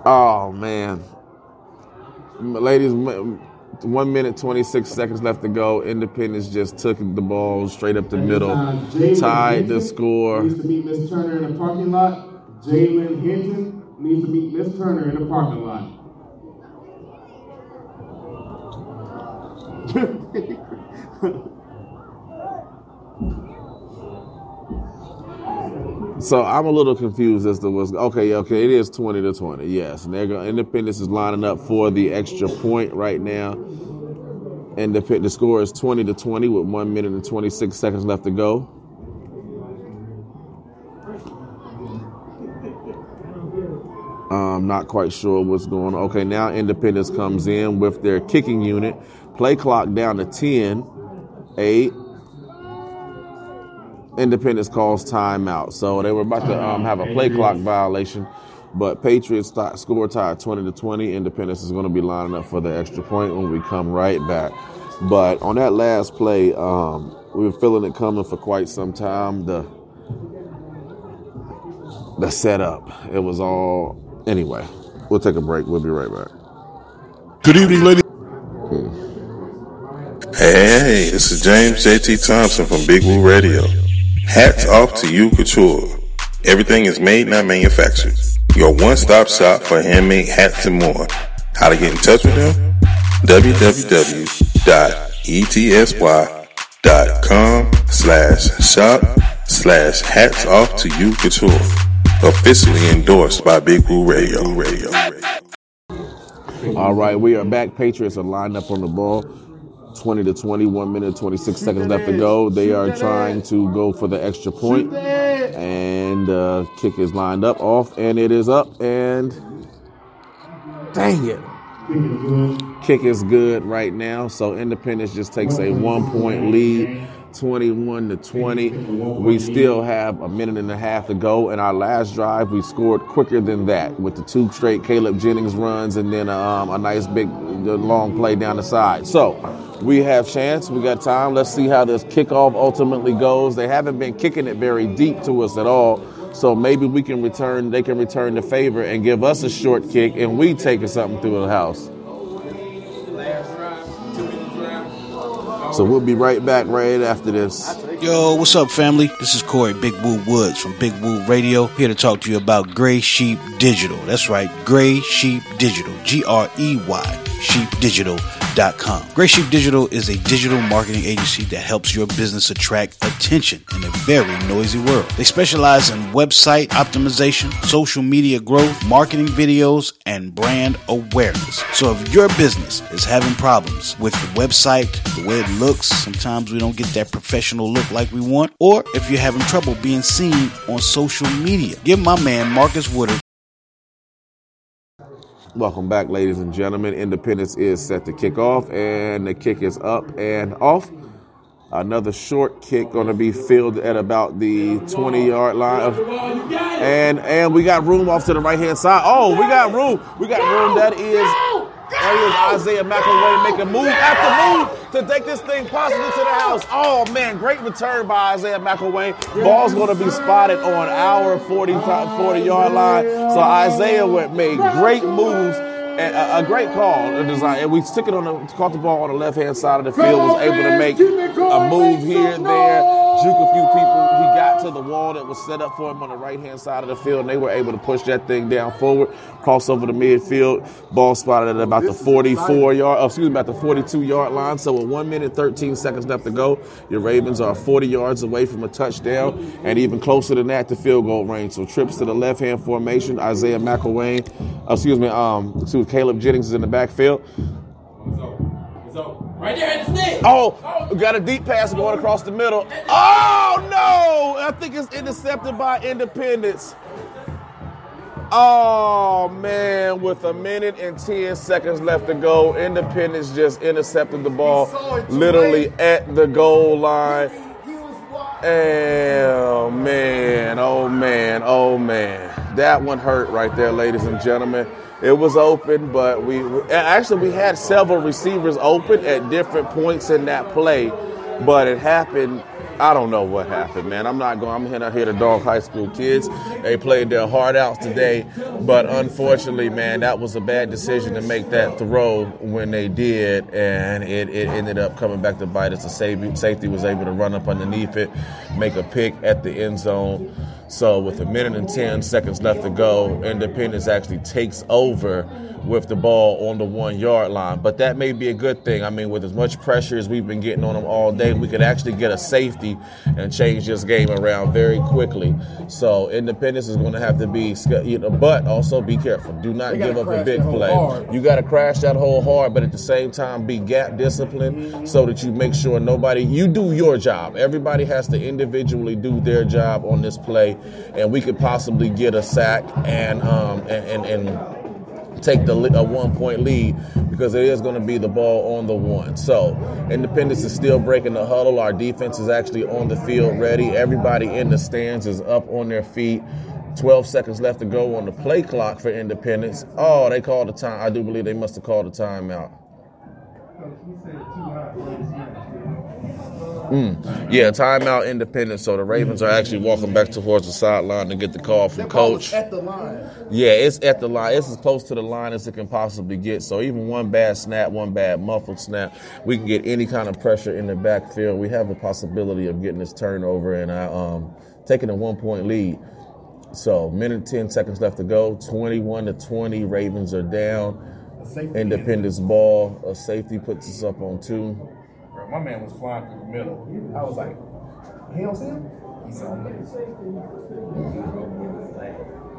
Oh man. Ladies, one minute, 26 seconds left to go. Independence just took the ball straight up the middle, tied the score. Needs to meet Miss Turner in the parking lot. Jalen Hinton needs to meet Miss Turner in the parking lot. So I'm a little confused as to what's okay. Okay, it is 20 to 20. Yes, and they're going. Independence is lining up for the extra point right now. And the, the score is 20 to 20 with one minute and 26 seconds left to go. I'm not quite sure what's going on. Okay, now Independence comes in with their kicking unit. Play clock down to 10, 8. Independence calls timeout. So they were about to um, have a play clock violation, but Patriots th- score tied 20 to 20. Independence is going to be lining up for the extra point when we come right back. But on that last play, um, we were feeling it coming for quite some time. The the setup, it was all anyway. We'll take a break. We'll be right back. Good evening, ladies. Hey, this is James JT Thompson from Big Woo Radio. Hats off to you, Couture. Everything is made, not manufactured. Your one-stop shop for handmade hats and more. How to get in touch with them? www.etsy.com slash shop slash hats off to you, Couture. Officially endorsed by Big Woo Radio. Radio. All right, we are back. Patriots are lined up on the ball. 20 to 21 minutes, 26 seconds left to go. They are trying to go for the extra point. And uh, kick is lined up, off, and it is up. And dang it. Kick is good. Kick is good right now. So Independence just takes a one point lead, 21 to 20. We still have a minute and a half to go. In our last drive, we scored quicker than that with the two straight Caleb Jennings runs and then um, a nice big long play down the side. So we have chance. We got time. Let's see how this kickoff ultimately goes. They haven't been kicking it very deep to us at all. So maybe we can return, they can return the favor and give us a short kick and we take something through the house. So we'll be right back right after this. Yo, what's up, family? This is Corey Big Woo Woods from Big Woo Radio, here to talk to you about Gray Sheep Digital. That's right, Gray Sheep Digital. G R E Y, sheepdigital.com. Gray Sheep Digital is a digital marketing agency that helps your business attract attention in a very noisy world. They specialize in website optimization, social media growth, marketing videos, and brand awareness. So if your business is having problems with the website, the way it looks, sometimes we don't get that professional look like we want, or if you're having trouble being seen on social media, give my man Marcus Woodard Welcome back, ladies and gentlemen. Independence is set to kick off, and the kick is up and off. Another short kick going to be fielded at about the 20 yard line. And and we got room off to the right hand side. Oh, we got room. We got room. That is that is Isaiah McElway making move after move to take this thing possibly to the house. Oh man, great return by Isaiah McElway. Ball's going to be spotted on our 40, 40 yard line. So Isaiah went made great moves. And a, a great call, a design, and we took it on the caught the ball on the left hand side of the field. Was able to make a move here and there, juke a few people. He got to the wall that was set up for him on the right hand side of the field, and they were able to push that thing down forward, cross over the midfield. Ball spotted at about the 44 yard, oh, excuse me, about the 42 yard line. So with one minute 13 seconds left to go, your Ravens are 40 yards away from a touchdown, and even closer than that to field goal range. So trips to the left hand formation. Isaiah McElwain, uh, excuse me, um, excuse me, Caleb Jennings is in the backfield. Right there at the stick. Oh, we got a deep pass going across the middle. Oh no! I think it's intercepted by Independence. Oh man, with a minute and 10 seconds left to go, Independence just intercepted the ball literally at the goal line. Oh man, oh man, oh man. That one hurt right there, ladies and gentlemen. It was open, but we actually we had several receivers open at different points in that play, but it happened. I don't know what happened, man. I'm not going. I'm here to here to dog high school kids. They played their heart out today, but unfortunately, man, that was a bad decision to make that throw when they did, and it, it ended up coming back to bite us. The safety, safety was able to run up underneath it, make a pick at the end zone. So with a minute and 10 seconds left to go, Independence actually takes over with the ball on the one yard line. But that may be a good thing. I mean, with as much pressure as we've been getting on them all day, we could actually get a safety and change this game around very quickly. So Independence is going to have to be, you know, but also be careful. Do not They give up a big play. hard. You got to crash that hole hard, but at the same time, be gap disciplined so that you make sure nobody, you do your job. Everybody has to individually do their job on this play, and we could possibly get a sack and um and and. and take the a one point lead because it is going to be the ball on the one. So Independence is still breaking the huddle. Our defense is actually on the field ready. Everybody in the stands is up on their feet. 12 seconds left to go on the play clock for Independence. Oh, they called the time. I do believe they must have called a timeout. Mm. Yeah, timeout Independence. So the Ravens are actually walking back towards the sideline to get the call from That ball was coach. at the line. Yeah, it's at the line. It's as close to the line as it can possibly get. So even one bad snap, one bad muffled snap, we can get any kind of pressure in the backfield. We have a possibility of getting this turnover and uh, um, taking a one point lead. So minute ten seconds left to go. Twenty one to twenty. Ravens are down. Independence ball. A safety puts us up on two. Bro, my man was flying through the middle. I was like, he don't see him? He saw him. He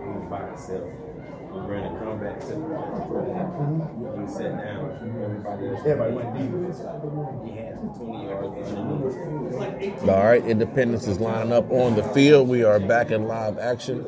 was by himself. Brandon come back to the He sat down. Everybody else. Everybody went deep. He had 20 yards underneath. All right, Independence is lining up on the field. We are back in live action.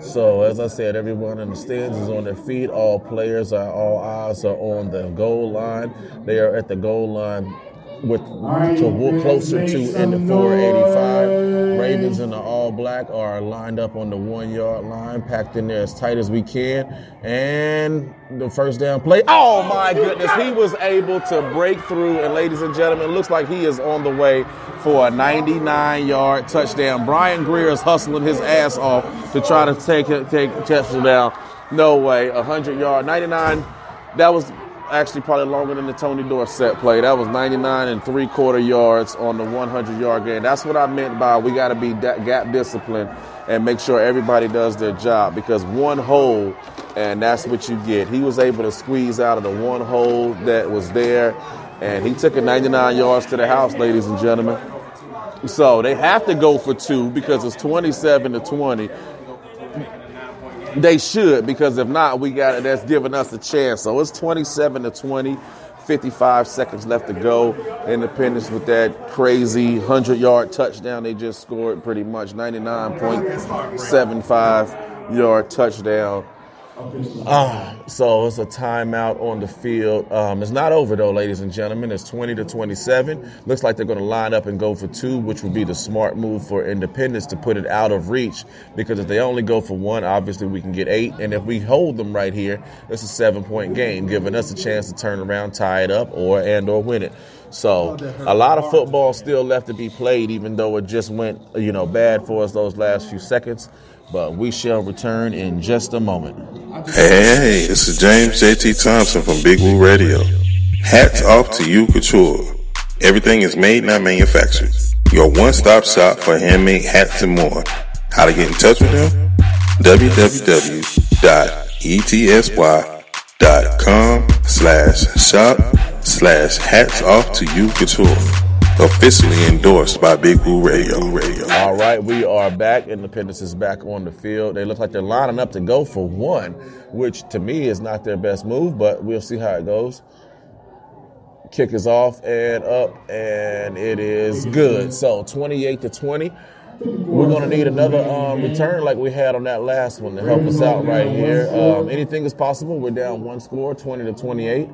So as I said, everyone in the stands is on their feet. All players are, all eyes are on the goal line. They are at the goal line with to walk closer to in the 485. Ravens in the all black are lined up on the one yard line, packed in there as tight as we can. And the first down play. Oh my goodness, he was able to break through. And ladies and gentlemen, looks like he is on the way for a 99 yard touchdown. Brian Greer is hustling his ass off to try to take it, take touchdown. No way, 100 yard, 99. That was actually probably longer than the Tony Dorsett play. That was 99 and three quarter yards on the 100 yard game. That's what I meant by we got to be gap disciplined and make sure everybody does their job because one hole and that's what you get. He was able to squeeze out of the one hole that was there and he took it 99 yards to the house, ladies and gentlemen. So they have to go for two because it's 27 to 20. They should because if not, we got it that's giving us a chance. So it's 27 to 20, 55 seconds left to go. Independence with that crazy 100 yard touchdown they just scored, pretty much 99.75 yard touchdown. Ah, so it's a timeout on the field. Um, it's not over though, ladies and gentlemen. It's 20 to 27. Looks like they're going to line up and go for two, which would be the smart move for Independence to put it out of reach. Because if they only go for one, obviously we can get eight, and if we hold them right here, it's a seven-point game, giving us a chance to turn around, tie it up, or and or win it. So a lot of football still left to be played, even though it just went, you know, bad for us those last few seconds. But we shall return in just a moment. Hey, hey, this is James JT Thompson from Big Woo Radio. Hats off to you, Couture. Everything is made, not manufactured. Your one-stop shop for handmade hats and more. How to get in touch with them? www.etsy.com slash shop slash hats off to you, Couture. Officially endorsed by Big Woo Radio. Radio. All right, we are back. Independence is back on the field. They look like they're lining up to go for one, which to me is not their best move, but we'll see how it goes. Kick is off and up, and it is good. So 28 to 20. We're going to need another um, return like we had on that last one to help us out right here. Um, anything is possible. We're down one score, 20 to 28.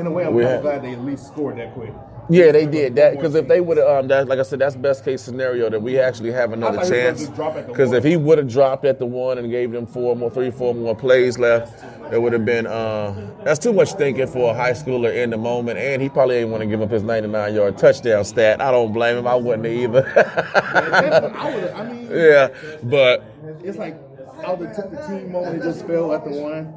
In a way, I'm kind of glad they at least scored that quick. Yeah, they did that because if they would have, um, that, like I said, that's best case scenario that we actually have another I thought he was gonna chance. just drop at the Because if he would have dropped at the one and gave them four more, three, four more plays left, it would have been. Uh, that's too much thinking for a high schooler in the moment, and he probably ain't want to give up his 99 yard touchdown stat. I don't blame him. I wouldn't either. I would. I mean, yeah, but it's like how the, t- the team moment it just fell at the one,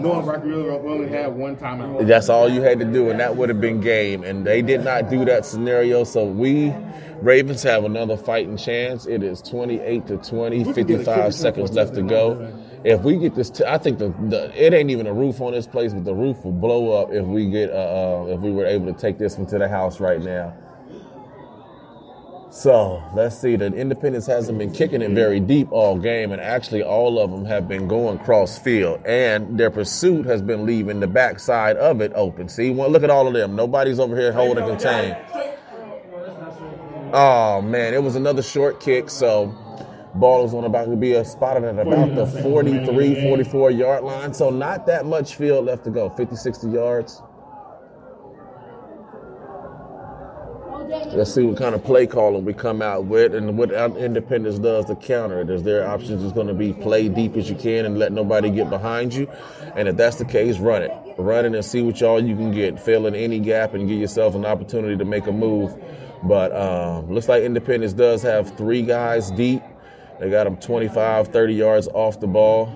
knowing Rocky River only had one timeout. That's all you had to do, and that would have been game. And they did not do that scenario. So we, Ravens, have another fighting chance. It is 28 to 20, 55 seconds left to go. If we get this, t- I think the, the it ain't even a roof on this place, but the roof will blow up if we get uh, uh, if we were able to take this one to the house right now. So let's see. The Independence hasn't been kicking it very deep all game, and actually all of them have been going cross field, and their pursuit has been leaving the backside of it open. See, well, look at all of them. Nobody's over here holding contained. Oh man, it was another short kick. So ball is on about to be spotted at about the 43, 44 yard line. So not that much field left to go. 50, 60 yards. Let's see what kind of play calling we come out with and what Independence does to counter it. Is their options is going to be play deep as you can and let nobody get behind you? And if that's the case, run it. Run it and see what y'all you can get. Fill in any gap and give yourself an opportunity to make a move. But um, looks like Independence does have three guys deep. They got them 25, 30 yards off the ball.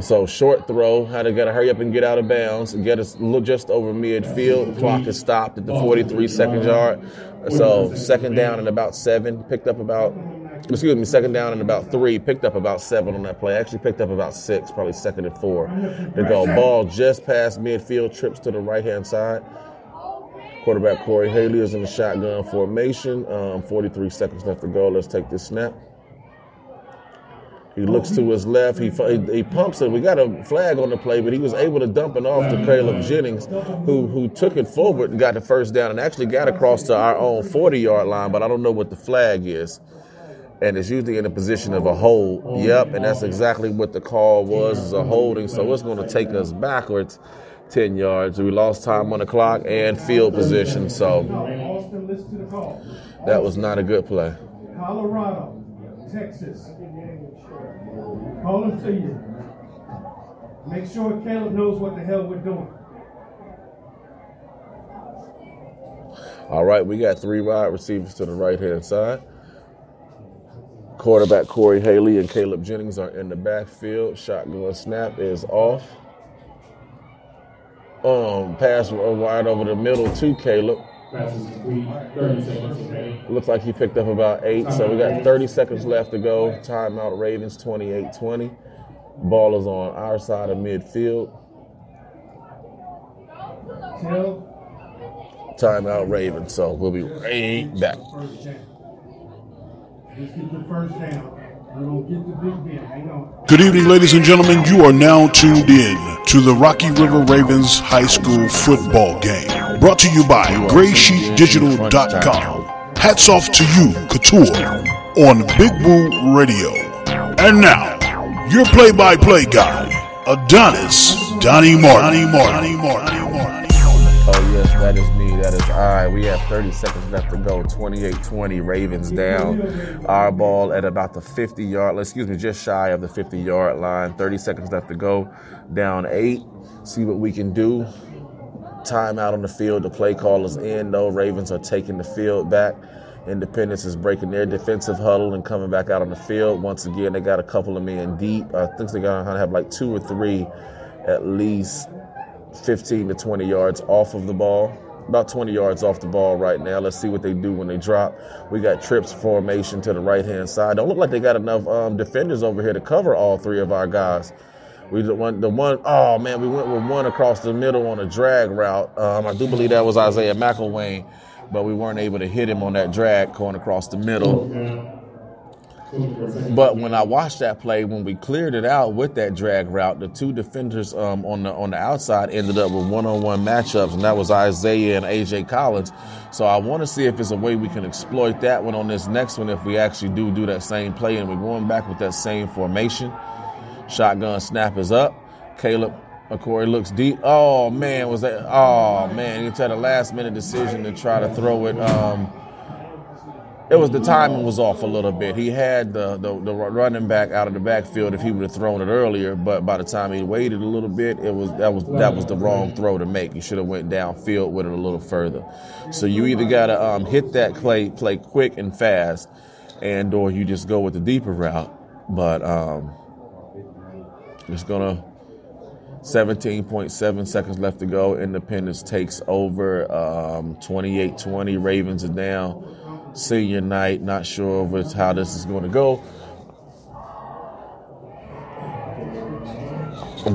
So short throw, had to got to hurry up and get out of bounds, get us just over midfield. Clock is stopped at the 43 second yard. So second down and about seven. Picked up about, excuse me, second down and about three. Picked up about seven on that play. Actually picked up about six, probably second and four. To go ball just past midfield, trips to the right hand side. Quarterback Corey Haley is in the shotgun formation. Um, 43 seconds left to go. Let's take this snap. He looks to his left. He he pumps it. We got a flag on the play, but he was able to dump it off to Caleb Jennings, who who took it forward and got the first down and actually got across to our own 40 yard line. But I don't know what the flag is. And it's usually in a position of a hold. Yep, and that's exactly what the call was, is a holding. So it's going to take us backwards 10 yards. We lost time on the clock and field position. So that was not a good play. Colorado, Texas. Call them to you. Make sure Caleb knows what the hell we're doing. All right, we got three wide receivers to the right hand side. Quarterback Corey Haley and Caleb Jennings are in the backfield. Shotgun snap is off. Um, pass wide over the middle to Caleb. Pass complete. 30 seconds remaining. Looks like he picked up about eight. So we got 30 seconds left to go. Timeout Ravens 28 20. Ball is on our side of midfield. Timeout Ravens. So we'll be right back. first down. The first down. We're gonna get the big Ben. Hang on. Good evening, ladies and gentlemen. You are now tuned in to the Rocky River Ravens High School football game. Brought to you by GraySheepDigital.com. Hats off to you, Couture, on Big Woo Radio. And now, your play-by-play guy, Adonis Donnie Martin. Donnie Martin. Oh, yes, that is me. That is I. We have 30 seconds left to go. 28 20, Ravens down. Our ball at about the 50 yard, excuse me, just shy of the 50 yard line. 30 seconds left to go. Down eight. See what we can do. Time out on the field. The play call is in, though. Ravens are taking the field back. Independence is breaking their defensive huddle and coming back out on the field. Once again, they got a couple of men deep. I think they're going to have like two or three at least 15 to 20 yards off of the ball. About 20 yards off the ball right now. Let's see what they do when they drop. We got trips formation to the right hand side. Don't look like they got enough um, defenders over here to cover all three of our guys. We the one, the one, oh man, we went with one across the middle on a drag route. Um, I do believe that was Isaiah McElwain, but we weren't able to hit him on that drag going across the middle. But when I watched that play, when we cleared it out with that drag route, the two defenders um, on the on the outside ended up with one-on-one matchups, and that was Isaiah and AJ Collins. So I want to see if there's a way we can exploit that one on this next one if we actually do do that same play, and we're going back with that same formation. Shotgun snap is up. Caleb Corey looks deep. Oh man, was that? Oh man, he had a last minute decision to try to throw it. Um, it was the timing was off a little bit. He had the, the the running back out of the backfield if he would have thrown it earlier, but by the time he waited a little bit, it was that was that was the wrong throw to make. He should have went downfield with it a little further. So you either gotta um, hit that play play quick and fast, and or you just go with the deeper route. But um, it's gonna 17.7 seconds left to go. Independence takes over. Um, 28-20. Ravens are down. Senior night. Not sure of how this is going to go.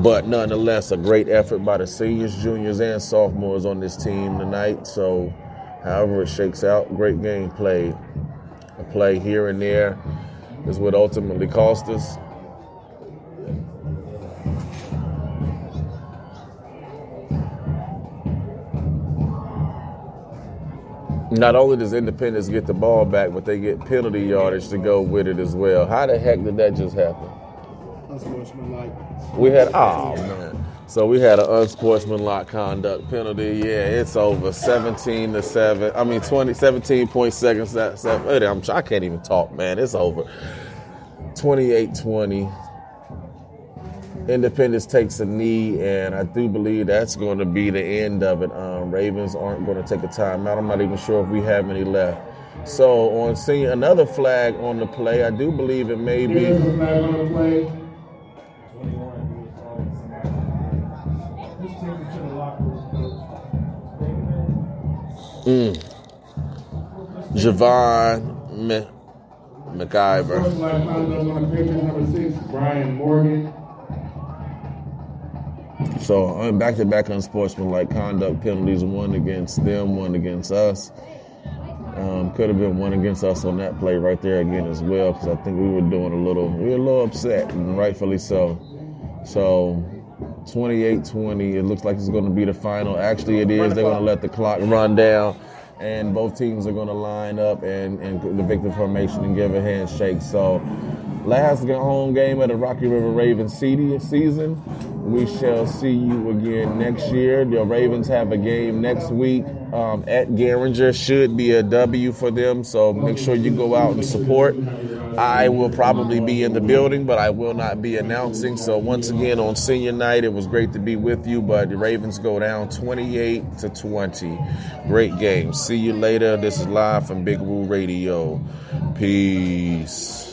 But nonetheless, a great effort by the seniors, juniors, and sophomores on this team tonight. So, however it shakes out, great game played. A play here and there is what ultimately cost us. Not only does Independence get the ball back, but they get penalty yardage to go with it as well. How the heck did that just happen? Unsportsmanlike. We had oh man. So we had an unsportsmanlike conduct penalty. Yeah, it's over. 17 to 7. I mean 20 17 point seconds that seven. I'm, I can't even talk, man. It's over. 28-20. Independence takes a knee, and I do believe that's going to be the end of it. Um, Ravens aren't going to take a timeout. I'm not even sure if we have any left. So on seeing another flag on the play, I do believe it may be. There's a flag on the play. Just take it to the locker room, Mm. Javon McIver. Sportsmanlike conduct on the Patriots number six, Brian Morgan. So on back to back unsportsmanlike conduct penalties, one against them, one against us. Um, could have been one against us on that play right there again as well because I think we were doing a little, we were a little upset, and rightfully so. So 28-20, it looks like it's going to be the final. Actually, it is. They're going to let the clock run down, and both teams are going to line up and, and the victory formation and give a handshake. So last home game of the Rocky River Ravens season. We shall see you again next year. The Ravens have a game next week um, at Garinger. Should be a W for them, so make sure you go out and support. I will probably be in the building, but I will not be announcing. So once again on senior night, it was great to be with you. But the Ravens go down 28 to 20. Great game. See you later. This is live from Big Woo Radio. Peace.